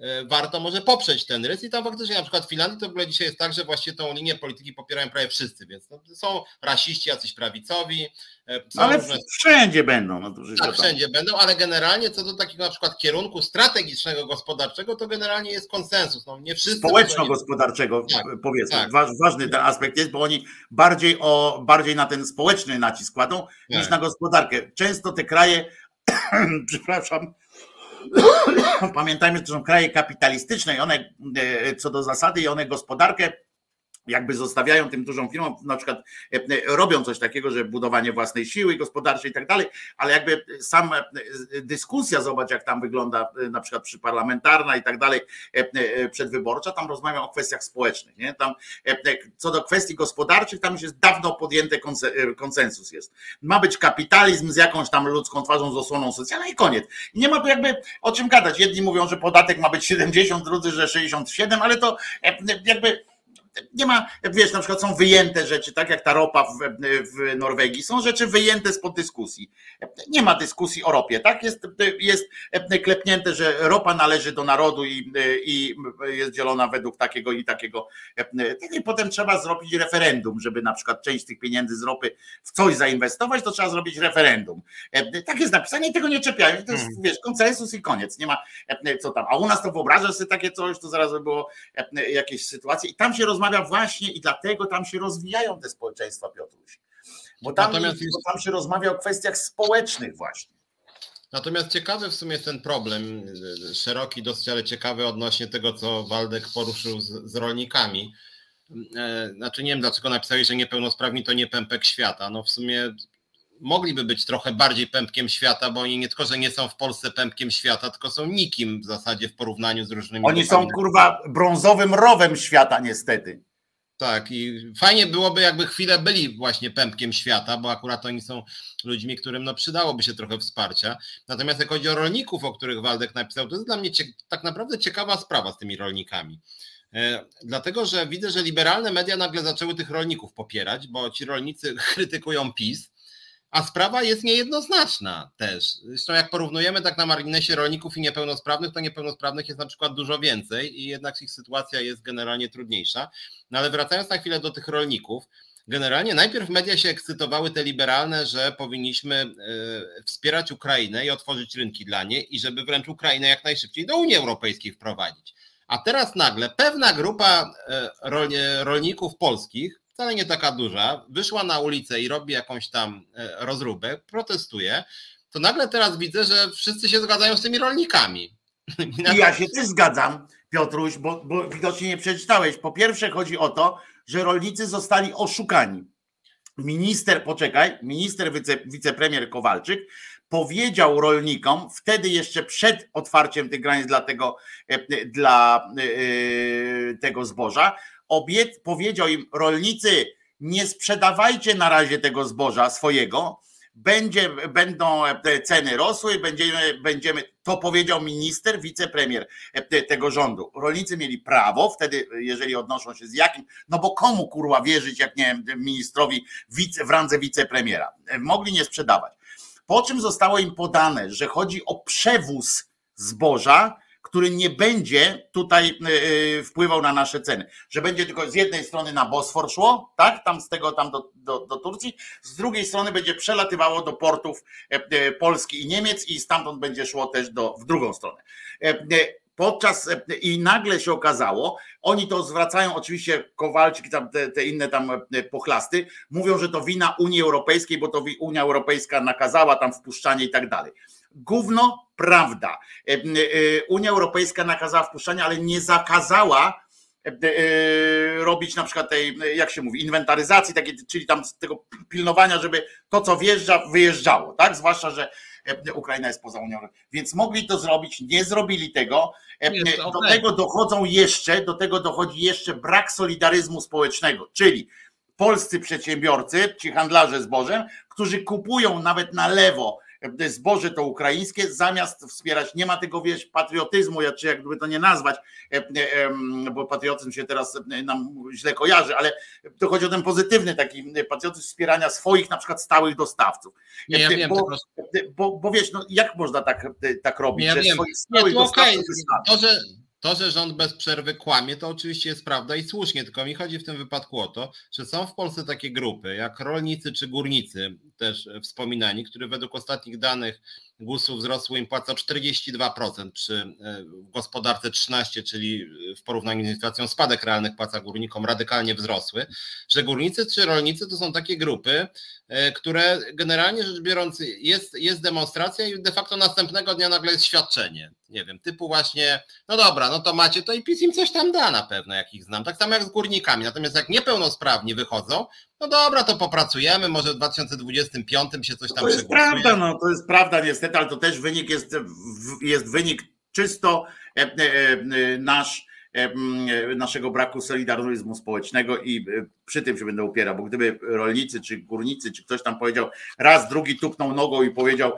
E, warto może poprzeć ten rys i tam faktycznie na przykład w Finlandii to w ogóle dzisiaj jest tak, że właściwie tą linię polityki popierają prawie wszyscy, więc no, są rasiści, jacyś prawicowi. E, ale różne... wszędzie będą. No tak, wszędzie będą, ale generalnie co do takiego na przykład kierunku strategicznego, gospodarczego, to generalnie jest konsensus. No, nie wszyscy Społeczno-gospodarczego tak, powiedzmy. Tak, ważny ten aspekt jest, bo oni bardziej, o, bardziej na ten społeczny nacisk kładą niż tak. na gospodarkę. Często te kraje, przepraszam, Pamiętajmy, to są kraje kapitalistyczne i one e, co do zasady i one gospodarkę jakby zostawiają tym dużą firmom, na przykład e, e, robią coś takiego, że budowanie własnej siły gospodarczej i tak dalej, ale jakby sama e, dyskusja, zobacz jak tam wygląda na przykład przy parlamentarna i tak dalej, przedwyborcza, tam rozmawiam o kwestiach społecznych, nie? Tam co do kwestii gospodarczych, tam już jest dawno podjęty konsensus jest. Ma być kapitalizm z jakąś tam ludzką twarzą, z osłoną socjalną i koniec. I nie ma tu jakby o czym gadać. Jedni mówią, że podatek ma być 70, drudzy, że 67, ale to jakby nie ma, wiesz, na przykład są wyjęte rzeczy, tak jak ta ropa w, w Norwegii, są rzeczy wyjęte spod dyskusji. Nie ma dyskusji o ropie, tak? Jest, jest klepnięte, że ropa należy do narodu i, i jest dzielona według takiego i takiego. I potem trzeba zrobić referendum, żeby na przykład część tych pieniędzy z ropy w coś zainwestować, to trzeba zrobić referendum. Tak jest napisane i tego nie czepiają. To jest, hmm. wiesz, konsensus i koniec. Nie ma co tam. A u nas to wyobrażasz sobie takie coś, to zaraz by było jakieś sytuacje i tam się rozmawia właśnie i dlatego tam się rozwijają te społeczeństwa, Piotruś. Bo tam, Natomiast bo tam się rozmawia o kwestiach społecznych właśnie. Natomiast ciekawy w sumie jest ten problem, szeroki dosyć, ale ciekawy odnośnie tego, co Waldek poruszył z, z rolnikami. E, znaczy nie wiem, dlaczego napisałeś, że niepełnosprawni to nie pępek świata. No w sumie mogliby być trochę bardziej pępkiem świata, bo oni nie tylko, że nie są w Polsce pępkiem świata, tylko są nikim w zasadzie w porównaniu z różnymi. Oni są kurwa brązowym rowem świata, niestety. Tak, i fajnie byłoby, jakby chwilę byli właśnie pępkiem świata, bo akurat oni są ludźmi, którym no, przydałoby się trochę wsparcia. Natomiast jak chodzi o rolników, o których Waldek napisał, to jest dla mnie tak naprawdę ciekawa sprawa z tymi rolnikami. E, dlatego, że widzę, że liberalne media nagle zaczęły tych rolników popierać, bo ci rolnicy krytykują PiS, a sprawa jest niejednoznaczna też. Zresztą jak porównujemy tak na marginesie rolników i niepełnosprawnych, to niepełnosprawnych jest na przykład dużo więcej i jednak ich sytuacja jest generalnie trudniejsza. No ale wracając na chwilę do tych rolników, generalnie najpierw media się ekscytowały te liberalne, że powinniśmy e, wspierać Ukrainę i otworzyć rynki dla niej i żeby wręcz Ukrainę jak najszybciej do Unii Europejskiej wprowadzić. A teraz nagle pewna grupa e, rolników polskich wcale nie taka duża, wyszła na ulicę i robi jakąś tam e, rozróbę, protestuje, to nagle teraz widzę, że wszyscy się zgadzają z tymi rolnikami. I ja się też zgadzam, Piotruś, bo, bo widocznie nie przeczytałeś. Po pierwsze chodzi o to, że rolnicy zostali oszukani. Minister, poczekaj, minister wice, wicepremier Kowalczyk powiedział rolnikom, wtedy jeszcze przed otwarciem tych granic dla tego, e, dla e, tego zboża, obiec, powiedział im rolnicy, nie sprzedawajcie na razie tego zboża swojego, będzie, będą ceny rosły, będziemy, będziemy, to powiedział minister, wicepremier tego rządu. Rolnicy mieli prawo wtedy, jeżeli odnoszą się z jakim, no bo komu kurwa wierzyć, jak nie ministrowi wice, w randze wicepremiera. Mogli nie sprzedawać. Po czym zostało im podane, że chodzi o przewóz zboża, który nie będzie tutaj wpływał na nasze ceny, że będzie tylko z jednej strony na Bosfor szło, tak, tam z tego tam do, do, do Turcji, z drugiej strony będzie przelatywało do portów Polski i Niemiec i stamtąd będzie szło też do, w drugą stronę. Podczas i nagle się okazało, oni to zwracają, oczywiście Kowalczyk, tam te, te, inne tam pochlasty, mówią, że to wina Unii Europejskiej, bo to Unia Europejska nakazała tam wpuszczanie i tak dalej. Gówno, prawda. E, e, Unia Europejska nakazała wpuszczanie, ale nie zakazała e, robić na przykład tej, jak się mówi, inwentaryzacji, takiej, czyli tam tego pilnowania, żeby to, co wjeżdża, wyjeżdżało, tak? Zwłaszcza, że Ukraina jest poza Unią Europejską. Więc mogli to zrobić, nie zrobili tego. Do okay. tego dochodzą jeszcze, do tego dochodzi jeszcze brak solidaryzmu społecznego, czyli polscy przedsiębiorcy, ci handlarze zbożem, którzy kupują nawet na lewo zboże to ukraińskie, zamiast wspierać, nie ma tego wiesz, patriotyzmu, czy jakby to nie nazwać, e, e, bo patriotyzm się teraz nam źle kojarzy, ale to chodzi o ten pozytywny taki patriotyzm wspierania swoich na przykład stałych dostawców. Nie, ja wiem, bo, bo, bo wiesz, no jak można tak, tak robić, nie, że wiem. swoich stałych nie, to dostawców okay. to, że to, że rząd bez przerwy kłamie, to oczywiście jest prawda i słusznie, tylko mi chodzi w tym wypadku o to, że są w Polsce takie grupy, jak rolnicy czy górnicy, też wspominani, które według ostatnich danych GUS-u wzrosło im płaca 42% przy e, gospodarce 13, czyli w porównaniu z inflacją spadek realnych płaca górnikom radykalnie wzrosły, że górnicy czy rolnicy to są takie grupy, e, które generalnie rzecz biorąc jest, jest demonstracja i de facto następnego dnia nagle jest świadczenie. Nie wiem, typu właśnie, no dobra, no to macie to i PiS im coś tam da na pewno, jak ich znam. Tak samo jak z górnikami. Natomiast jak niepełnosprawni wychodzą, no dobra, to popracujemy, może w 2025 się coś tam To jest prawda, no to jest prawda niestety, ale to też wynik jest, jest wynik czysto e, e, e, nasz naszego braku solidaryzmu społecznego i przy tym się będę upierał, bo gdyby rolnicy, czy górnicy, czy ktoś tam powiedział raz, drugi tupnął nogą i powiedział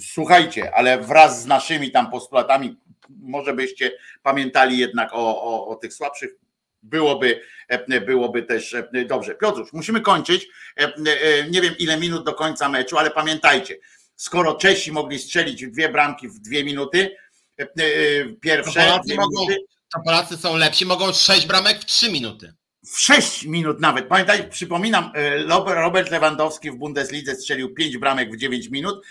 słuchajcie, ale wraz z naszymi tam postulatami może byście pamiętali jednak o, o, o tych słabszych byłoby, e, byłoby też e, dobrze. Piotrusz, musimy kończyć. E, nie wiem ile minut do końca meczu, ale pamiętajcie, skoro Czesi mogli strzelić dwie bramki w dwie minuty, pierwsze. To Polacy, mogą, to Polacy są lepsi, mogą sześć bramek w trzy minuty w 6 minut nawet. Pamiętaj, przypominam, Robert Lewandowski w Bundeslidze strzelił 5 bramek w 9 minut,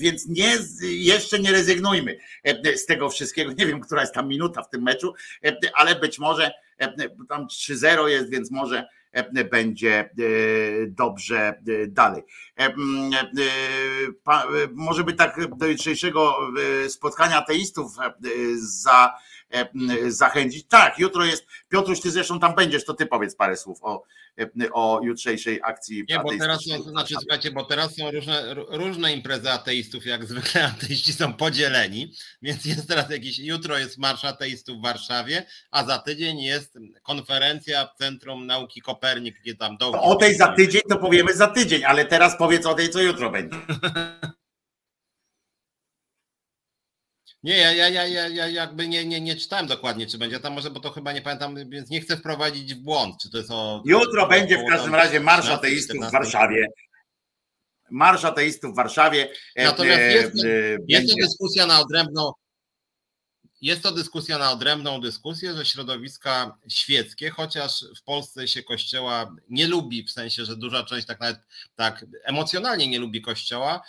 więc nie, jeszcze nie rezygnujmy z tego wszystkiego. Nie wiem, która jest tam minuta w tym meczu, ale być może tam 3-0 jest, więc może będzie dobrze dalej. Może by tak do jutrzejszego spotkania ateistów za zachęcić. Tak, jutro jest, Piotruś, ty zresztą tam będziesz, to ty powiedz parę słów o, o jutrzejszej akcji. Nie, bo teraz są, to znaczy, słuchajcie, bo teraz są różne, różne imprezy ateistów, jak zwykle ateiści są podzieleni, więc jest teraz jakiś, jutro jest Marsz Ateistów w Warszawie, a za tydzień jest konferencja w Centrum Nauki Kopernik, gdzie tam do. O tej za tydzień to powiemy za tydzień, ale teraz powiedz o tej, co jutro będzie. Nie, ja, ja, ja, ja, ja jakby nie, nie, nie czytałem dokładnie, czy będzie tam może, bo to chyba nie pamiętam, więc nie chcę wprowadzić w błąd, czy to jest o... Jutro będzie w każdym razie Marsz Ateistów w Warszawie. Marsz Ateistów w Warszawie. E, Natomiast e, jest, e, jest to dyskusja na odrębną jest to dyskusja na odrębną dyskusję, że środowiska świeckie, chociaż w Polsce się kościoła nie lubi, w sensie, że duża część tak nawet tak emocjonalnie nie lubi kościoła,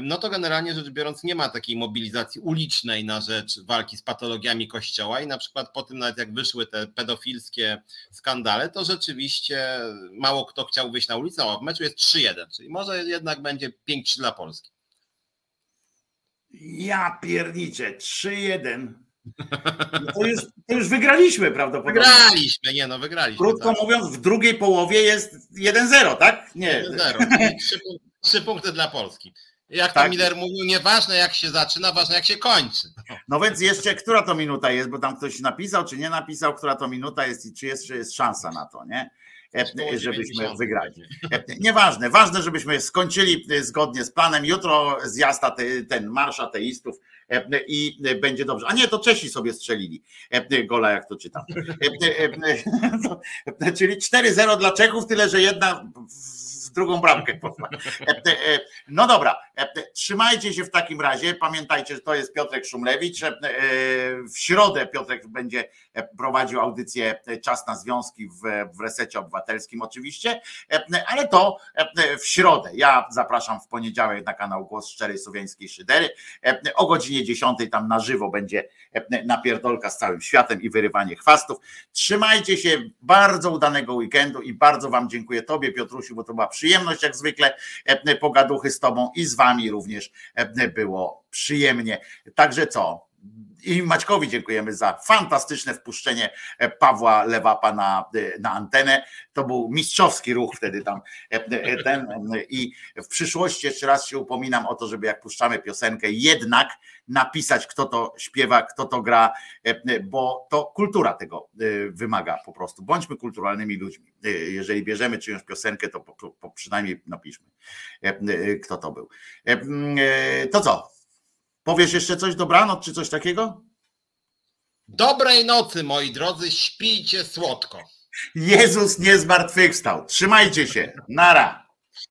no to generalnie rzecz biorąc nie ma takiej mobilizacji ulicznej na rzecz walki z patologiami kościoła i na przykład po tym nawet jak wyszły te pedofilskie skandale, to rzeczywiście mało kto chciał wyjść na ulicę, a w meczu jest 3-1, czyli może jednak będzie 5-3 dla Polski. Ja pierniczę, 3-1. No to, już, to już wygraliśmy prawdopodobnie. Wygraliśmy, nie no, wygraliśmy. Krótko tak. mówiąc, w drugiej połowie jest 1-0, tak? Nie. 1-0. Trzy, trzy punkty dla Polski. Jak tak. to Miller mówił, nieważne jak się zaczyna, ważne jak się kończy. No więc jeszcze, która to minuta jest, bo tam ktoś napisał, czy nie napisał, która to minuta jest i czy jeszcze jest szansa na to, nie? E, żebyśmy wygrali. E, nieważne, ważne, żebyśmy skończyli e, zgodnie z planem. Jutro zjazd ten marsz ateistów i będzie dobrze. A nie, to Czesi sobie strzelili gola, jak to czytam. Czyli 4-0 dla Czechów, tyle że jedna drugą bramkę poszła. No dobra, Trzymajcie się w takim razie. Pamiętajcie, że to jest Piotrek Szumlewicz. W środę Piotrek będzie prowadził audycję Czas na Związki w, w Resecie Obywatelskim oczywiście, ale to w środę. Ja zapraszam w poniedziałek na kanał Głos Szczerej Słowiańskiej Szydery. O godzinie 10 tam na żywo będzie napierdolka z całym światem i wyrywanie chwastów. Trzymajcie się, bardzo udanego weekendu i bardzo Wam dziękuję Tobie Piotrusiu, bo to była przyjemność jak zwykle pogaduchy z Tobą i z Wami również było przyjemnie. Także co? I Maćkowi dziękujemy za fantastyczne wpuszczenie e, Pawła Lewapa na, e, na antenę. To był mistrzowski ruch wtedy tam. E, ten, I w przyszłości jeszcze raz się upominam o to, żeby jak puszczamy piosenkę, jednak napisać, kto to śpiewa, kto to gra, bo to kultura tego wymaga po prostu. Bądźmy kulturalnymi ludźmi. Jeżeli bierzemy czyjąś piosenkę, to przynajmniej napiszmy, kto to był. To co? Powiesz jeszcze coś dobranoc czy coś takiego? Dobrej nocy, moi drodzy, śpijcie słodko. Jezus nie zmartwychwstał. Trzymajcie się. Nara.